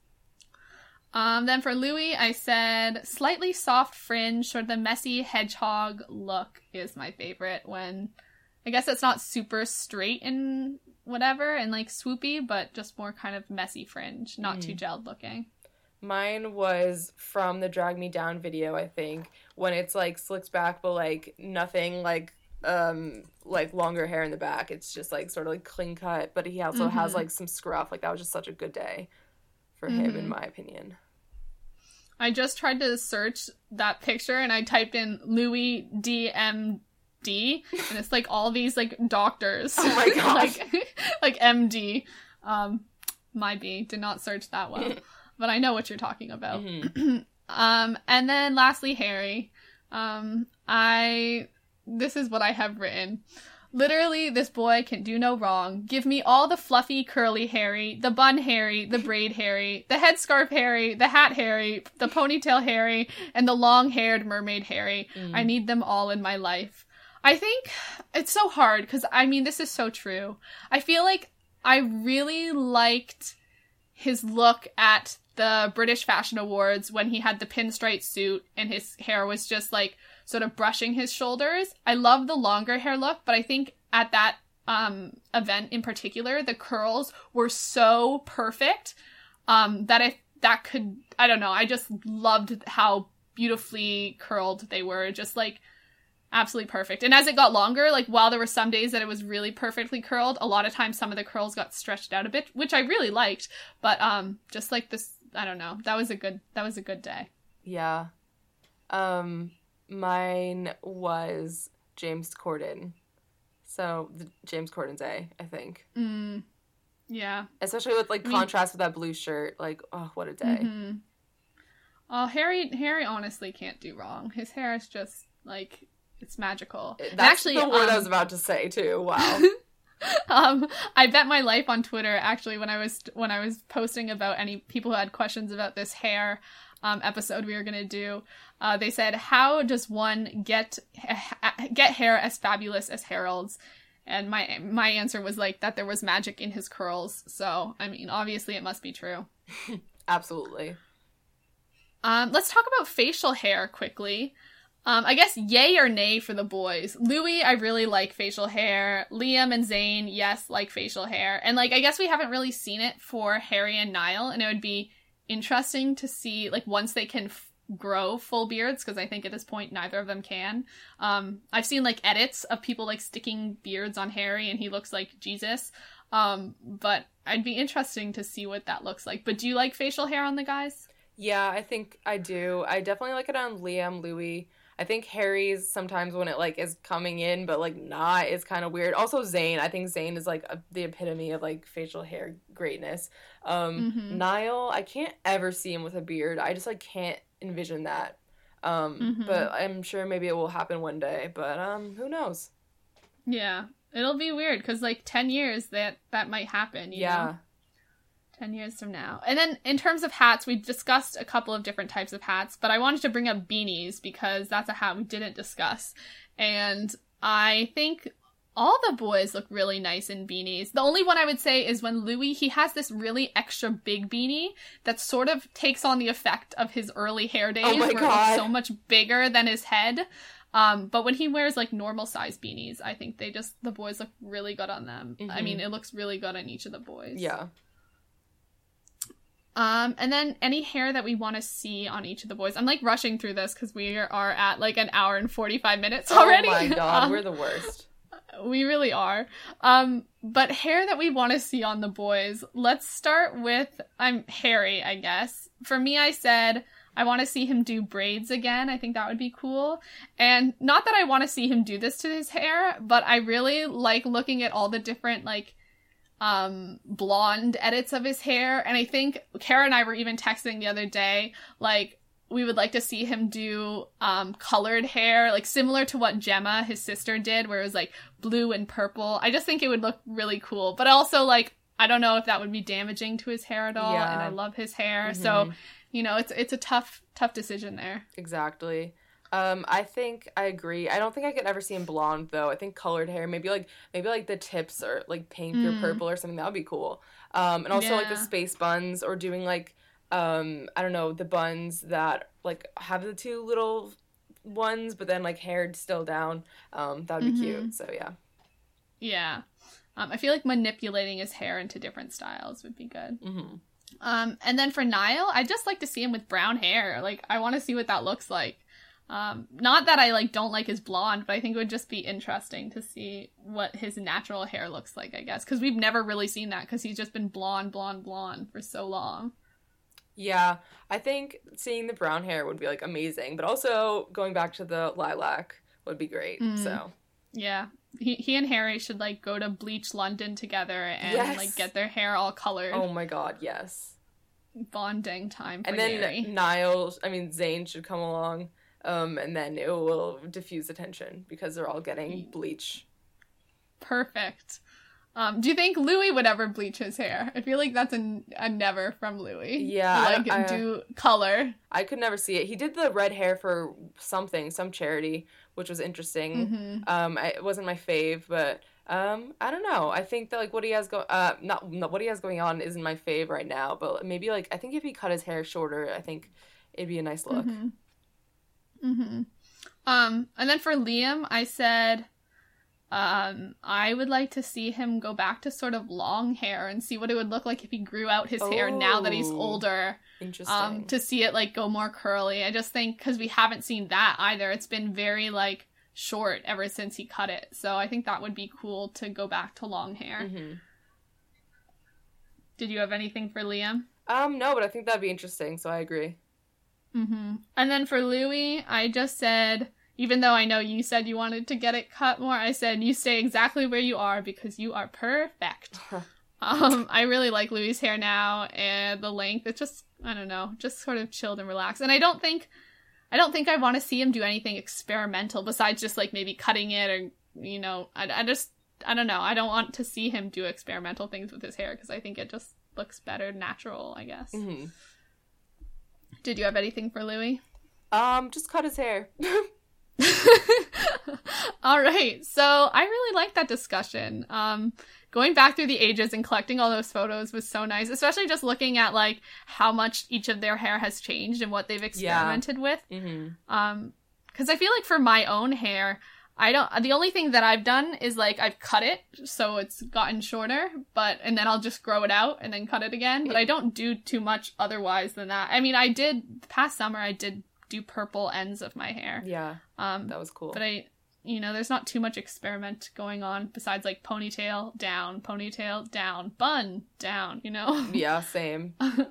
Um, then for Louis, I said slightly soft fringe, sort of the messy hedgehog look is my favorite. When I guess it's not super straight and whatever and like swoopy, but just more kind of messy fringe, not too gelled looking. Mine was from the Drag Me Down video, I think, when it's like slicked back, but like nothing like um like longer hair in the back. It's just like sort of like clean cut, but he also has Mhm. like some scruff. Like that was just such a good day for him, in Mhm. my opinion. I just tried to search that picture and I typed in Louis DMD and it's like all these like doctors. Oh my gosh. like like MD. Um my B did not search that well. but I know what you're talking about. Mhm. Um, and then lastly, Harry. Um, I this is what I have written. Literally, this boy can do no wrong. Give me all the fluffy, curly Harry, the bun Harry, the braid Harry, the headscarf Harry, the hat Harry, the ponytail Harry, and the long-haired mermaid Harry. Mm. I need them all in my life. I think it's so hard because I mean, this is so true. I feel like I really liked his look at the British Fashion Awards when he had the pinstripe suit and his hair was just like sort of brushing his shoulders. I love the longer hair look, but I think at that um event in particular, the curls were so perfect um that if that could I don't know, I just loved how beautifully curled they were. Just like absolutely perfect. And as it got longer, like while there were some days that it was really perfectly curled, a lot of times some of the curls got stretched out a bit, which I really liked. But um just like this I don't know. That was a good that was a good day. Yeah. Um, mine was James Corden. So the, James Corden's A, I think. Mm. Yeah. Especially with like I mean- contrast with that blue shirt. Like, oh, what a day. Mhm. Oh, Harry Harry honestly can't do wrong. His hair is just like it's magical. That's And actually, the word I um, was about to say too. Wow. um, I bet my life on Twitter actually when I was when I was posting about any people who had questions about this hair um, episode we were gonna do. Uh, they said, "How does one get get hair as fabulous as Harold's?" And my my answer was like that there was magic in his curls. So I mean, obviously it must be true. Absolutely. Um, let's talk about facial hair quickly. Um, I guess yay or nay for the boys. Louis, I really like facial hair. Liam and Zayn, yes, like facial hair. And like, I guess we haven't really seen it for Harry and Niall, and it would be interesting to see like once they can f- grow full beards, because I think at this point neither of them can. Um, I've seen like edits of people like sticking beards on Harry, and he looks like Jesus. Um, but I'd be interesting to see what that looks like. But do you like facial hair on the guys? Yeah, I think I do. I definitely like it on Liam, Louis. I think Harry's sometimes when it like is coming in, but like not, is kind of weird. Also Zayn, I think Zayn is like a, the epitome of like facial hair greatness. Um, Mhm. Niall, I can't ever see him with a beard. I just like can't envision that. Um, Mhm. but I'm sure maybe it will happen one day. But um, who knows? Yeah, it'll be weird because like ten years that that might happen. You yeah. know? Ten years from now. And then in terms of hats, we discussed a couple of different types of hats, but I wanted to bring up beanies because that's a hat we didn't discuss, and I think. All the boys look really nice in beanies. The only one I would say is when Louis, he has this really extra big beanie that sort of takes on the effect of his early hair days, Oh my where it looks so much bigger than his head. Um, but when he wears like normal size beanies, I think they just the boys look really good on them. I Mhm. mean, it looks really good on each of the boys. Yeah. Um, and then any hair that we want to see on each of the boys. I'm like rushing through this because we are at like an hour and 45 minutes already. Oh my god, Um, we're the worst. we really are. Um, but hair that we want to see on the boys. Let's start with I'm Harry, I guess. For me, I said I want to see him do braids again. I think that would be cool. And not that I want to see him do this to his hair, but I really like looking at all the different like um blonde edits of his hair and i think kara and i were even texting the other day like we would like to see him do um colored hair like similar to what gemma his sister did where it was like blue and purple i just think it would look really cool but also like i don't know if that would be damaging to his hair at all Yeah. and i love his hair so Mhm. you know it's it's a tough tough decision there Exactly. Um, I think I agree. I don't think I could ever see him blonde though. I think colored hair, maybe like maybe like the tips are like pink or Mm. purple or something. That would be cool. Um, and also like the space buns or doing like um, I don't know the buns that like have the two little ones, but then like hair still down. Um, that would be Mhm. cute. So yeah. yeah um, i feel like manipulating his hair into different styles would be good hmm Um, and then for Niall, I'd just like to see him with brown hair. Like, I want to see what that looks like. Um, not that I like don't like his blonde, but I think it would just be interesting to see what his natural hair looks like. I guess because we've never really seen that because he's just been blonde, blonde, blonde for so long. Yeah, I think seeing the brown hair would be like amazing, but also going back to the lilac would be great. Mm. So Yeah, he he and Harry should like go to Bleach London together and Yes. like get their hair all colored. oh my god, yes. Bonding time for and then Harry. Niall, I mean Zayn should come along, um, and then it will diffuse attention because they're all getting bleach. Perfect. Um, do you think Louis would ever bleach his hair? I feel like that's a, a never from Louis. Yeah, I- like I- do color. I could never see it. He did the red hair for something, some charity, which was interesting. hmm Um, I, it wasn't my fave, but um, I don't know. I think that like what he has go, uh, not, not what he has going on isn't my fave right now, but maybe like I think if he cut his hair shorter, I think it'd be a nice look. hmm hmm Um, and then for Liam, I said, um, I would like to see him go back to sort of long hair and see what it would look like if he grew out his hair now that he's Oh. older. Interesting. Um, to see it like go more curly. I just think because we haven't seen that either. It's been very like short ever since he cut it. So I think that would be cool to go back to long hair. Mhm. Did you have anything for Liam? Um, no, but I think that'd be interesting. So I agree. Mm-hmm. And then for Louis, I just said, even though I know you said you wanted to get it cut more, I said you stay exactly where you are because you are perfect. Um, I really like Louis' hair now and the length. It's just I don't know, just sort of chilled and relaxed. And I don't think I don't think I want to see him do anything experimental besides just like maybe cutting it or you know, I, I just I don't know. I don't want to see him do experimental things with his hair because I think it just looks better natural, I guess. Mm-hmm. Did you have anything for Louis? Um, just cut his hair. all right. So I really like that discussion. Um, going back through the ages and collecting all those photos was so nice, especially just looking at like how much each of their hair has changed and what they've experimented yeah. with. Mm-hmm. Um, because I feel like for my own hair, I don't. The only thing that I've done is like I've cut it so it's gotten shorter, but and then I'll just grow it out and then cut it again. But I don't do too much otherwise than that. I mean, I did past summer. I did do purple ends of my hair. Yeah, Um, that was cool. but I, you know, there's not too much experiment going on besides like ponytail down, ponytail down, bun down. You know. yeah, same. Um,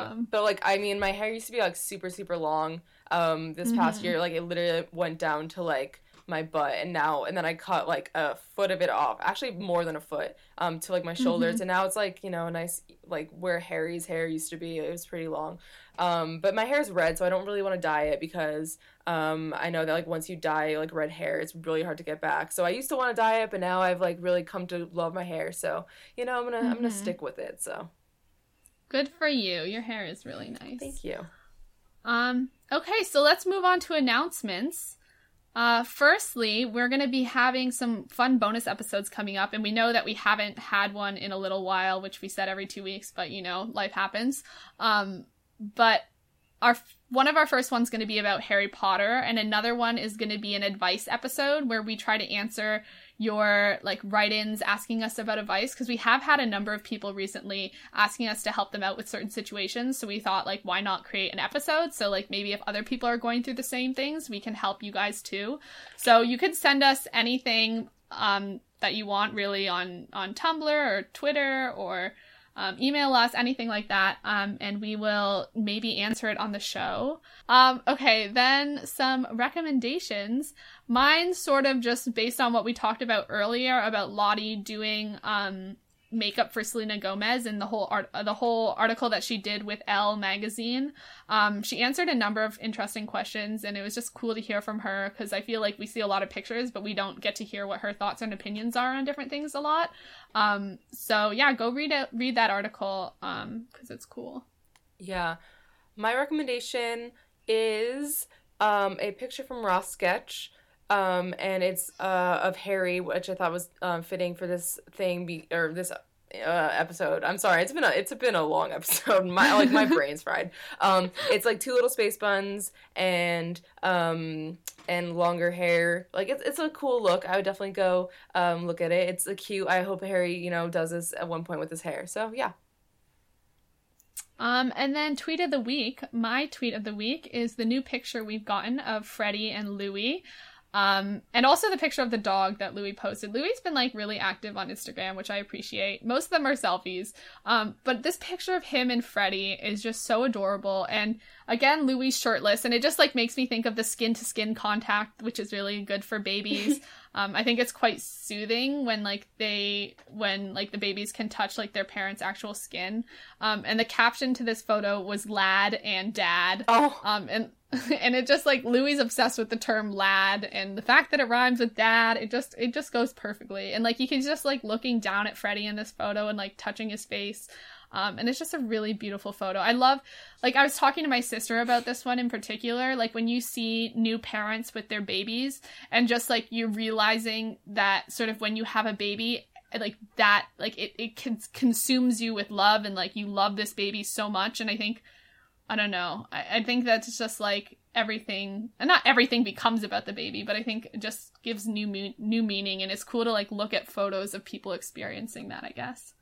Um, but like I mean, my hair used to be like super super long. Um, this past Mhm. year, like it literally went down to like my butt, and now and then I cut like a foot of it off, actually more than a foot, um, to like my shoulders, Mhm. and now it's like you know a nice like where Harry's hair used to be. It was pretty long. Um, but my hair is red, so I don't really want to dye it because um, I know that like once you dye like red hair, it's really hard to get back. So I used to want to dye it, but now I've like really come to love my hair. So you know I'm gonna I'm gonna Mhm. stick with it. So Good for you. Your hair is really nice. thank you. Um, okay, so let's move on to announcements. Uh, firstly, we're going to be having some fun bonus episodes coming up, and we know that we haven't had one in a little while, which we said every two weeks, but you know, life happens. Um, but our one of our first ones going to be about Harry Potter, and another one is going to be an advice episode where we try to answer your like write-ins asking us about advice because we have had a number of people recently asking us to help them out with certain situations. So we thought like why not create an episode? So like maybe if other people are going through the same things we can help you guys too. So you can send us anything um, that you want really on on tumblr or twitter or um, email us anything like that um, and we will maybe answer it on the show. Um, okay then some recommendations. Mine sort of just based on what we talked about earlier about Lottie doing um, makeup for Selena Gomez and the whole art the whole article that she did with Elle magazine. Um, she answered a number of interesting questions and it was just cool to hear from her because I feel like we see a lot of pictures but we don't get to hear what her thoughts and opinions are on different things a lot. Um, so yeah, go read it read that article um because it's cool. Yeah. My recommendation is um, a picture from Ross Sketch. Um, and it's uh, of Harry, which I thought was um, fitting for this thing, be- or this uh, episode. I'm sorry, it's been a it's been a long episode. My like my brain's fried. Um, it's like two little space buns and um and longer hair. Like it's it's a cool look. I would definitely go um look at it. It's a cute. I hope Harry you know does this at one point with his hair. So yeah. Um, and then tweet of the week. My tweet of the week is the new picture we've gotten of Freddie and Louis. Um, and also the picture of the dog that Louis posted. Louis's been like really active on Instagram, which I appreciate. Most of them are selfies. Um, but this picture of him and Freddie is just so adorable. And again, Louis shirtless, and it just like makes me think of the skin to skin contact, which is really good for babies. um, I think it's quite soothing when like they when like the babies can touch like their parents' actual skin. Um, and the caption to this photo was lad and dad. Oh. Um, and and it just like Louis obsessed with the term lad and the fact that it rhymes with dad, it just it just goes perfectly. And like you can just like looking down at Freddie in this photo and like touching his face. Um, and it's just a really beautiful photo. I love, like, I was talking to my sister about this one in particular. Like, when you see new parents with their babies, and just like you're realizing that sort of when you have a baby, like that, like it, it cons- consumes you with love, and like you love this baby so much. And I think, I don't know, I, I think that's just like everything, and not everything becomes about the baby, but I think it just gives new new meaning, and it's cool to like look at photos of people experiencing that. I guess.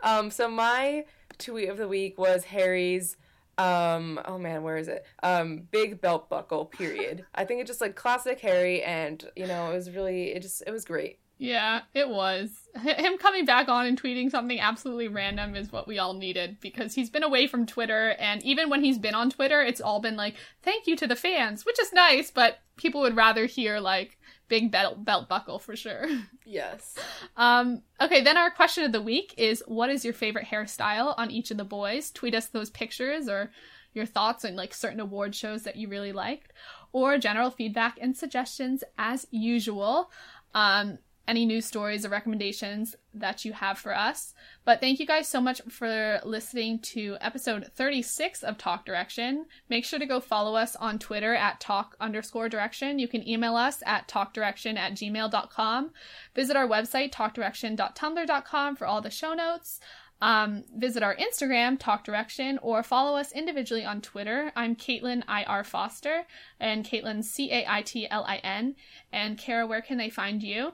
Um, so my tweet of the week was Harry's um oh man where is it? Um big belt buckle period. I think it's just like classic harry and you know it was really it just it was great. Yeah, it was. H- Him coming back on and tweeting something absolutely random is what we all needed because he's been away from Twitter, and even when he's been on Twitter, it's all been like, thank you to the fans, which is nice, but people would rather hear like big belt, belt buckle for sure. Yes. Um, okay, then our question of the week is what is your favorite hairstyle on each of the boys? Tweet us those pictures or your thoughts on like certain award shows that you really liked, or general feedback and suggestions as usual. Um, any news stories or recommendations that you have for us. But thank you guys so much for listening to episode 36 of Talk Direction. Make sure to go follow us on Twitter at talk underscore direction. You can email us at talkdirection at gmail.com. Visit our website, talkdirection.tumblr.com for all the show notes. Um, visit our Instagram, Talk Direction, or follow us individually on Twitter. I'm Caitlin I.R. Foster, and Caitlin C A I T L I N. And Kara, where can they find you?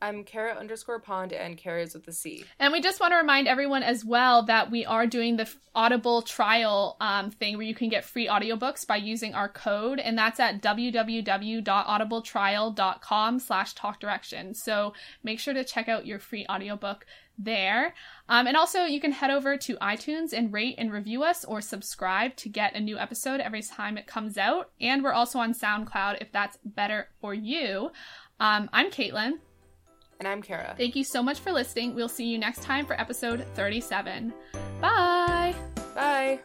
I'm Kara underscore pond and Kara's with the C. And we just want to remind everyone as well that we are doing the Audible trial um, thing where you can get free audiobooks by using our code, and that's at www.audibletrial.com slash talk direction. So make sure to check out your free audiobook there. Um, and also, you can head over to iTunes and rate and review us or subscribe to get a new episode every time it comes out. And we're also on SoundCloud if that's better for you. Um, I'm Caitlin. And I'm Kara. Thank you so much for listening. We'll see you next time for episode 37. Bye. Bye.